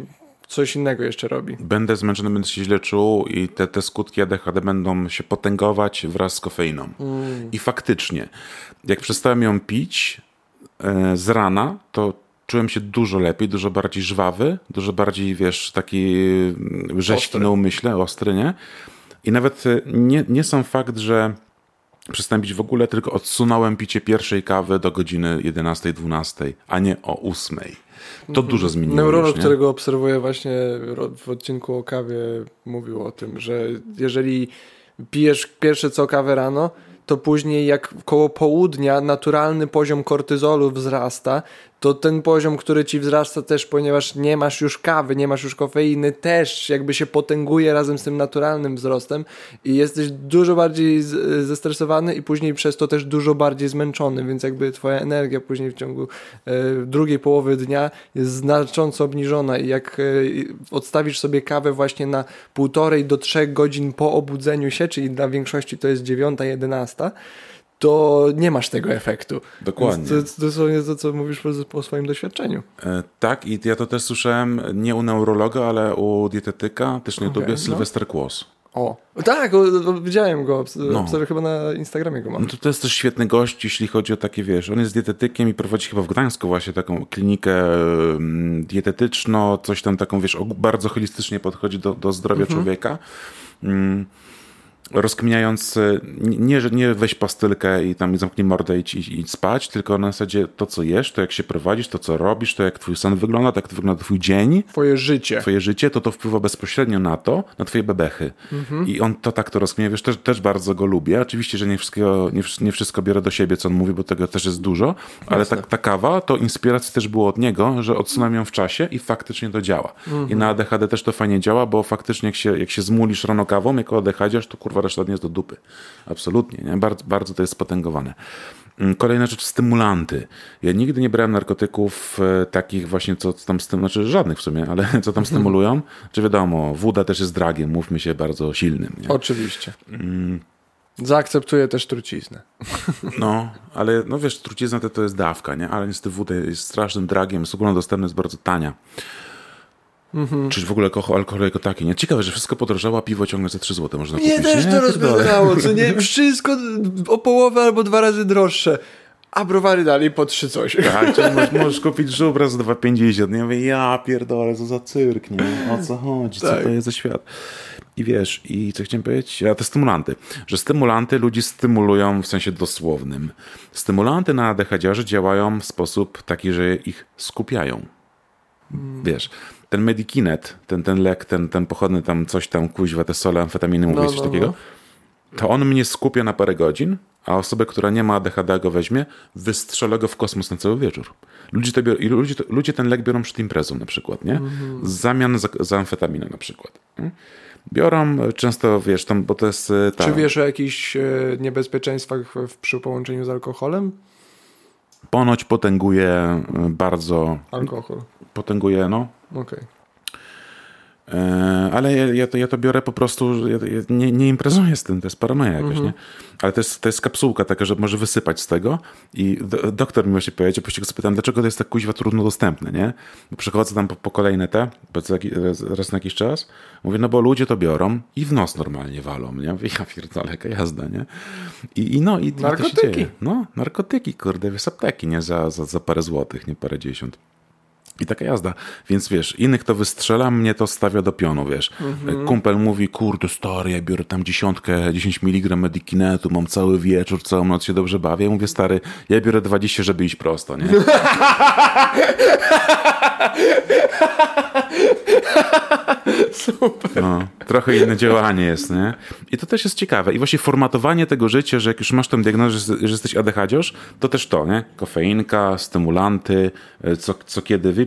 coś innego jeszcze robi.
Będę zmęczony, będę się źle czuł i te, te skutki ADHD będą się potęgować wraz z kofeiną. Mm. I faktycznie, jak przestałem ją pić e, z rana, to czułem się dużo lepiej, dużo bardziej żwawy, dużo bardziej, wiesz, taki mm, rzeźki na umyśle, ostry, nie? I nawet e, nie, nie sam fakt, że przestałem pić w ogóle, tylko odsunąłem picie pierwszej kawy do godziny 11-12, a nie o 8. To dużo zmieniło.
Neurolog, już, którego obserwuję właśnie w odcinku o kawie, mówił o tym, że jeżeli pijesz pierwsze co kawę rano, to później jak koło południa naturalny poziom kortyzolu wzrasta, to ten poziom, który ci wzrasta też, ponieważ nie masz już kawy, nie masz już kofeiny, też jakby się potęguje razem z tym naturalnym wzrostem i jesteś dużo bardziej zestresowany i później przez to też dużo bardziej zmęczony, więc jakby twoja energia później w ciągu e, drugiej połowy dnia jest znacząco obniżona i jak e, odstawisz sobie kawę właśnie na półtorej do trzech godzin po obudzeniu się, czyli dla większości to jest dziewiąta, jedenasta, to nie masz tego efektu.
Dokładnie.
to jest dosłownie to, co mówisz po, po swoim doświadczeniu.
E, tak, i ja to też słyszałem nie u neurologa, ale u dietetyka, też na okay, YouTubie, no. Sylwester Kłos.
O, tak, o, o, widziałem go, no. chyba na Instagramie go mam.
No to, to jest też świetny gość, jeśli chodzi o takie, wiesz, on jest dietetykiem i prowadzi chyba w Gdańsku właśnie taką klinikę dietetyczną, coś tam taką, wiesz, bardzo holistycznie podchodzi do, do zdrowia mhm. człowieka. Mm rozkminiając, e, nie, że nie weź pastylkę i tam zamknij mordę i, i, i, spać, tylko na zasadzie to, co jesz, to jak się prowadzisz, to co robisz, to jak twój sen wygląda, to jak to wygląda twój dzień.
Twoje życie.
Twoje życie, to to wpływa bezpośrednio na to, na twoje bebechy. Mhm. I on to tak to rozkminia, wiesz, też, też bardzo go lubię. Oczywiście, że nie, wszystkiego, nie, nie wszystko biorę do siebie, co on mówi, bo tego też jest dużo, ale ta, ta kawa, to inspiracja też było od niego, że odsunąłem ją w czasie i faktycznie to działa. Mhm. I na ADHD też to fajnie działa, bo faktycznie jak się, jak się zmulisz rano kawą, jako ADHD, to kurwa reszta nie jest do dupy. Absolutnie, nie? Bardzo, bardzo to jest spotęgowane. Mm, kolejna rzecz, stymulanty. Ja nigdy nie brałem narkotyków e, takich właśnie, co, co tam stymulują, znaczy żadnych w sumie, ale co tam stymulują. Czy wiadomo, woda też jest dragiem, mówmy się, bardzo silnym. Nie?
Oczywiście. Mm, Zaakceptuję też truciznę.
No, ale no wiesz, trucizna to, to jest dawka, nie? Ale niestety wódę jest strasznym dragiem, jest ogólnodostępna, jest bardzo tania. Mhm. Czy w ogóle alkohol, alkohol jako taki, nie? Ciekawe, że wszystko podrożało, a piwo ciągle za 3 zł można
Mnie
kupić.
też
nie?
to
Pierdolę.
rozpędzało, co nie? Wszystko o połowę albo dwa razy droższe. A browary dalej po trzy coś.
Tak, czyli możesz, możesz kupić żubra za 2,50. Nie mówię, ja pierdolę, co za cyrk, nie? O co chodzi, co
Tak.
to jest za świat? I wiesz, i co chciałem powiedzieć? A te stymulanty. Że stymulanty ludzi stymulują w sensie dosłownym. Stymulanty na ADHD działają w sposób taki, że ich skupiają. Wiesz, ten Medikinet, ten, ten lek, ten, ten pochodny tam coś tam, kuźwa, te sole, amfetaminy, mówię
No,
coś
no,
takiego,
no.
to on mnie skupia na parę godzin, a osobę, która nie ma ADHD go weźmie, wystrzelę go w kosmos na cały wieczór. Ludzie, to bior- i ludzie, ludzie ten lek biorą przed imprezą na przykład, nie?
Mhm.
W zamian za, za amfetaminę na przykład. nie? Biorą e, często, wiesz, tam, bo to jest e, ta,
Czy wiesz o jakichś e, niebezpieczeństwach w, w, przy połączeniu z alkoholem?
Ponoć potęguje e, bardzo,
Alkohol.
potęguje, no,
Okej.
E, Ale ja, ja, to, ja to biorę po prostu, ja, nie, nie imprezuję z tym, to jest paranoja jakaś, nie? Ale to jest, to jest kapsułka taka, że może wysypać z tego i do, doktor mi właśnie powiedział, później go zapytałem, dlaczego to jest tak kuźwa trudno dostępne, nie? Bo przychodzę tam po, po kolejne te, raz, raz na jakiś czas, mówię, no bo ludzie to biorą i w nos normalnie walą, nie? Mówię, ja pierdolę, jaka jazda, nie? I, i no, i, i to się
Narkotyki.
dzieje. No, narkotyki, kurde, wiesz, apteki, nie? Za, za, za parę złotych, nie parę dziesiąt. I taka jazda. Więc wiesz, innych to wystrzela, mnie to stawia do pionu, wiesz. Kumpel mówi, kurde stary, ja biorę tam dziesiątkę, 10 mg medikinetu, mam cały wieczór, całą noc się dobrze bawię. Mówię, stary, ja biorę 20, żeby iść prosto, nie?
Super.
No, trochę inne działanie jest, nie? I to też jest ciekawe. I właśnie formatowanie tego życia, że jak już masz tę diagnozę, że, że jesteś ADHD, to też to, nie? Kofeinka, stymulanty, e, co, co kiedy wypić,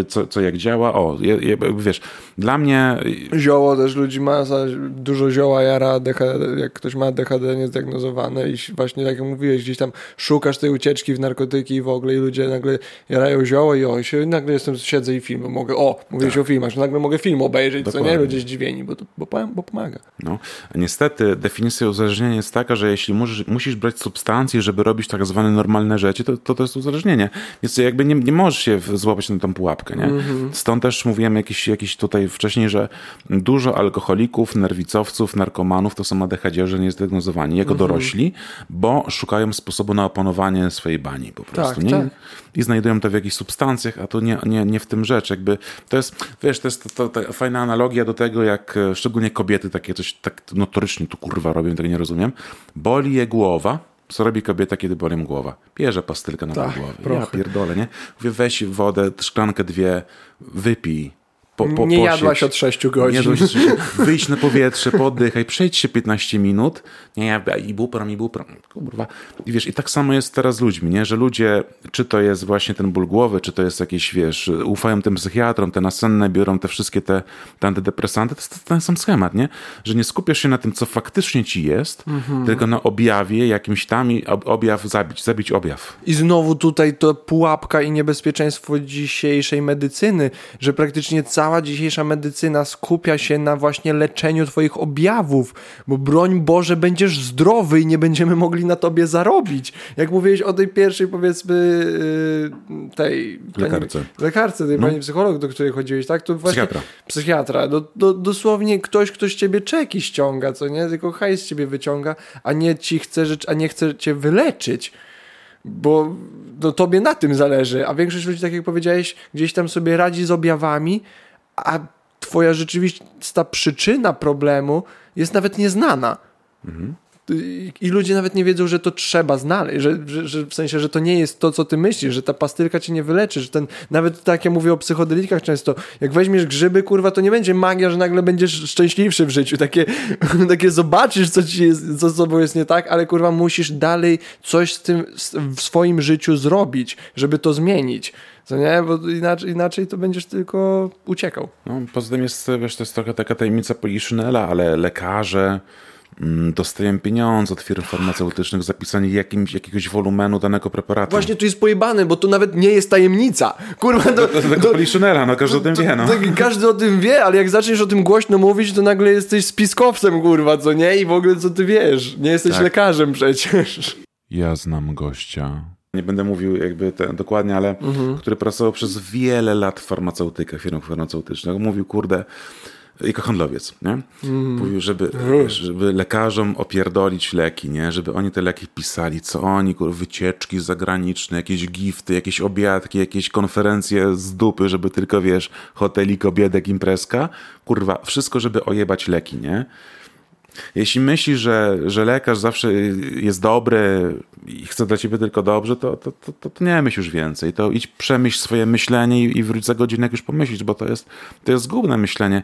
e, co, co jak działa. O, je, je, wiesz, dla mnie
Zioło też ludzi ma, dużo zioła jara ADHD, jak ktoś ma ADHD niezdiagnozowane i właśnie tak jak mówiłeś, gdzieś tam szukasz tej ucieczki w narkotyki i w ogóle i ludzie nagle jarają zioło i o, i się, nagle jestem, siedzę i film, mogę, o, mówiłeś o filmach, nagle mogę film obejrzeć, co nie?
Dokładnie.
Ludzie zdziwieni, bo, to, bo, bo pomaga.
No, a niestety definicja uzależnienia jest taka, że jeśli musisz, musisz brać substancje, żeby robić tak zwane normalne rzeczy, to to, to jest uzależnienie. Więc jakby nie, nie możesz się w- złapać na tą pułapkę, nie? Stąd też mówiłem jakiś, jakiś tutaj wcześniej, że dużo alkoholików, nerwicowców, narkomanów to są ADHD, niezdiagnozowani jako dorośli, bo szukają sposobu na opanowanie swojej bani po prostu,
Tak,
nie?
tak.
I znajdują to w jakichś substancjach, a to nie, nie, nie w tym rzecz. Jakby to jest, wiesz, to jest to, to, to fajna analogia do tego, jak e, szczególnie kobiety takie coś tak notorycznie tu kurwa robią, tego nie rozumiem. Boli je głowa. Co robi kobieta, kiedy boli ją głowa? Bierze pastylkę na
Tak,
głowy. Ja pierdolę, nie? Mówię, weź wodę, szklankę dwie, wypij. Po, po,
nie
posiedź.
jadłaś od 6
Nie
godzin.
jadłaś od 6 Wyjdź na powietrze, poddychaj, przejdź się 15 minut. Nie, ja ibuprofen, ibuprofen. Kurwa. I wiesz, i tak samo jest teraz z ludźmi, nie? Że ludzie, czy to jest właśnie ten ból głowy, czy to jest jakieś, wiesz, ufają tym psychiatrom, te nasenne, biorą te wszystkie te, te antydepresanty, to jest ten sam schemat, nie? Że nie skupiasz się na tym, co faktycznie ci jest, tylko na objawie jakimś tam i ob- objaw zabić, zabić objaw.
I znowu tutaj to pułapka i niebezpieczeństwo dzisiejszej medycyny, że praktycznie cała dzisiejsza medycyna skupia się na właśnie leczeniu twoich objawów, bo broń Boże będziesz zdrowy i nie będziemy mogli na tobie zarobić. Jak mówiłeś o tej pierwszej powiedzmy yy, tej
Lekarce.
Pani, lekarce, tej pani psycholog, do której chodziłeś, tak? To właśnie
Psychiatra.
Psychiatra. Do, do, dosłownie ktoś, kto z ciebie czeki ściąga, co nie? Tylko hajs z ciebie wyciąga, a nie ci chce a nie chce cię wyleczyć bo no, tobie na tym zależy, a większość ludzi, tak jak powiedziałeś, gdzieś tam sobie radzi z objawami, a twoja rzeczywista przyczyna problemu jest nawet nieznana. I- I ludzie nawet nie wiedzą, że to trzeba znaleźć, że, że, że w sensie, że to nie jest to, co ty myślisz, że ta pastylka cię nie wyleczy, że ten, nawet tak jak mówię o psychodelikach często, jak weźmiesz grzyby, kurwa, to nie będzie magia, że nagle będziesz szczęśliwszy w życiu, takie, takie zobaczysz, co ci jest, co z tobą jest nie tak, ale kurwa, musisz dalej coś z tym w swoim życiu zrobić, żeby to zmienić, co nie, bo inaczej, inaczej to będziesz tylko uciekał.
No, poza tym jest, wiesz, to jest trochę taka tajemnica Poliszynela, ale lekarze, mm, dostają pieniądze od firm farmaceutycznych za pisanie jakimś, jakiegoś wolumenu danego preparatu.
Właśnie tu jest pojebane, bo to nawet nie jest tajemnica. Kurwa, to...
Do tego poliszynera, no każdy o tym wie, no.
To, każdy o tym wie, ale jak zaczniesz o tym głośno mówić, to nagle jesteś spiskowcem, kurwa, co nie? I w ogóle co ty wiesz? Nie jesteś tak. lekarzem przecież.
Ja znam gościa. Nie będę mówił jakby te, dokładnie, ale mhm. który pracował przez wiele lat w farmaceutykach, firmach farmaceutycznych. Mówił, kurde, jako handlowiec, nie? Mm. Mówił, żeby, żeby lekarzom opierdolić leki, nie? Żeby oni te leki pisali, co oni, wycieczki zagraniczne, jakieś gifty, jakieś obiadki, jakieś konferencje z dupy, żeby tylko, wiesz, hotelik, obiedek, imprezka. Kurwa, wszystko, żeby ojebać leki, nie? Jeśli myślisz, że, że lekarz zawsze jest dobry i chce dla ciebie tylko dobrze, to, to, to, to nie myśl już więcej. To idź przemyśl swoje myślenie i, i wróć za godzinę jak już pomyślisz, bo to jest, to jest zgubne myślenie.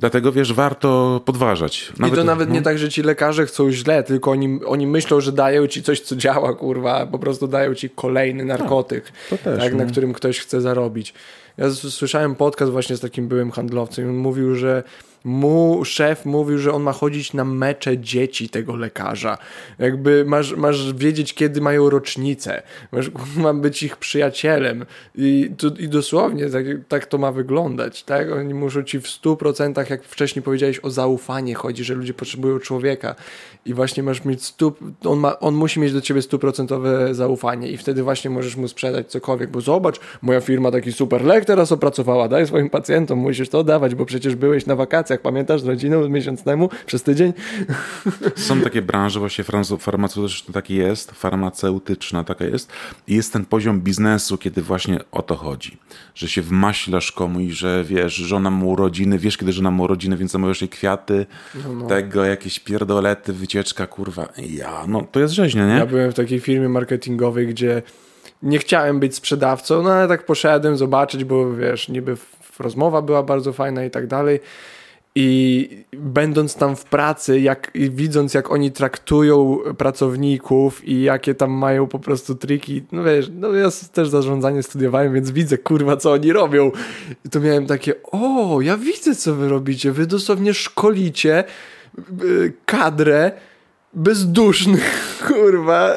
Dlatego wiesz, warto podważać.
Nawet, I to nawet no. nie tak, że ci lekarze chcą źle, tylko oni, oni myślą, że dają ci coś, co działa, kurwa, po prostu dają ci kolejny narkotyk, tak, też, tak, na no. którym ktoś chce zarobić. Ja słyszałem podcast właśnie z takim byłym handlowcem i on mówił, że mu szef mówił, że on ma chodzić na mecze dzieci tego lekarza. Jakby masz, masz wiedzieć, kiedy mają rocznicę. Masz, ma być ich przyjacielem. I, to, i dosłownie tak, tak to ma wyglądać. Tak? Oni muszą ci w 100%, jak wcześniej powiedziałeś, o zaufanie chodzi, że ludzie potrzebują człowieka. I właśnie masz mieć stu, on, ma, on musi mieć do ciebie stuprocentowe zaufanie i wtedy właśnie możesz mu sprzedać cokolwiek, bo zobacz, moja firma taki super lek teraz opracowała, daj swoim pacjentom, musisz to dawać, bo przecież byłeś na wakacjach, pamiętasz, z rodziną miesiąc temu, przez tydzień?
Są takie branże, właśnie farmaceutyczna taki jest, farmaceutyczna taka jest i jest ten poziom biznesu, kiedy właśnie o to chodzi, że się wmaślasz komuś, że wiesz, żona ma urodziny, wiesz kiedy żona ma urodziny, więc zamawiasz jej kwiaty, no, no. tego, jakieś pierdolety, wycieczka, kurwa, ja, no to jest rzeźnia, nie?
Ja byłem w takiej firmie marketingowej, gdzie nie chciałem być sprzedawcą, no ale tak poszedłem zobaczyć, bo wiesz, niby rozmowa była bardzo fajna i tak dalej. I będąc tam w pracy, jak, widząc jak oni traktują pracowników i jakie tam mają po prostu triki, no wiesz, no ja też zarządzanie studiowałem, więc widzę kurwa co oni robią. I to miałem takie, o, ja widzę co wy robicie, wy dosłownie szkolicie y, kadrę bezdusznych, kurwa,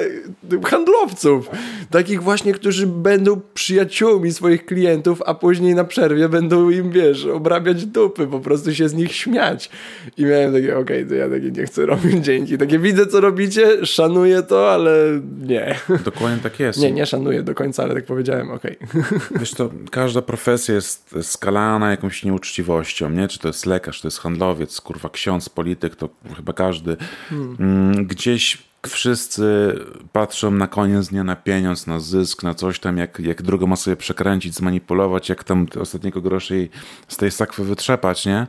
handlowców. Takich właśnie, którzy będą przyjaciółmi swoich klientów, a później na przerwie będą im, wiesz, obrabiać dupy, po prostu się z nich śmiać. I miałem takie, okej, okay, to ja takie nie chcę robić, dzięki. Takie widzę, co robicie, szanuję to, ale nie.
Dokładnie tak jest.
Nie, nie szanuję do końca, ale tak powiedziałem, okej.
Okay. Wiesz to, każda profesja jest skalana jakąś nieuczciwością, nie? Czy to jest lekarz, czy to jest handlowiec, kurwa, ksiądz, polityk, to chyba każdy. Hmm Mm, gdzieś wszyscy patrzą na koniec dnia na pieniądz, na zysk, na coś tam, jak, jak drugą ma sobie przekręcić, zmanipulować, jak tam ostatniego grosza z tej sakwy wytrzepać, nie?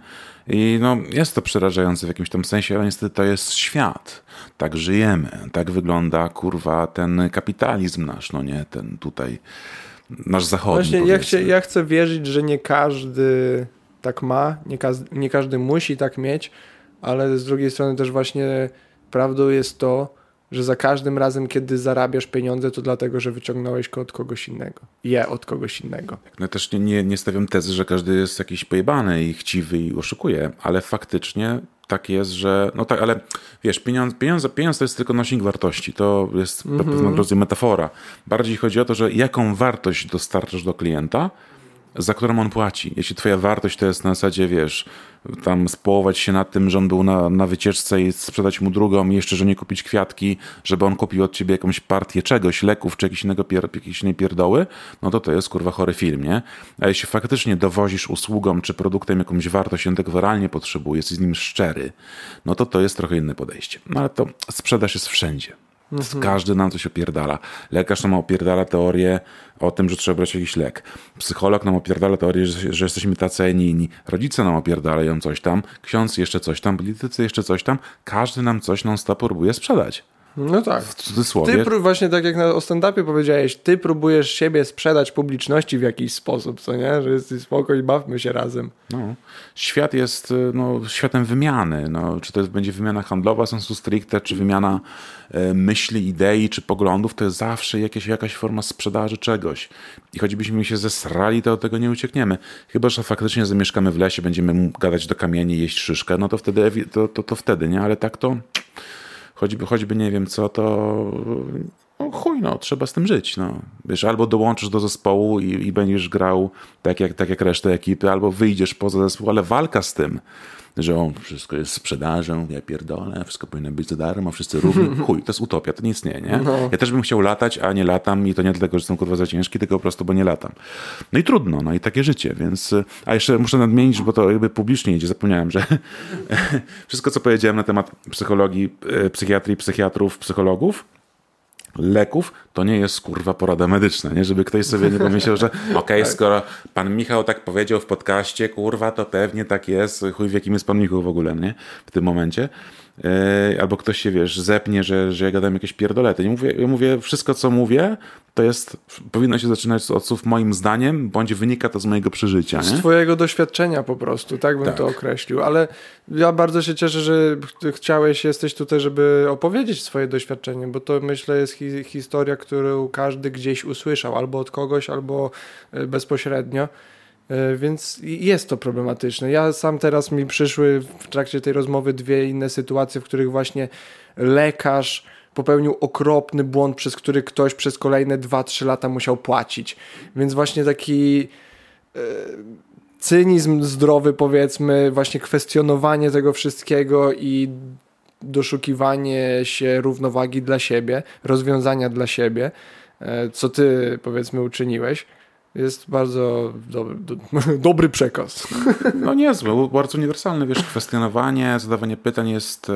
I no, jest to przerażające w jakimś tam sensie, ale niestety to jest świat. Tak żyjemy. Tak wygląda, kurwa, ten kapitalizm nasz, no nie? Ten tutaj, nasz zachodni,
Właśnie ja, chcę, ja chcę wierzyć, że nie każdy tak ma, nie, nie każdy musi tak mieć, ale z drugiej strony też właśnie Prawdą jest to, że za każdym razem, kiedy zarabiasz pieniądze, to dlatego, że wyciągnąłeś go od kogoś innego. Je od kogoś innego.
No też nie, nie, nie stawiam tezy, że każdy jest jakiś pojebany i chciwy i oszukuje, ale faktycznie tak jest, że no tak, ale wiesz, pieniądz, pieniądz, pieniądz to jest tylko nośnik wartości. To jest mm -hmm. pewnego rodzaju metafora. Bardziej chodzi o to, że jaką wartość dostarczasz do klienta, za którą on płaci. Jeśli twoja wartość to jest na zasadzie, wiesz, tam społować się nad tym, że on był na, na wycieczce i sprzedać mu drugą jeszcze, że nie kupić kwiatki, żeby on kupił od ciebie jakąś partię czegoś, leków czy jakieś innego pier, jakiejś innej pierdoły, no to to jest kurwa chory film, nie? A jeśli faktycznie dowozisz usługą czy produktem jakąś wartość on tego realnie potrzebuje, jesteś z nim szczery, no to to jest trochę inne podejście. No ale to sprzedaż jest wszędzie. Mhm. Każdy nam coś opierdala. Lekarz nam opierdala teorię o tym, że trzeba brać jakiś lek. Psycholog nam opierdala teorię, że, że jesteśmy tacy, nie inni. Rodzice nam opierdalają coś tam, ksiądz jeszcze coś tam, politycy jeszcze coś tam. Każdy nam coś non-stop próbuje sprzedać.
No tak.
W cudzysłowie.
Ty właśnie tak jak na stand-upie powiedziałeś, ty próbujesz siebie sprzedać publiczności w jakiś sposób, co nie? Że jesteś spoko i bawmy się razem.
No. Świat jest y, no, światem wymiany. No, czy to będzie wymiana handlowa sensu stricte, czy wymiana e, myśli, idei, czy poglądów, to jest zawsze jakieś, jakaś forma sprzedaży czegoś. I choćbyśmy się zesrali, to od tego nie uciekniemy. Chyba, że faktycznie zamieszkamy w lesie, będziemy gadać do kamieni, jeść szyszkę, no to wtedy, to, to, to wtedy, nie? Ale tak to choćby, choćby nie wiem co, to no chuj, no, trzeba z tym żyć, no. Wiesz, albo dołączysz do zespołu i, i będziesz grał tak jak, tak jak reszta ekipy, albo wyjdziesz poza zespół, ale walka z tym, że on wszystko jest sprzedażą, ja pierdolę, wszystko powinno być za darmo, wszyscy równi. Chuj, to jest utopia, to nie istnieje, nie?
No.
Ja też bym chciał latać, a nie latam i to nie dlatego, że jestem kurwa za ciężki, tylko po prostu, bo nie latam. No i trudno, no i takie życie, więc... A jeszcze muszę nadmienić, bo to jakby publicznie idzie, zapomniałem, że wszystko, co powiedziałem na temat psychologii, e, psychiatrii, psychiatrów, psychologów, leków, to nie jest kurwa porada medyczna, nie? Żeby ktoś sobie nie pomyślał, że okej, okay, skoro pan Michał tak powiedział w podcaście, kurwa, to pewnie tak jest, chuj w jakim jest pan Michał w ogóle, nie? W tym momencie. Albo ktoś się, wiesz, zepnie, że, że ja gadam jakieś pierdolety. Ja mówię, ja mówię, wszystko co mówię, to jest, powinno się zaczynać od słów moim zdaniem, bądź wynika to z mojego przeżycia. Nie?
Z twojego doświadczenia po prostu, tak bym tak. to określił. Ale ja bardzo się cieszę, że chciałeś, jesteś tutaj, żeby opowiedzieć swoje doświadczenie, bo to myślę jest hi historia, którą każdy gdzieś usłyszał, albo od kogoś, albo e, bezpośrednio. E, więc jest to problematyczne. Ja sam teraz mi przyszły w trakcie tej rozmowy dwie inne sytuacje, w których właśnie lekarz popełnił okropny błąd, przez który ktoś przez kolejne 2-3 lata musiał płacić. Więc właśnie taki e, cynizm zdrowy, powiedzmy, właśnie kwestionowanie tego wszystkiego i doszukiwanie się równowagi dla siebie, rozwiązania dla siebie, e, co ty powiedzmy uczyniłeś jest bardzo dobry, do, dobry przekaz.
No niezły, bardzo uniwersalny, wiesz, kwestionowanie, zadawanie pytań jest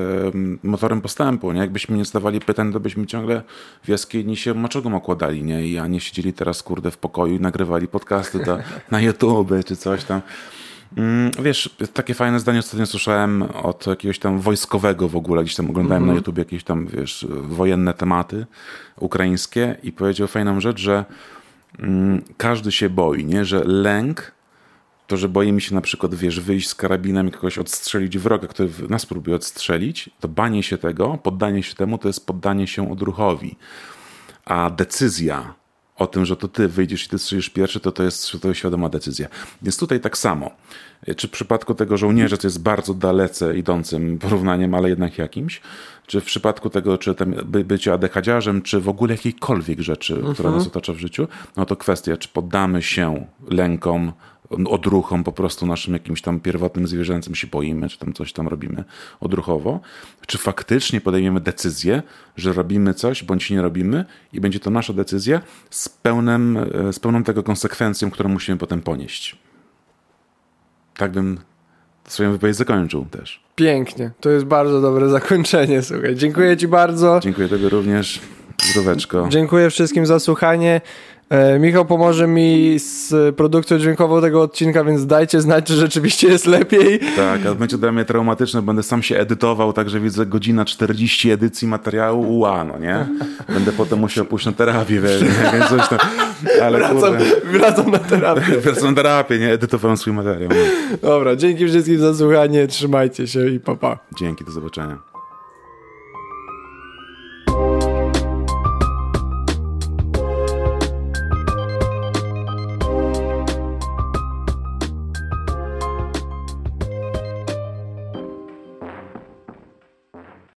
motorem postępu, nie? Jakbyśmy nie zadawali pytań, to byśmy ciągle w jaskini się maczogą okładali, nie? I a nie siedzieli teraz, kurde, w pokoju i nagrywali podcasty do, na YouTube czy coś tam. Mm, wiesz, takie fajne zdanie ostatnio słyszałem od jakiegoś tam wojskowego w ogóle, gdzieś tam oglądałem mm -hmm. na YouTube jakieś tam, wiesz, wojenne tematy ukraińskie i powiedział fajną rzecz, że każdy się boi, nie? że lęk, to, że boimy się na przykład, wiesz, wyjść z karabinem i kogoś odstrzelić wroga, który nas próbuje odstrzelić, to banie się tego, poddanie się temu, to jest poddanie się odruchowi. A decyzja o tym, że to ty wyjdziesz i ty strzelisz pierwszy, to to jest, to jest świadoma decyzja. Więc tutaj tak samo. Czy w przypadku tego żołnierza, to jest bardzo dalece idącym porównaniem, ale jednak jakimś, czy w przypadku tego, czy tam by, bycie adechadziarzem, czy w ogóle jakiejkolwiek rzeczy, uh -huh. która nas otacza w życiu, no to kwestia, czy poddamy się lękom, odruchom po prostu naszym jakimś tam pierwotnym zwierzęcym się boimy, czy tam coś tam robimy odruchowo, czy faktycznie podejmiemy decyzję, że robimy coś, bądź nie robimy i będzie to nasza decyzja z, pełnym, e, z pełną tego konsekwencją, którą musimy potem ponieść. Tak bym swoją wypowiedź zakończył też.
Pięknie. To jest bardzo dobre zakończenie, słuchaj. Dziękuję ci bardzo.
Dziękuję tobie również. Zdroweczko.
Dziękuję wszystkim za słuchanie. E, Michał pomoże mi z produkcją dźwiękową tego odcinka, więc dajcie znać, czy rzeczywiście jest lepiej.
Tak, a będzie dla mnie traumatyczne, będę sam się edytował, także widzę godzina 40 edycji materiału, ua, no nie? Będę potem musiał pójść na terapię, wiesz, nie? coś tam.
Ale wracam, wracam na terapię.
wracam na terapię, nie? Edytowałem swój materiał.
No. Dobra, dzięki wszystkim za słuchanie, trzymajcie się i papa. Pa.
Dzięki, do zobaczenia.